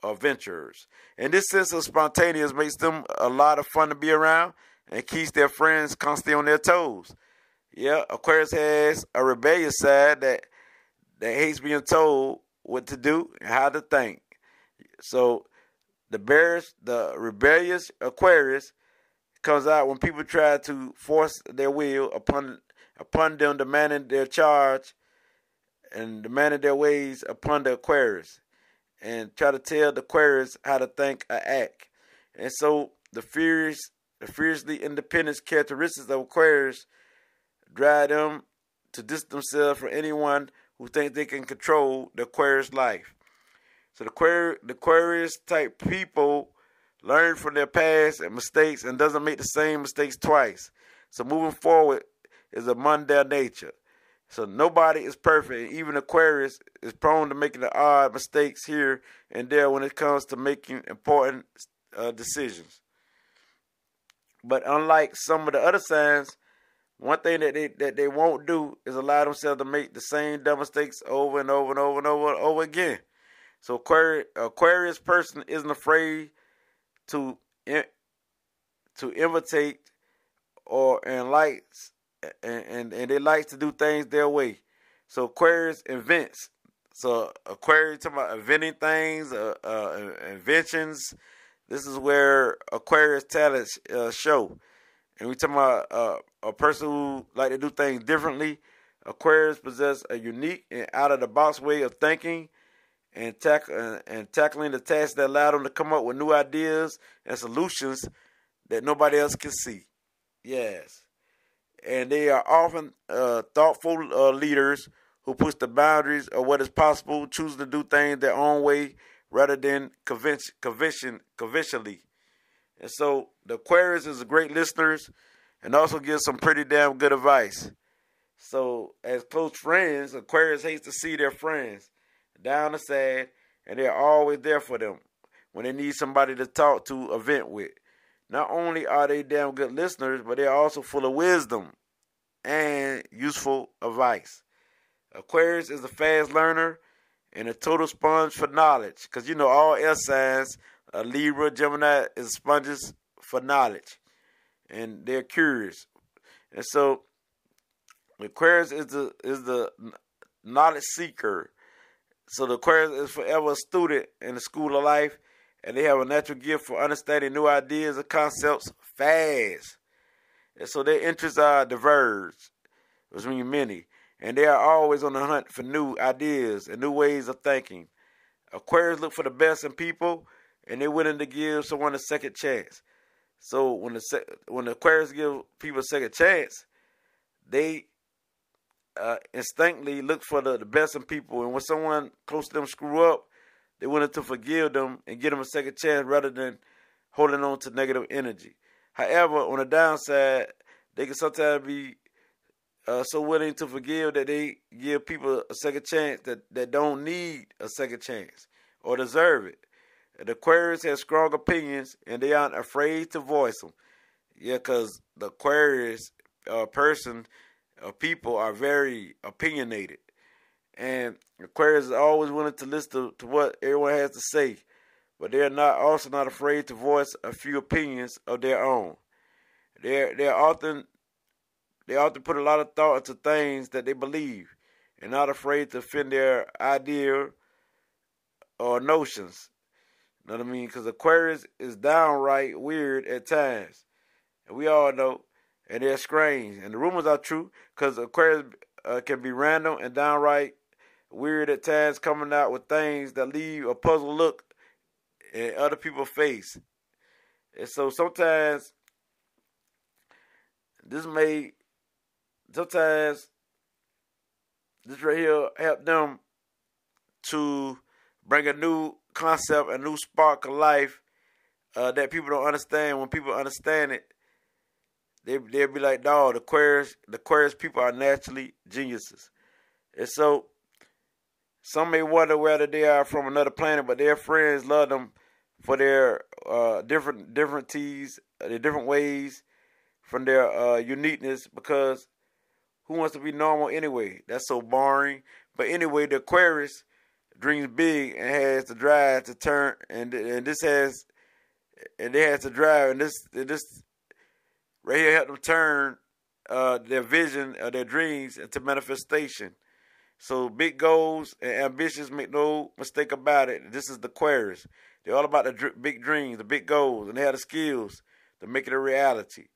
Adventurers. And this sense of spontaneous makes them a lot of fun to be around and keeps their friends constantly on their toes. Yeah, Aquarius has a rebellious side that that hates being told what to do and how to think. So the bears, the rebellious Aquarius comes out when people try to force their will upon upon them demanding their charge and demanding their ways upon the Aquarius and try to tell the Aquarius how to think or act. And so the furious the fiercely independent characteristics of Aquarius drive them to distance themselves from anyone who thinks they can control the Aquarius life. So the Aquarius, the Aquarius type people learn from their past and mistakes and doesn't make the same mistakes twice. So moving forward is a mundane nature. So nobody is perfect. Even Aquarius is prone to making the odd mistakes here and there when it comes to making important uh, decisions. But unlike some of the other signs, one thing that they that they won't do is allow themselves to make the same dumb mistakes over and over and over and over and over again. So Aquarius, Aquarius person isn't afraid to to imitate or and likes and, and, and they like to do things their way. So Aquarius invents. So Aquarius talking about inventing things, uh, uh, inventions. This is where Aquarius talents uh, show. And we talking about uh, a person who like to do things differently. Aquarius possess a unique and out of the box way of thinking and, tack, uh, and tackling the tasks that allowed them to come up with new ideas and solutions that nobody else can see. Yes. And they are often uh, thoughtful uh, leaders who push the boundaries of what is possible, choosing to do things their own way rather than convention, convention, conventionally. And so the Aquarius is a great listeners and also gives some pretty damn good advice. So as close friends, Aquarius hates to see their friends down the sad, and they're always there for them when they need somebody to talk to, vent with. Not only are they damn good listeners, but they're also full of wisdom and useful advice. Aquarius is a fast learner and a total sponge for knowledge. Because you know, all air signs, uh, Libra, Gemini, is sponges for knowledge. And they're curious. And so, Aquarius is the is the knowledge seeker. So the Aquarius is forever a student in the school of life, and they have a natural gift for understanding new ideas and concepts fast. And so their interests are diverse, which means many, and they are always on the hunt for new ideas and new ways of thinking. Aquarius look for the best in people, and they're willing to give someone a second chance. So when the when the Aquarius give people a second chance, they uh, instinctively look for the, the best in people, and when someone close to them screw up, they willing to forgive them and give them a second chance rather than holding on to negative energy. However, on the downside, they can sometimes be uh, so willing to forgive that they give people a second chance that, that don't need a second chance or deserve it. The Aquarius has strong opinions and they aren't afraid to voice them. Yeah, because the Aquarius uh, person or people are very opinionated. And Aquarius is always willing to listen to, to what everyone has to say but they are not also not afraid to voice a few opinions of their own. They're they're often they often put a lot of thought into things that they believe and not afraid to offend their idea or notions. You know what I mean? Because Aquarius is downright weird at times. And we all know. And they're strange. And the rumors are true because Aquarius uh, can be random and downright weird at times, coming out with things that leave a puzzled look in other people's face. And so sometimes this may sometimes this right here help them to bring a new concept, a new spark of life uh, that people don't understand. When people understand it, they they'll be like, "Dog, the Aquarius, the Aquarius people are naturally geniuses." And so, some may wonder whether they are from another planet, but their friends love them for their uh, different teas, uh, the different ways, from their uh, uniqueness. Because who wants to be normal anyway? That's so boring. But anyway, the Aquarius dreams big and has the drive to turn, and and this has, and they has to drive, and this and this right here help them turn uh, their vision, or their dreams into manifestation. So big goals and ambitions, make no mistake about it. This is the Aquarius. They're all about the dr- big dreams, the big goals, and they have the skills to make it a reality.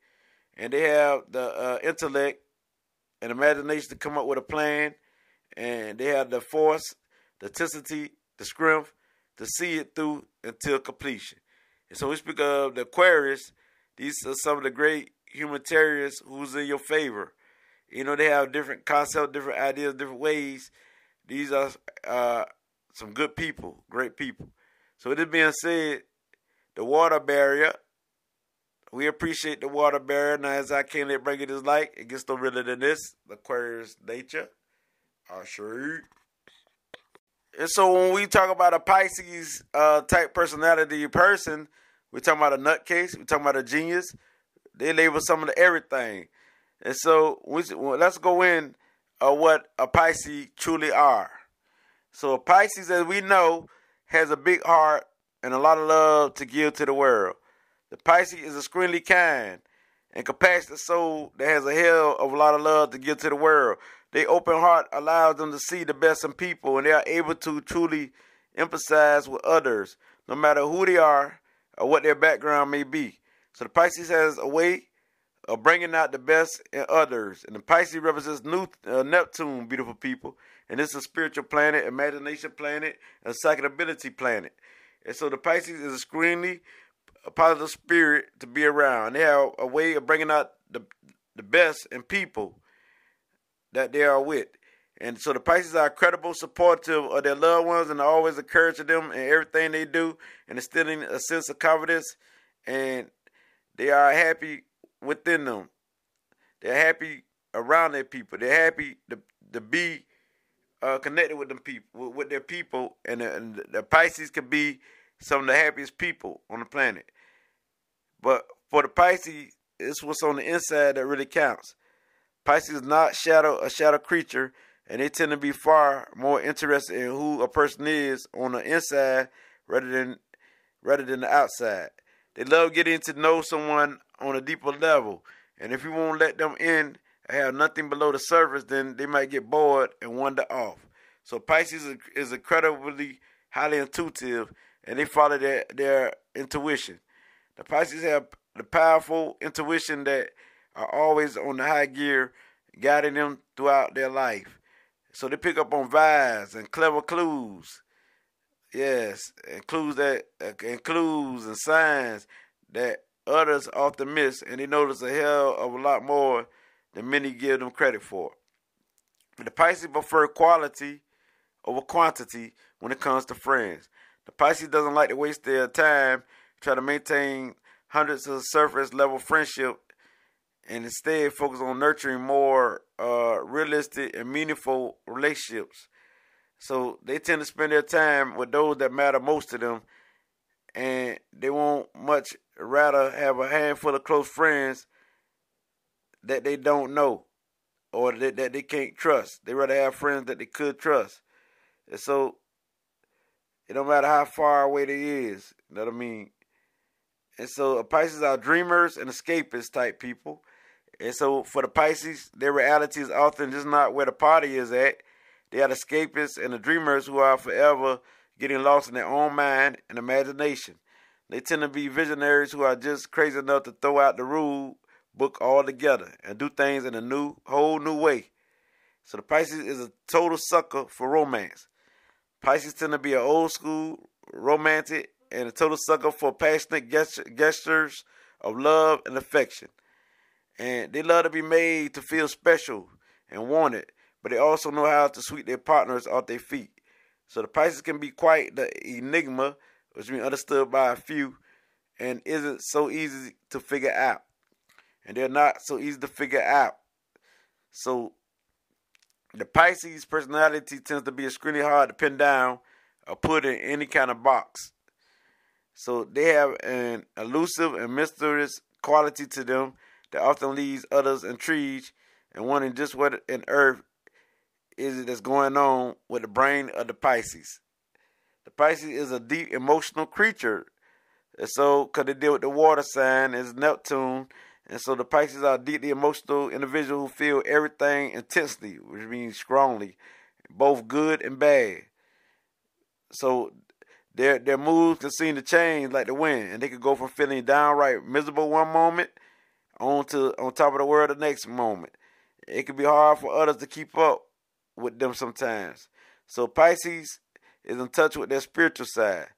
And they have the uh, intellect and imagination to come up with a plan, and they have the force, the intensity, the strength to see it through until completion. And so we speak of the Aquarius. These are some of the great humanitarians who's in your favor. You know, they have different concepts, different ideas, different ways These are uh, some good people, great people. So this being said, the water bearer, we appreciate the water bearer. Now as I can't let bring it is like, it gets no realer than this. Aquarius nature. I sure. And so when we talk about a Pisces uh, type personality person, we're talking about a nutcase, we're talking about a genius. They label some of the everything. And so we, well, let's go in uh, what a Pisces truly are. So a Pisces, as we know, has a big heart and a lot of love to give to the world. The Pisces is a screenly kind and compassionate soul that has a hell of a lot of love to give to the world. Their open heart allows them to see the best in people, and they are able to truly emphasize with others, no matter who they are or what their background may be. So the Pisces has a way of bringing out the best in others, and the Pisces represents New, uh, Neptune, beautiful people, and it's a spiritual planet, imagination planet, and psychability planet. And so the Pisces is extremely a positive spirit to be around. They have a way of bringing out the the best in people that they are with. And so the Pisces are credible, supportive of their loved ones, and always encouraging them in everything they do, and instilling a sense of confidence. And they are happy within them. They're happy around their people. They're happy to to be uh, connected with them people, with, their people, and the, and the Pisces can be some of the happiest people on the planet. But for the Pisces, it's what's on the inside that really counts. Pisces is not shadow a shadow creature, and they tend to be far more interested in who a person is on the inside rather than rather than the outside. They love getting to know someone on a deeper level, and if you won't let them in have nothing below the surface, then they might get bored and wander off. So Pisces is, is incredibly highly intuitive, and they follow their their intuition. The Pisces have the powerful intuition that are always on the high gear, guiding them throughout their life. So they pick up on vibes and clever clues. Yes, and clues that and clues and signs that others often miss, and they notice a hell of a lot more than many give them credit for. The Pisces prefer quality over quantity when it comes to friends. The Pisces doesn't like to waste their time trying to maintain hundreds of surface level friendship and instead focus on nurturing more uh, realistic and meaningful relationships. So they tend to spend their time with those that matter most to them, and they won't much rather have a handful of close friends that they don't know or that, that they can't trust. They rather have friends that they could trust. And so it don't matter how far away they is. You know what I mean? And so Pisces are dreamers and escapist type people. And so for the Pisces, their reality is often just not where the party is at. They are the escapists and the dreamers who are forever getting lost in their own mind and imagination. They tend to be visionaries who are just crazy enough to throw out the rule book altogether and do things in a new, whole new way. So the Pisces is a total sucker for romance. Pisces tend to be an old school, romantic, and a total sucker for passionate gestures of love and affection. And they love to be made to feel special and wanted, but they also know how to sweep their partners off their feet. So the Pisces can be quite the enigma, which means understood by a few, and isn't so easy to figure out. And they're not so easy to figure out. So the Pisces personality tends to be extremely hard to pin down or put in any kind of box. So they have an elusive and mysterious quality to them that often leaves others intrigued and wondering just what in earth is it that's going on with the brain of the Pisces. The Pisces is a deep emotional creature. And so, because they deal with the water sign, is Neptune. And so the Pisces are deeply emotional individual who feel everything intensely, which means strongly, both good and bad. So their their moods can seem to change like the wind, and they could go from feeling downright miserable one moment on to on top of the world the next moment. It can be hard for others to keep up with them sometimes. So Pisces is in touch with their spiritual side,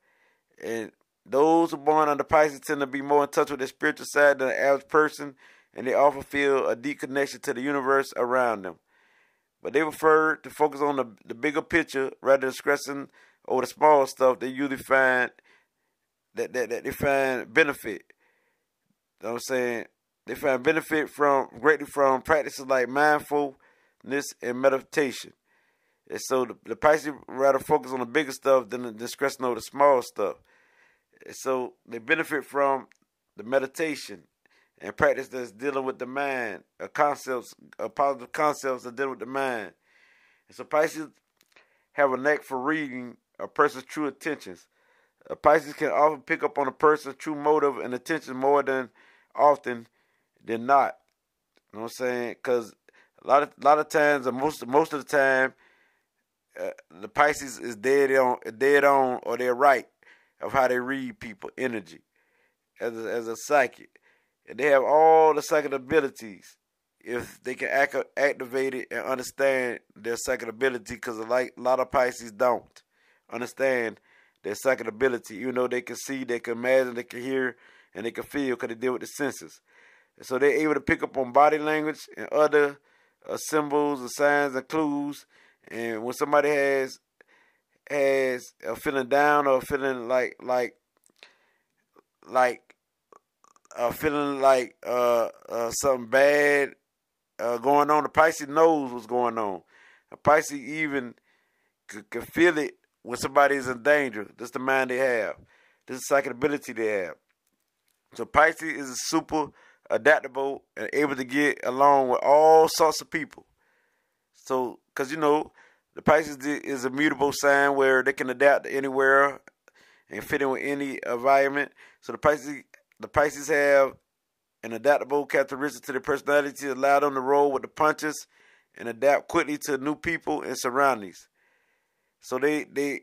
and those who born under Pisces tend to be more in touch with their spiritual side than the average person, and they often feel a deep connection to the universe around them. but they prefer to focus on the, the bigger picture rather than stressing over the small stuff. They usually find that, that, that they find benefit. You know what I'm saying? They find benefit from greatly from practices like mindfulness and meditation. And so the, the Pisces rather focus on the bigger stuff than the stressing over the small stuff. And so they benefit from the meditation and practice that's dealing with the mind, a concepts, a positive concepts that deal with the mind. And so Pisces have a knack for reading a person's true intentions. A Pisces can often pick up on a person's true motive and intention more than often than not. You know what I'm saying? Because a lot of a lot of times, most most of the time, uh, the Pisces is dead on dead on or they're right of how they read people energy as a, as a psychic, and they have all the psychic abilities if they can act, activate it and understand their psychic ability. Because a, lot of Pisces don't understand their psychic ability, even though they can see, they can imagine, they can hear, and they can feel because they deal with the senses. So they're able to pick up on body language and other uh, symbols and signs and clues. And when somebody has has a feeling down or feeling like like like uh, feeling like uh, uh, something bad uh, going on, the Pisces knows what's going on. A Pisces even could, could feel it when somebody is in danger. That's the mind they have. This is psychic ability they have. So Pisces is a super adaptable and able to get along with all sorts of people. So, because you know, the Pisces is a mutable sign where they can adapt to anywhere and fit in with any environment. So the Pisces, the Pisces have an adaptable characteristic to their personality to allow them to roll with the punches and adapt quickly to new people and surroundings. So they they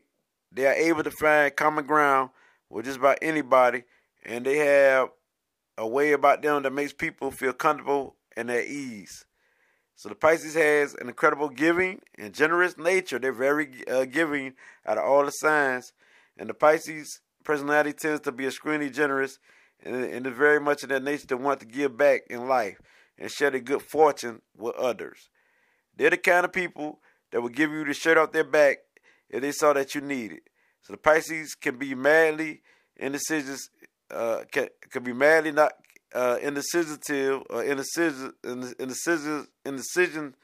they are able to find common ground with just about anybody, and they have a way about them that makes people feel comfortable and at ease. So the Pisces has an incredible giving and generous nature. They're very uh, giving out of all the signs. And the Pisces personality tends to be extremely generous and, and it's very much in their nature to want to give back in life and share their good fortune with others. They're the kind of people that will give you the shirt off their back if they saw that you need it. So the Pisces can be madly indecisive, uh, can, can be madly not uh, indecisive or indecision, indecision, indecision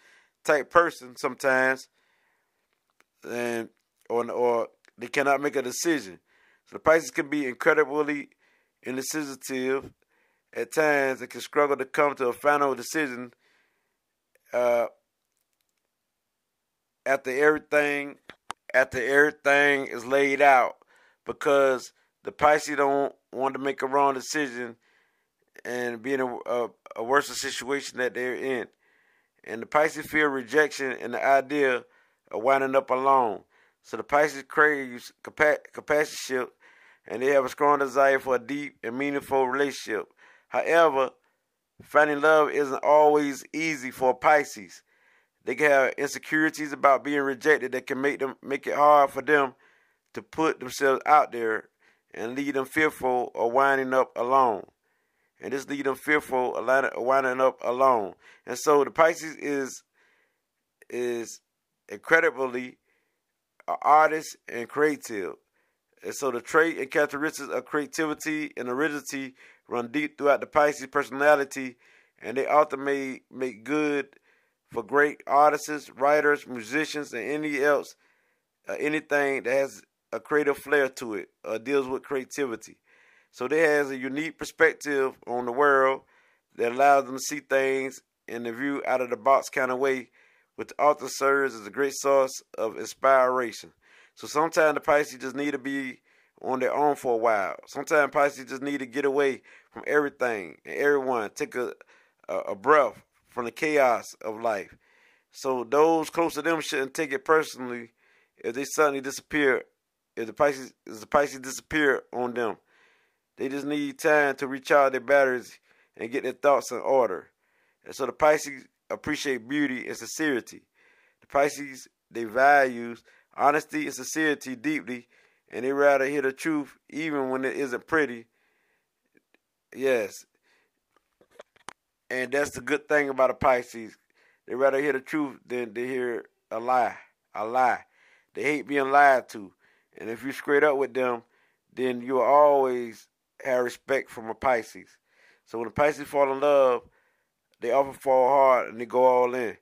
type person sometimes, and or or they cannot make a decision. So the Pisces can be incredibly indecisive at times. They can struggle to come to a final decision uh, after everything after everything is laid out because the Pisces don't want to make a wrong decision and be in a, a, a worse situation that they're in. And the Pisces feel rejection and the idea of winding up alone. So the Pisces craves companionship and they have a strong desire for a deep and meaningful relationship. However, finding love isn't always easy for Pisces. They can have insecurities about being rejected that can make them make it hard for them to put themselves out there and lead them fearful of winding up alone and this lead them fearful of winding up alone. And so the Pisces is is incredibly an artist and creative. And so the trait and characteristics of creativity and originality run deep throughout the Pisces personality, and they often may make good for great artists, writers, musicians, and any else, uh, anything that has a creative flair to it or deals with creativity. So they has a unique perspective on the world that allows them to see things in the view out of the box kind of way, which the author serves as a great source of inspiration. So sometimes the Pisces just need to be on their own for a while. Sometimes Pisces just need to get away from everything and everyone, take a, a, a breath from the chaos of life. So those close to them shouldn't take it personally if they suddenly disappear. If the Pisces, if the Pisces disappear on them. They just need time to recharge their batteries and get their thoughts in order. And so the Pisces appreciate beauty and sincerity. The Pisces, they values honesty and sincerity deeply, and they rather hear the truth even when it isn't pretty. Yes. And that's the good thing about a Pisces. They rather hear the truth than to hear a lie. A lie. They hate being lied to. And if you're straight up with them, then you'll always have respect from a Pisces. So when a Pisces fall in love, they often fall hard and they go all in.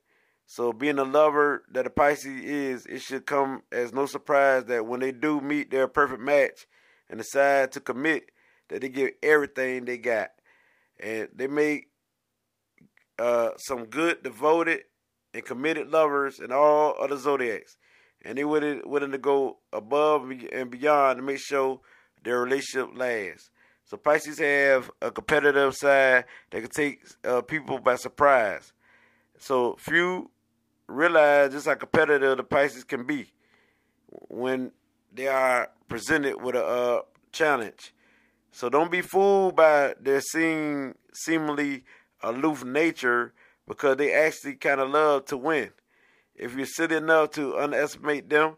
So being a lover that a Pisces is, it should come as no surprise that when they do meet their perfect match and decide to commit, that they give everything they got. And they make uh, some good, devoted, and committed lovers in all other zodiacs. And they willing, willing to go above and beyond to make sure their relationship lasts. So Pisces have a competitive side that can take uh, people by surprise. So few realize just how competitive the Pisces can be when they are presented with a uh, challenge. So don't be fooled by their seem seemingly aloof nature because they actually kind of love to win. If you're silly enough to underestimate them,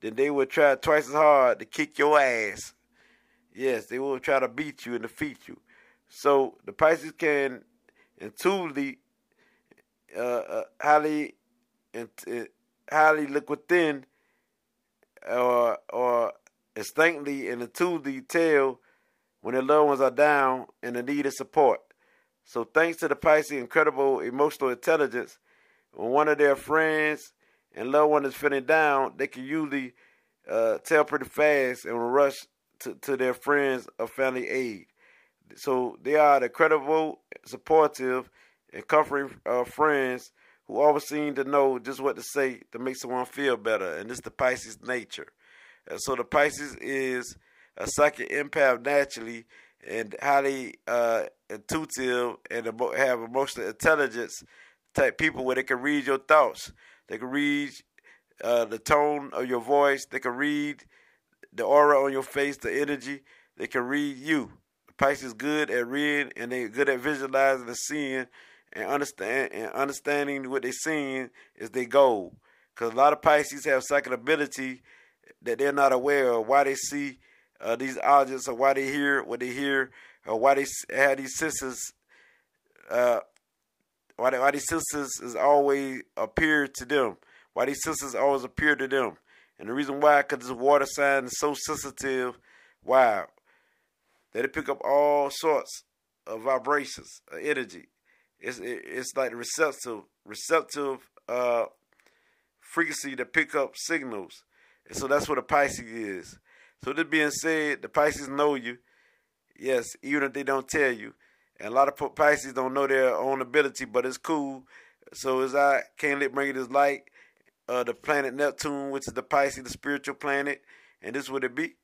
then they will try twice as hard to kick your ass. Yes, they will try to beat you and defeat you. So the Pisces can intuitively, uh, uh, highly, highly look within, or or instinctively and intuitively tell when their loved ones are down and in need of support. So thanks to the Pisces' incredible emotional intelligence, when one of their friends and loved one is feeling down, they can usually uh, tell pretty fast and rush to, to their friends or family aid. So they are the credible, supportive, and comforting uh, friends who always seem to know just what to say to make someone feel better. And is the Pisces nature. Uh, so the Pisces is a psychic empath naturally and highly uh, intuitive and have emotional intelligence type people where they can read your thoughts. They can read uh, the tone of your voice. They can read the aura on your face, the energy. They can read you. Pisces good at reading and they're good at visualizing and seeing and understand and understanding what they're seeing is their goal. Because a lot of Pisces have psychic ability that they're not aware of why they see uh, these objects or why they hear what they hear or why they have these senses. Uh, why, why these senses is always appear to them. Why these senses always appear to them. And the reason why, because this water sign is so sensitive, wow, that it pick up all sorts of vibrations, of energy. It's it, it's like receptive, receptive uh, frequency to pick up signals. And so that's what a Pisces is. So this being said, the Pisces know you. Yes, even if they don't tell you. And a lot of Pisces don't know their own ability, but it's cool. So as I can't let bring this light, uh, the planet Neptune, which is the Pisces, the spiritual planet, and this would it be?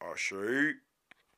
Our shape.